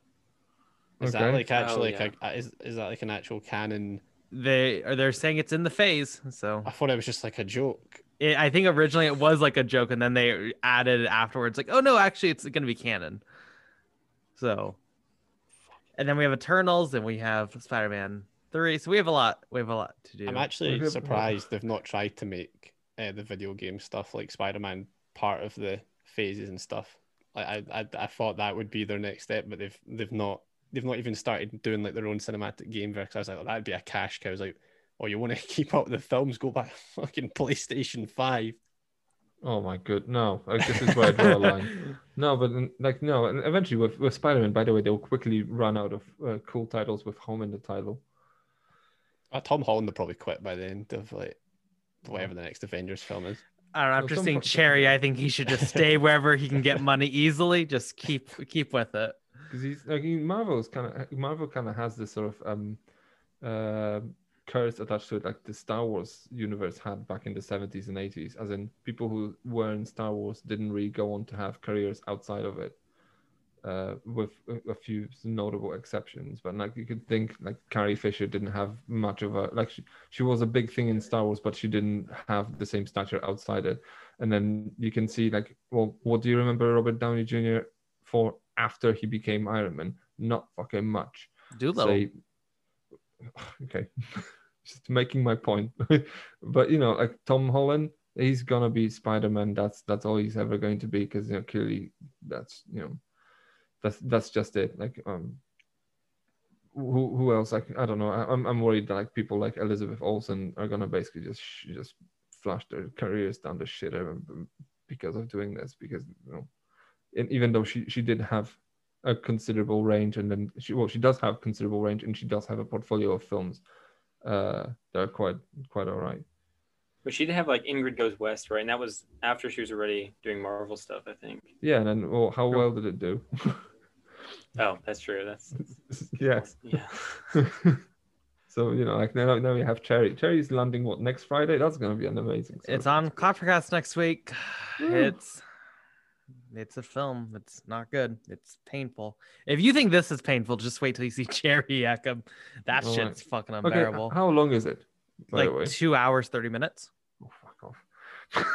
Is Okay. that like actually Oh, like a, is is that like an actual canon? They are they're saying it's in the phase. So I thought it was just like a joke. it, I think originally it was like a joke, and then they added afterwards, like, oh no, actually it's going to be canon. So, and then we have Eternals, and we have Spider Man three. So we have a lot. We have a lot to do. I'm actually surprised they've not tried to make uh, the video game stuff like Spider-Man part of the phases and stuff. Like I, I, I thought that would be their next step, but they've they've not they've not even started doing like their own cinematic game. Because I was like, well, that'd be a cash cow. I was like, oh, you want to *laughs* keep up with the films? Go back *laughs* fucking PlayStation Five. Oh my god, no! Like this is where I draw a *laughs* line. No, but like no, and eventually with, with Spider-Man, by the way, they'll quickly run out of uh, cool titles with home in the title. Uh, Tom Holland will probably quit by the end of like whatever the next Avengers film is. I don't know. So After some seeing fo- Cherry, I think he should just *laughs* stay wherever he can get money easily. Just keep keep with it. because he's like Marvel's kind of Marvel kind of has this sort of um uh curse attached to it like the Star Wars universe had back in the 70s and 80s as in people who were in Star Wars didn't really go on to have careers outside of it uh with a, a few notable exceptions but like you could think like Carrie Fisher didn't have much of a like she, she was a big thing in Star Wars but she didn't have the same stature outside it and then you can see like well what do you remember Robert Downey Jr. for after he became Iron Man? Not fucking much. Dolittle. Say- *sighs* okay, *laughs* just making my point. *laughs* but you know, like Tom Holland, he's gonna be Spider Man. That's that's all he's ever going to be because you know clearly that's you know that's that's just it. Like um. Who, who else? Like I don't know. I, I'm I'm worried that like people like Elizabeth Olsen are gonna basically just sh- just flush their careers down the shitter because of doing this. Because you know, and even though she she did have a considerable range and then she well she does have considerable range and she does have a portfolio of films uh that are quite quite all right But she did have like Ingrid Goes West, right? And that was after she was already doing Marvel stuff, I think. yeah and then well how well did it do *laughs* *laughs* Oh, that's true. That's *laughs* yeah yeah. *laughs* so you know like now now we have cherry cherry's landing what next friday that's gonna be an amazing It's on Clappercast next week. It's it's a film. It's not good. It's painful. If you think this is painful, just wait till you see Cherry Ekum. That All shit's right. fucking Okay, unbearable. how long is it by the way like two hours, thirty minutes. oh fuck off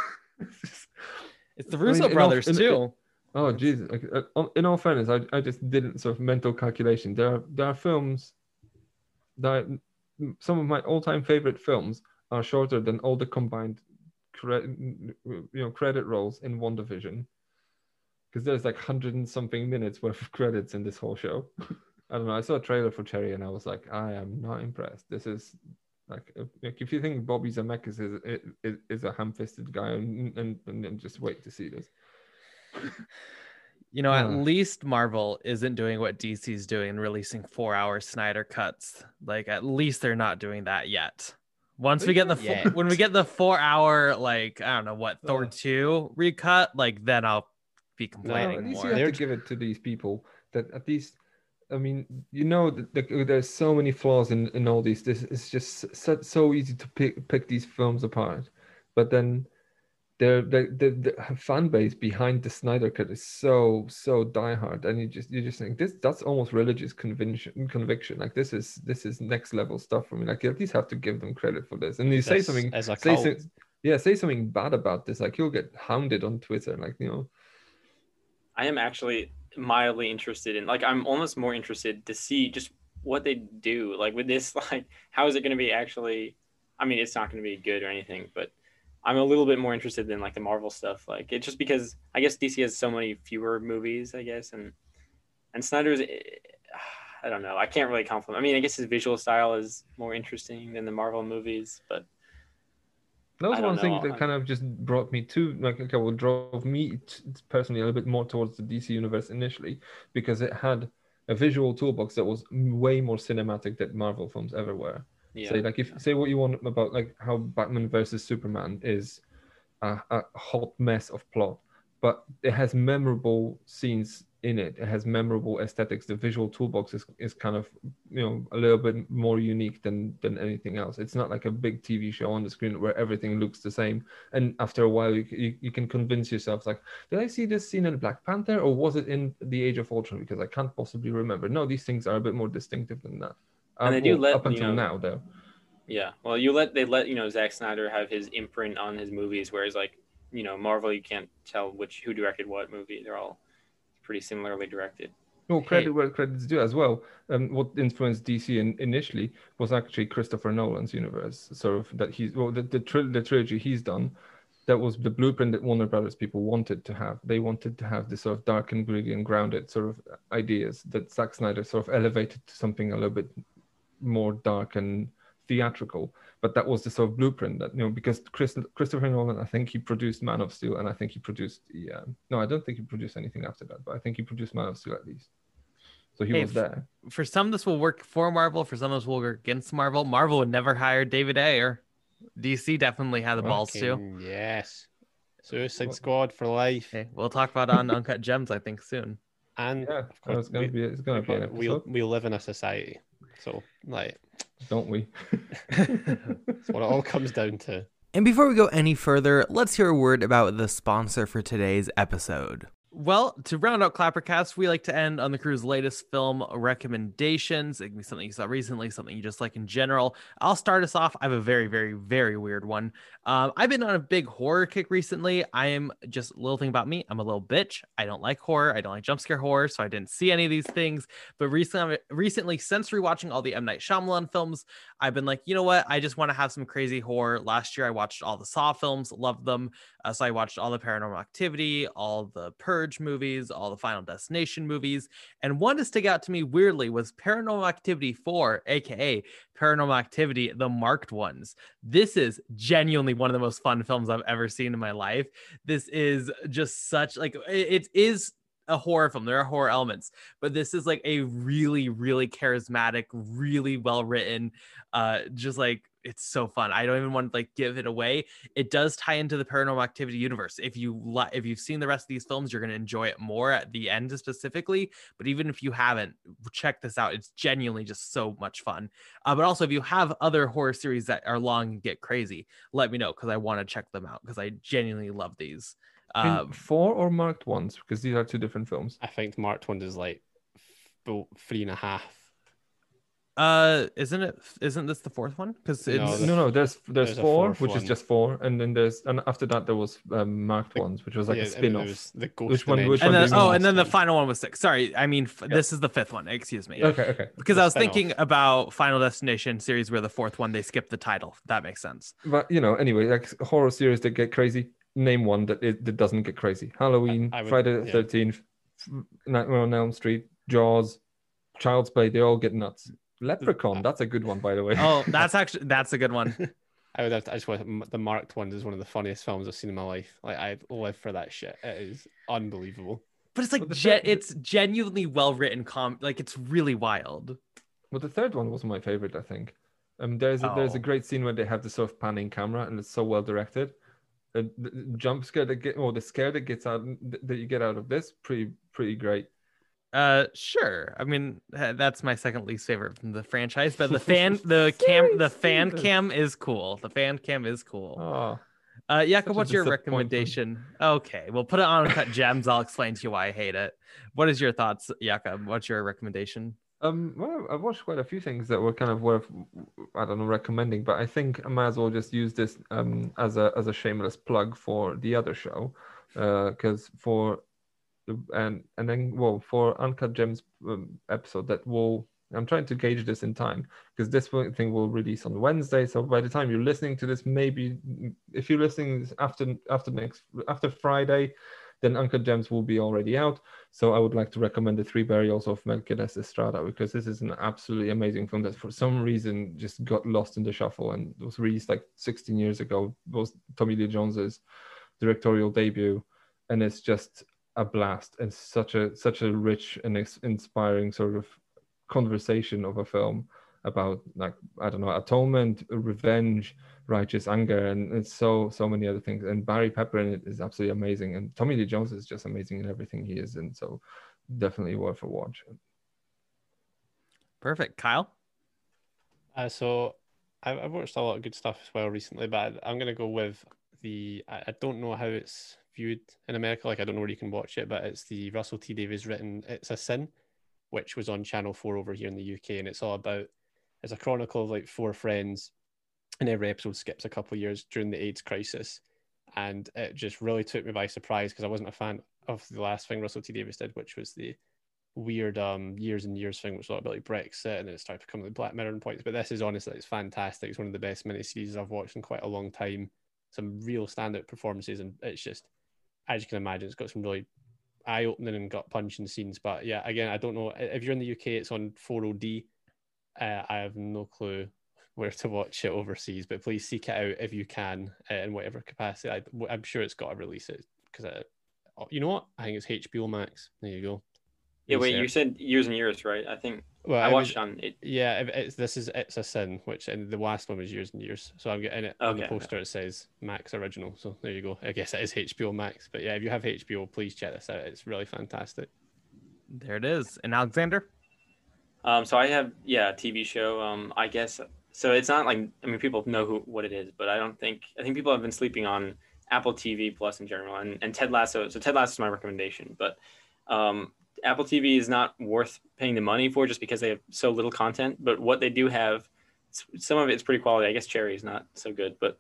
It's the I mean, Russo brothers in- too. Oh Jesus! Uh, in all fairness, I, I just didn't sort of mental calculation. There are there are films that some of my all time favorite films are shorter than all the combined credit you know credit rolls in WandaVision. Because there's like hundred and something minutes worth of credits in this whole show. *laughs* I don't know. I saw a trailer for Cherry and I was like, I am not impressed. This is like, like if you think Bobby Zemeckis is is, is a ham-fisted guy, and, and, and just wait to see this. You know, at hmm. least Marvel isn't doing what DC's doing and releasing four hour Snyder cuts. Like, at least they're not doing that yet. Once we get the Not fo- when we get the four hour, like I don't know what Thor Ugh. two recut, like then I'll be No, complaining at least more. you have to give it to these people that at least, I mean, you know, that that there's so many flaws in, in all these. This it's just so, so easy to pick pick these films apart, but then they're, the the the fan base behind the Snyder cut is so so diehard, and you just you just think this that's almost religious conviction conviction. Like this is this is next level stuff for me. Like you at least have to give them credit for this. And you say This something, is a say cult. some- yeah, say something bad about this, like you'll get hounded on Twitter. Like you know. I am actually mildly interested in like I'm almost more interested to see just what they do. Like with this, *laughs* like how is it gonna be actually I mean it's not gonna be good or anything, but I'm a little bit more interested than like the Marvel stuff. Like it's just because I guess DC has so many fewer movies, I guess, and and Snyder's eh, I don't know. I can't really compliment. I mean, I guess his visual style is more interesting than the Marvel movies, but That was one don't thing know. that kind of just brought me to like okay, well, drove me t- personally a little bit more towards the DC universe initially because it had a visual toolbox that was way more cinematic than Marvel films ever were. Yeah. Say like if say what you want about like how Batman versus Superman is a, a hot mess of plot, but it has memorable scenes in it. It has memorable aesthetics. The visual toolbox is, is kind of you know a little bit more unique than than anything else. It's not like a big TV show on the screen where everything looks the same. And after a while, you, you, you can convince yourself like, did I see this scene in Black Panther or was it in The Age of Ultron? Because I can't possibly remember. No, these things are a bit more distinctive than that. And they do well, let, up you until know- now though. Yeah, well, you let they let you know Zack Snyder have his imprint on his movies, whereas like you know Marvel, you can't tell which who directed what movie. They're all pretty similarly directed. No, credit Hey. where credit's due as well. Um, what influenced DC in, initially was actually Christopher Nolan's universe, sort of that he's well the the, tri- the trilogy he's done. That was the blueprint that Warner Brothers people wanted to have. They wanted to have this sort of dark and gritty and grounded sort of ideas that Zack Snyder sort of elevated to something a little bit more dark and theatrical. But that was the sort of blueprint that you know because Chris, Christopher Nolan, I think he produced Man of Steel, and I think he produced the um, no, I don't think he produced anything after that, but I think he produced Man of Steel at least. So he Hey, was f- there. For some, this will work for Marvel. For some, this will work against Marvel. Marvel would never hire David Ayer. DC definitely had the balls to. Fucking Yes. Suicide Squad for life. Okay, we'll talk about on Uncut Gems, I think, soon. And Yeah, of course, it's gonna be it's gonna be we episode, we live in a society, so like don't we? *laughs* that's what it all comes down to. And before we go any further, let's hear a word about the sponsor for today's episode. Well, to round out Clappercast, we like to end on the crew's latest film recommendations. It can be something you saw recently, something you just like in general. I'll start us off. I have a very, very, very weird one. Um, I've been on a big horror kick recently. I am just a little thing about me. I'm a little bitch. I don't like horror. I don't like jump scare horror, so I didn't see any of these things. But recently, recently, since rewatching all the M Night Shyamalan films, I've been like, you know what? I just want to have some crazy horror. Last year, I watched all the Saw films, loved them. Uh, so I watched all the Paranormal Activity, all the Purge movies, all the Final Destination movies, and one to stick out to me weirdly was Paranormal Activity 4, aka Paranormal Activity, the marked ones. This is genuinely one of the most fun films I've ever seen in my life. This is just such like it- it is a horror film. There are horror elements, but this is like a really, really charismatic, really well written, uh, just like it's so fun. I don't even want to like give it away. It does tie into the paranormal activity universe. If you li- if you've seen the rest of these films, you're gonna enjoy it more at the end specifically. But even if you haven't, check this out. It's genuinely just so much fun. Uh, but also, if you have other horror series that are long and get crazy, let me know because I want to check them out because I genuinely love these. In Uh, four or marked ones because these are two different films. I think marked one is like three and a half. Uh, isn't it? Isn't this the fourth one? Because No, it's the- No, no, there's there's, there's a four, fourth which is just four, and then there's and after that there was um, marked ones, which was like yeah, a and spin-off. the Ghost which one? Which Dimension. one? then oh, and then the final one was six. Sorry, I mean f- this is the fifth one. Excuse me. Okay, okay. Because The I was spin-off. thinking about Final Destination series where the fourth one they skipped the title. That makes sense. But you know, anyway, like horror series that get crazy. Name one that it, that doesn't get crazy. Halloween, I would- Friday the yeah. Thirteenth, Nightmare on Elm Street, Jaws, Child's Play. They all get nuts. Leprechaun, that's a good one, by the way. Oh, *laughs* that's actually that's a good one. *laughs* I would have to, I just want the marked one is one of the funniest films I've seen in my life. Like I live for that shit. It is unbelievable. But it's like Well, the gen- third- it's genuinely well written. Com like it's really wild. Well, the third one was my favorite, I think. Um, there's a, there's a Oh. great scene where they have the sort of panning camera, and it's so well directed. The the jump scare that get, or the scare that gets out that you get out of this, pretty pretty great. Uh, sure. I mean, uh, that's my second least favorite from the franchise, but the fan, *laughs* the cam, the fan cam is cool. The fan cam is cool. Oh, Uh, Jakob, what's your recommendation? Okay, we'll put it on Cut Gems. I'll explain to you why I hate it. What is your thoughts, Jakob? What's your recommendation? um, well, I've watched quite a few things that were kind of worth, I don't know, recommending, but I think I might as well just use this um as a as a shameless plug for the other show, because for and and then well for uncut gems um, episode that will i'm trying to gauge this in time because this thing will release on wednesday. So by the time you're listening to this maybe if you're listening after after next after friday then uncut gems will be already out. So i would like to recommend the three burials of melquiades estrada because this is an absolutely amazing film that for some reason just got lost in the shuffle and was released like 16 years ago. It was tommy lee jones's directorial debut and it's just a blast and such a such a rich and ex- inspiring sort of conversation of a film about like I don't know atonement, revenge, righteous anger, and it's so so many other things. And Barry Pepper in it is absolutely amazing, and Tommy Lee Jones is just amazing in everything he is and So definitely worth a watch. Perfect, Kyle. Uh, so I, I've watched a lot of good stuff as well recently, but I, I'm gonna go with the. I, I don't know how it's viewed in America. Like I don't know where you can watch it, but it's the Russell T Davies written "It's a Sin," which was on Channel Four over here in the UK, and it's all about. It's a chronicle of like four friends, and every episode skips a couple of years during the AIDS crisis, and it just really took me by surprise because I wasn't a fan of the last thing Russell T Davies did, which was the weird um years and years thing, which was a bit like Brexit, and it started become the Black Mirror points. But this is honestly, it's fantastic. It's one of the best miniseries I've watched in quite a long time. Some real standout performances, and it's just, as you can imagine, it's got some really eye-opening and gut-punching scenes. But yeah, again, I don't know if you're in the UK, it's on 4OD. Uh, I have no clue where to watch it overseas, but please seek it out if you can uh, in whatever capacity. I, am sure it's got to release it because oh, you know what? I think it's HBO Max. There you go. Yeah, wait, you said years and years, right? I think well, I watched was, on it. Yeah, it's, this is It's a Sin, which and the last one was years and years. So I'm getting it okay. on the poster. It says Max Original. So there you go. I guess it is HBO Max. But yeah, if you have HBO, please check this out. It's really fantastic. There it is. And Alexander. Um, so I have yeah, a TV show. Um, I guess so. It's not like I mean people know who what it is, but I don't think I think people have been sleeping on Apple TV Plus in general and, and Ted Lasso. So Ted Lasso is my recommendation, but um, Apple TV is not worth paying the money for just because they have so little content. But what they do have, some of it's pretty quality. I guess Cherry is not so good, but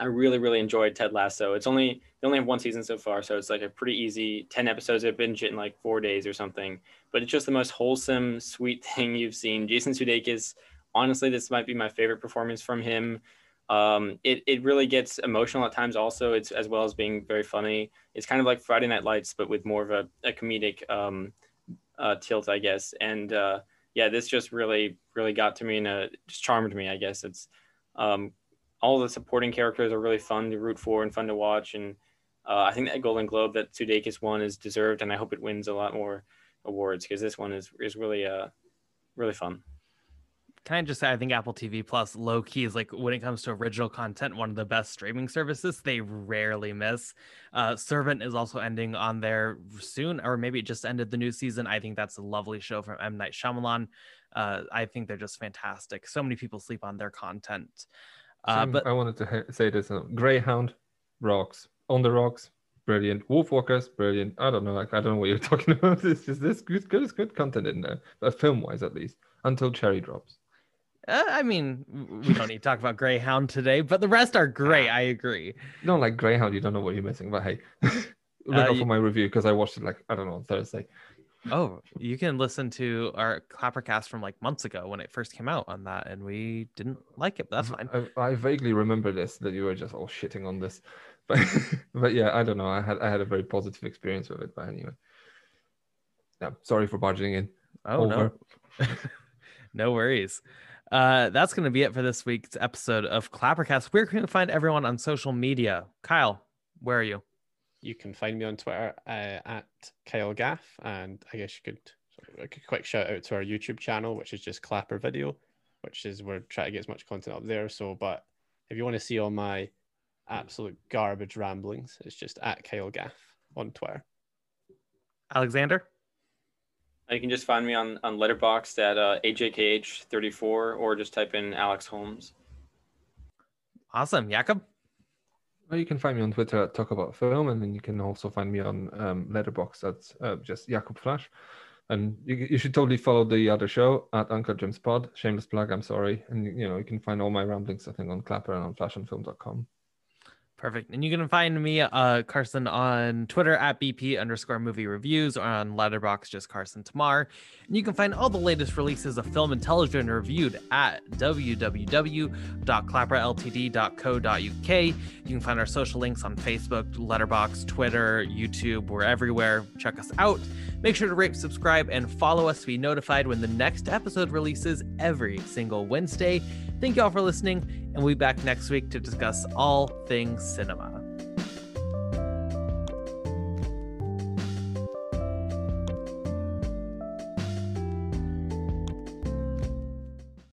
I really, really enjoyed Ted Lasso. It's only they only have one season so far, so it's like a pretty easy ten episodes. I binge it in like four days or something. But it's just the most wholesome, sweet *laughs* thing you've seen. Jason Sudeikis, honestly, this might be my favorite performance from him. Um, it, it really gets emotional at times also. It's as well as being very funny. It's kind of like friday night lights but with more of a, a comedic um, uh, tilt i guess. And uh, yeah this just really really got to me and uh, just charmed me i guess. It's um, all the supporting characters are really fun to root for and fun to watch. And uh, i think that golden globe that sudeikis won is deserved and i hope it wins a lot more awards because this one is is really uh really fun can I just say I think Apple TV Plus low key is like when it comes to original content, one of the best streaming services. They rarely miss. Uh, Servant is also ending on there soon, or maybe it just ended the new season. I think that's a lovely show from M Night Shyamalan. Uh, I think they're just fantastic. So many people sleep on their content. Uh, but I wanted to say this: uh, Greyhound rocks on the rocks, brilliant. Wolfwalkers, brilliant. I don't know, like I don't know what you're *laughs* talking about. It's just this good, good, good content in there, but film wise at least. Until Cherry drops. Uh, I mean, we don't need to talk about Greyhound today, but the rest are great. I agree. No, like Greyhound, you don't know what you're missing. But hey, *laughs* look uh, out for my review because I watched it like I don't know on Thursday. Oh, you can listen to our Clappercast from like months ago when it first came out on that, and we didn't like it. But that's fine. I, I, vaguely remember this that you were just all shitting on this, *laughs* but but yeah, I don't know. I had I had a very positive experience with it. But anyway, yeah, sorry for barging in. Oh Over. no, *laughs* no worries. Uh, that's going to be it for this week's episode of Clappercast. Where can you find everyone on social media? Kyle, where are you? You can find me on Twitter uh, at Kyle Gaff, and I guess you could a quick shout out to our YouTube channel, which is just Clapper Video, which is we're trying to get as much content up there. So, but if you want to see all my absolute garbage ramblings, it's just at Kyle Gaff on Twitter. Alexander. You can just find me on on Letterboxd at uh, AJKH34 or just type in Alex Holmes. Awesome, Jakob. Well, you can find me on Twitter at Talk About Film, and then you can also find me on um, Letterboxd at uh, just Jakob Flash. And you, you should totally follow the other show at Uncle Jim's Pod. Shameless plug, I'm sorry. And you know you can find all my ramblings, I think, on Clapper and on flashandfilm.com. Perfect. And you can find me, uh, Carson, on Twitter at BP underscore movie reviews or on Letterboxd just Carson Tamar. And you can find all the latest releases of film and television reviewed at www.clapperltd.co.uk. You can find our social links on Facebook, Letterboxd, Twitter, YouTube. We're everywhere. Check us out. Make sure to rate, subscribe, and follow us to be notified when the next episode releases every single Wednesday. Thank you all for listening, and we'll be back next week to discuss all things cinema.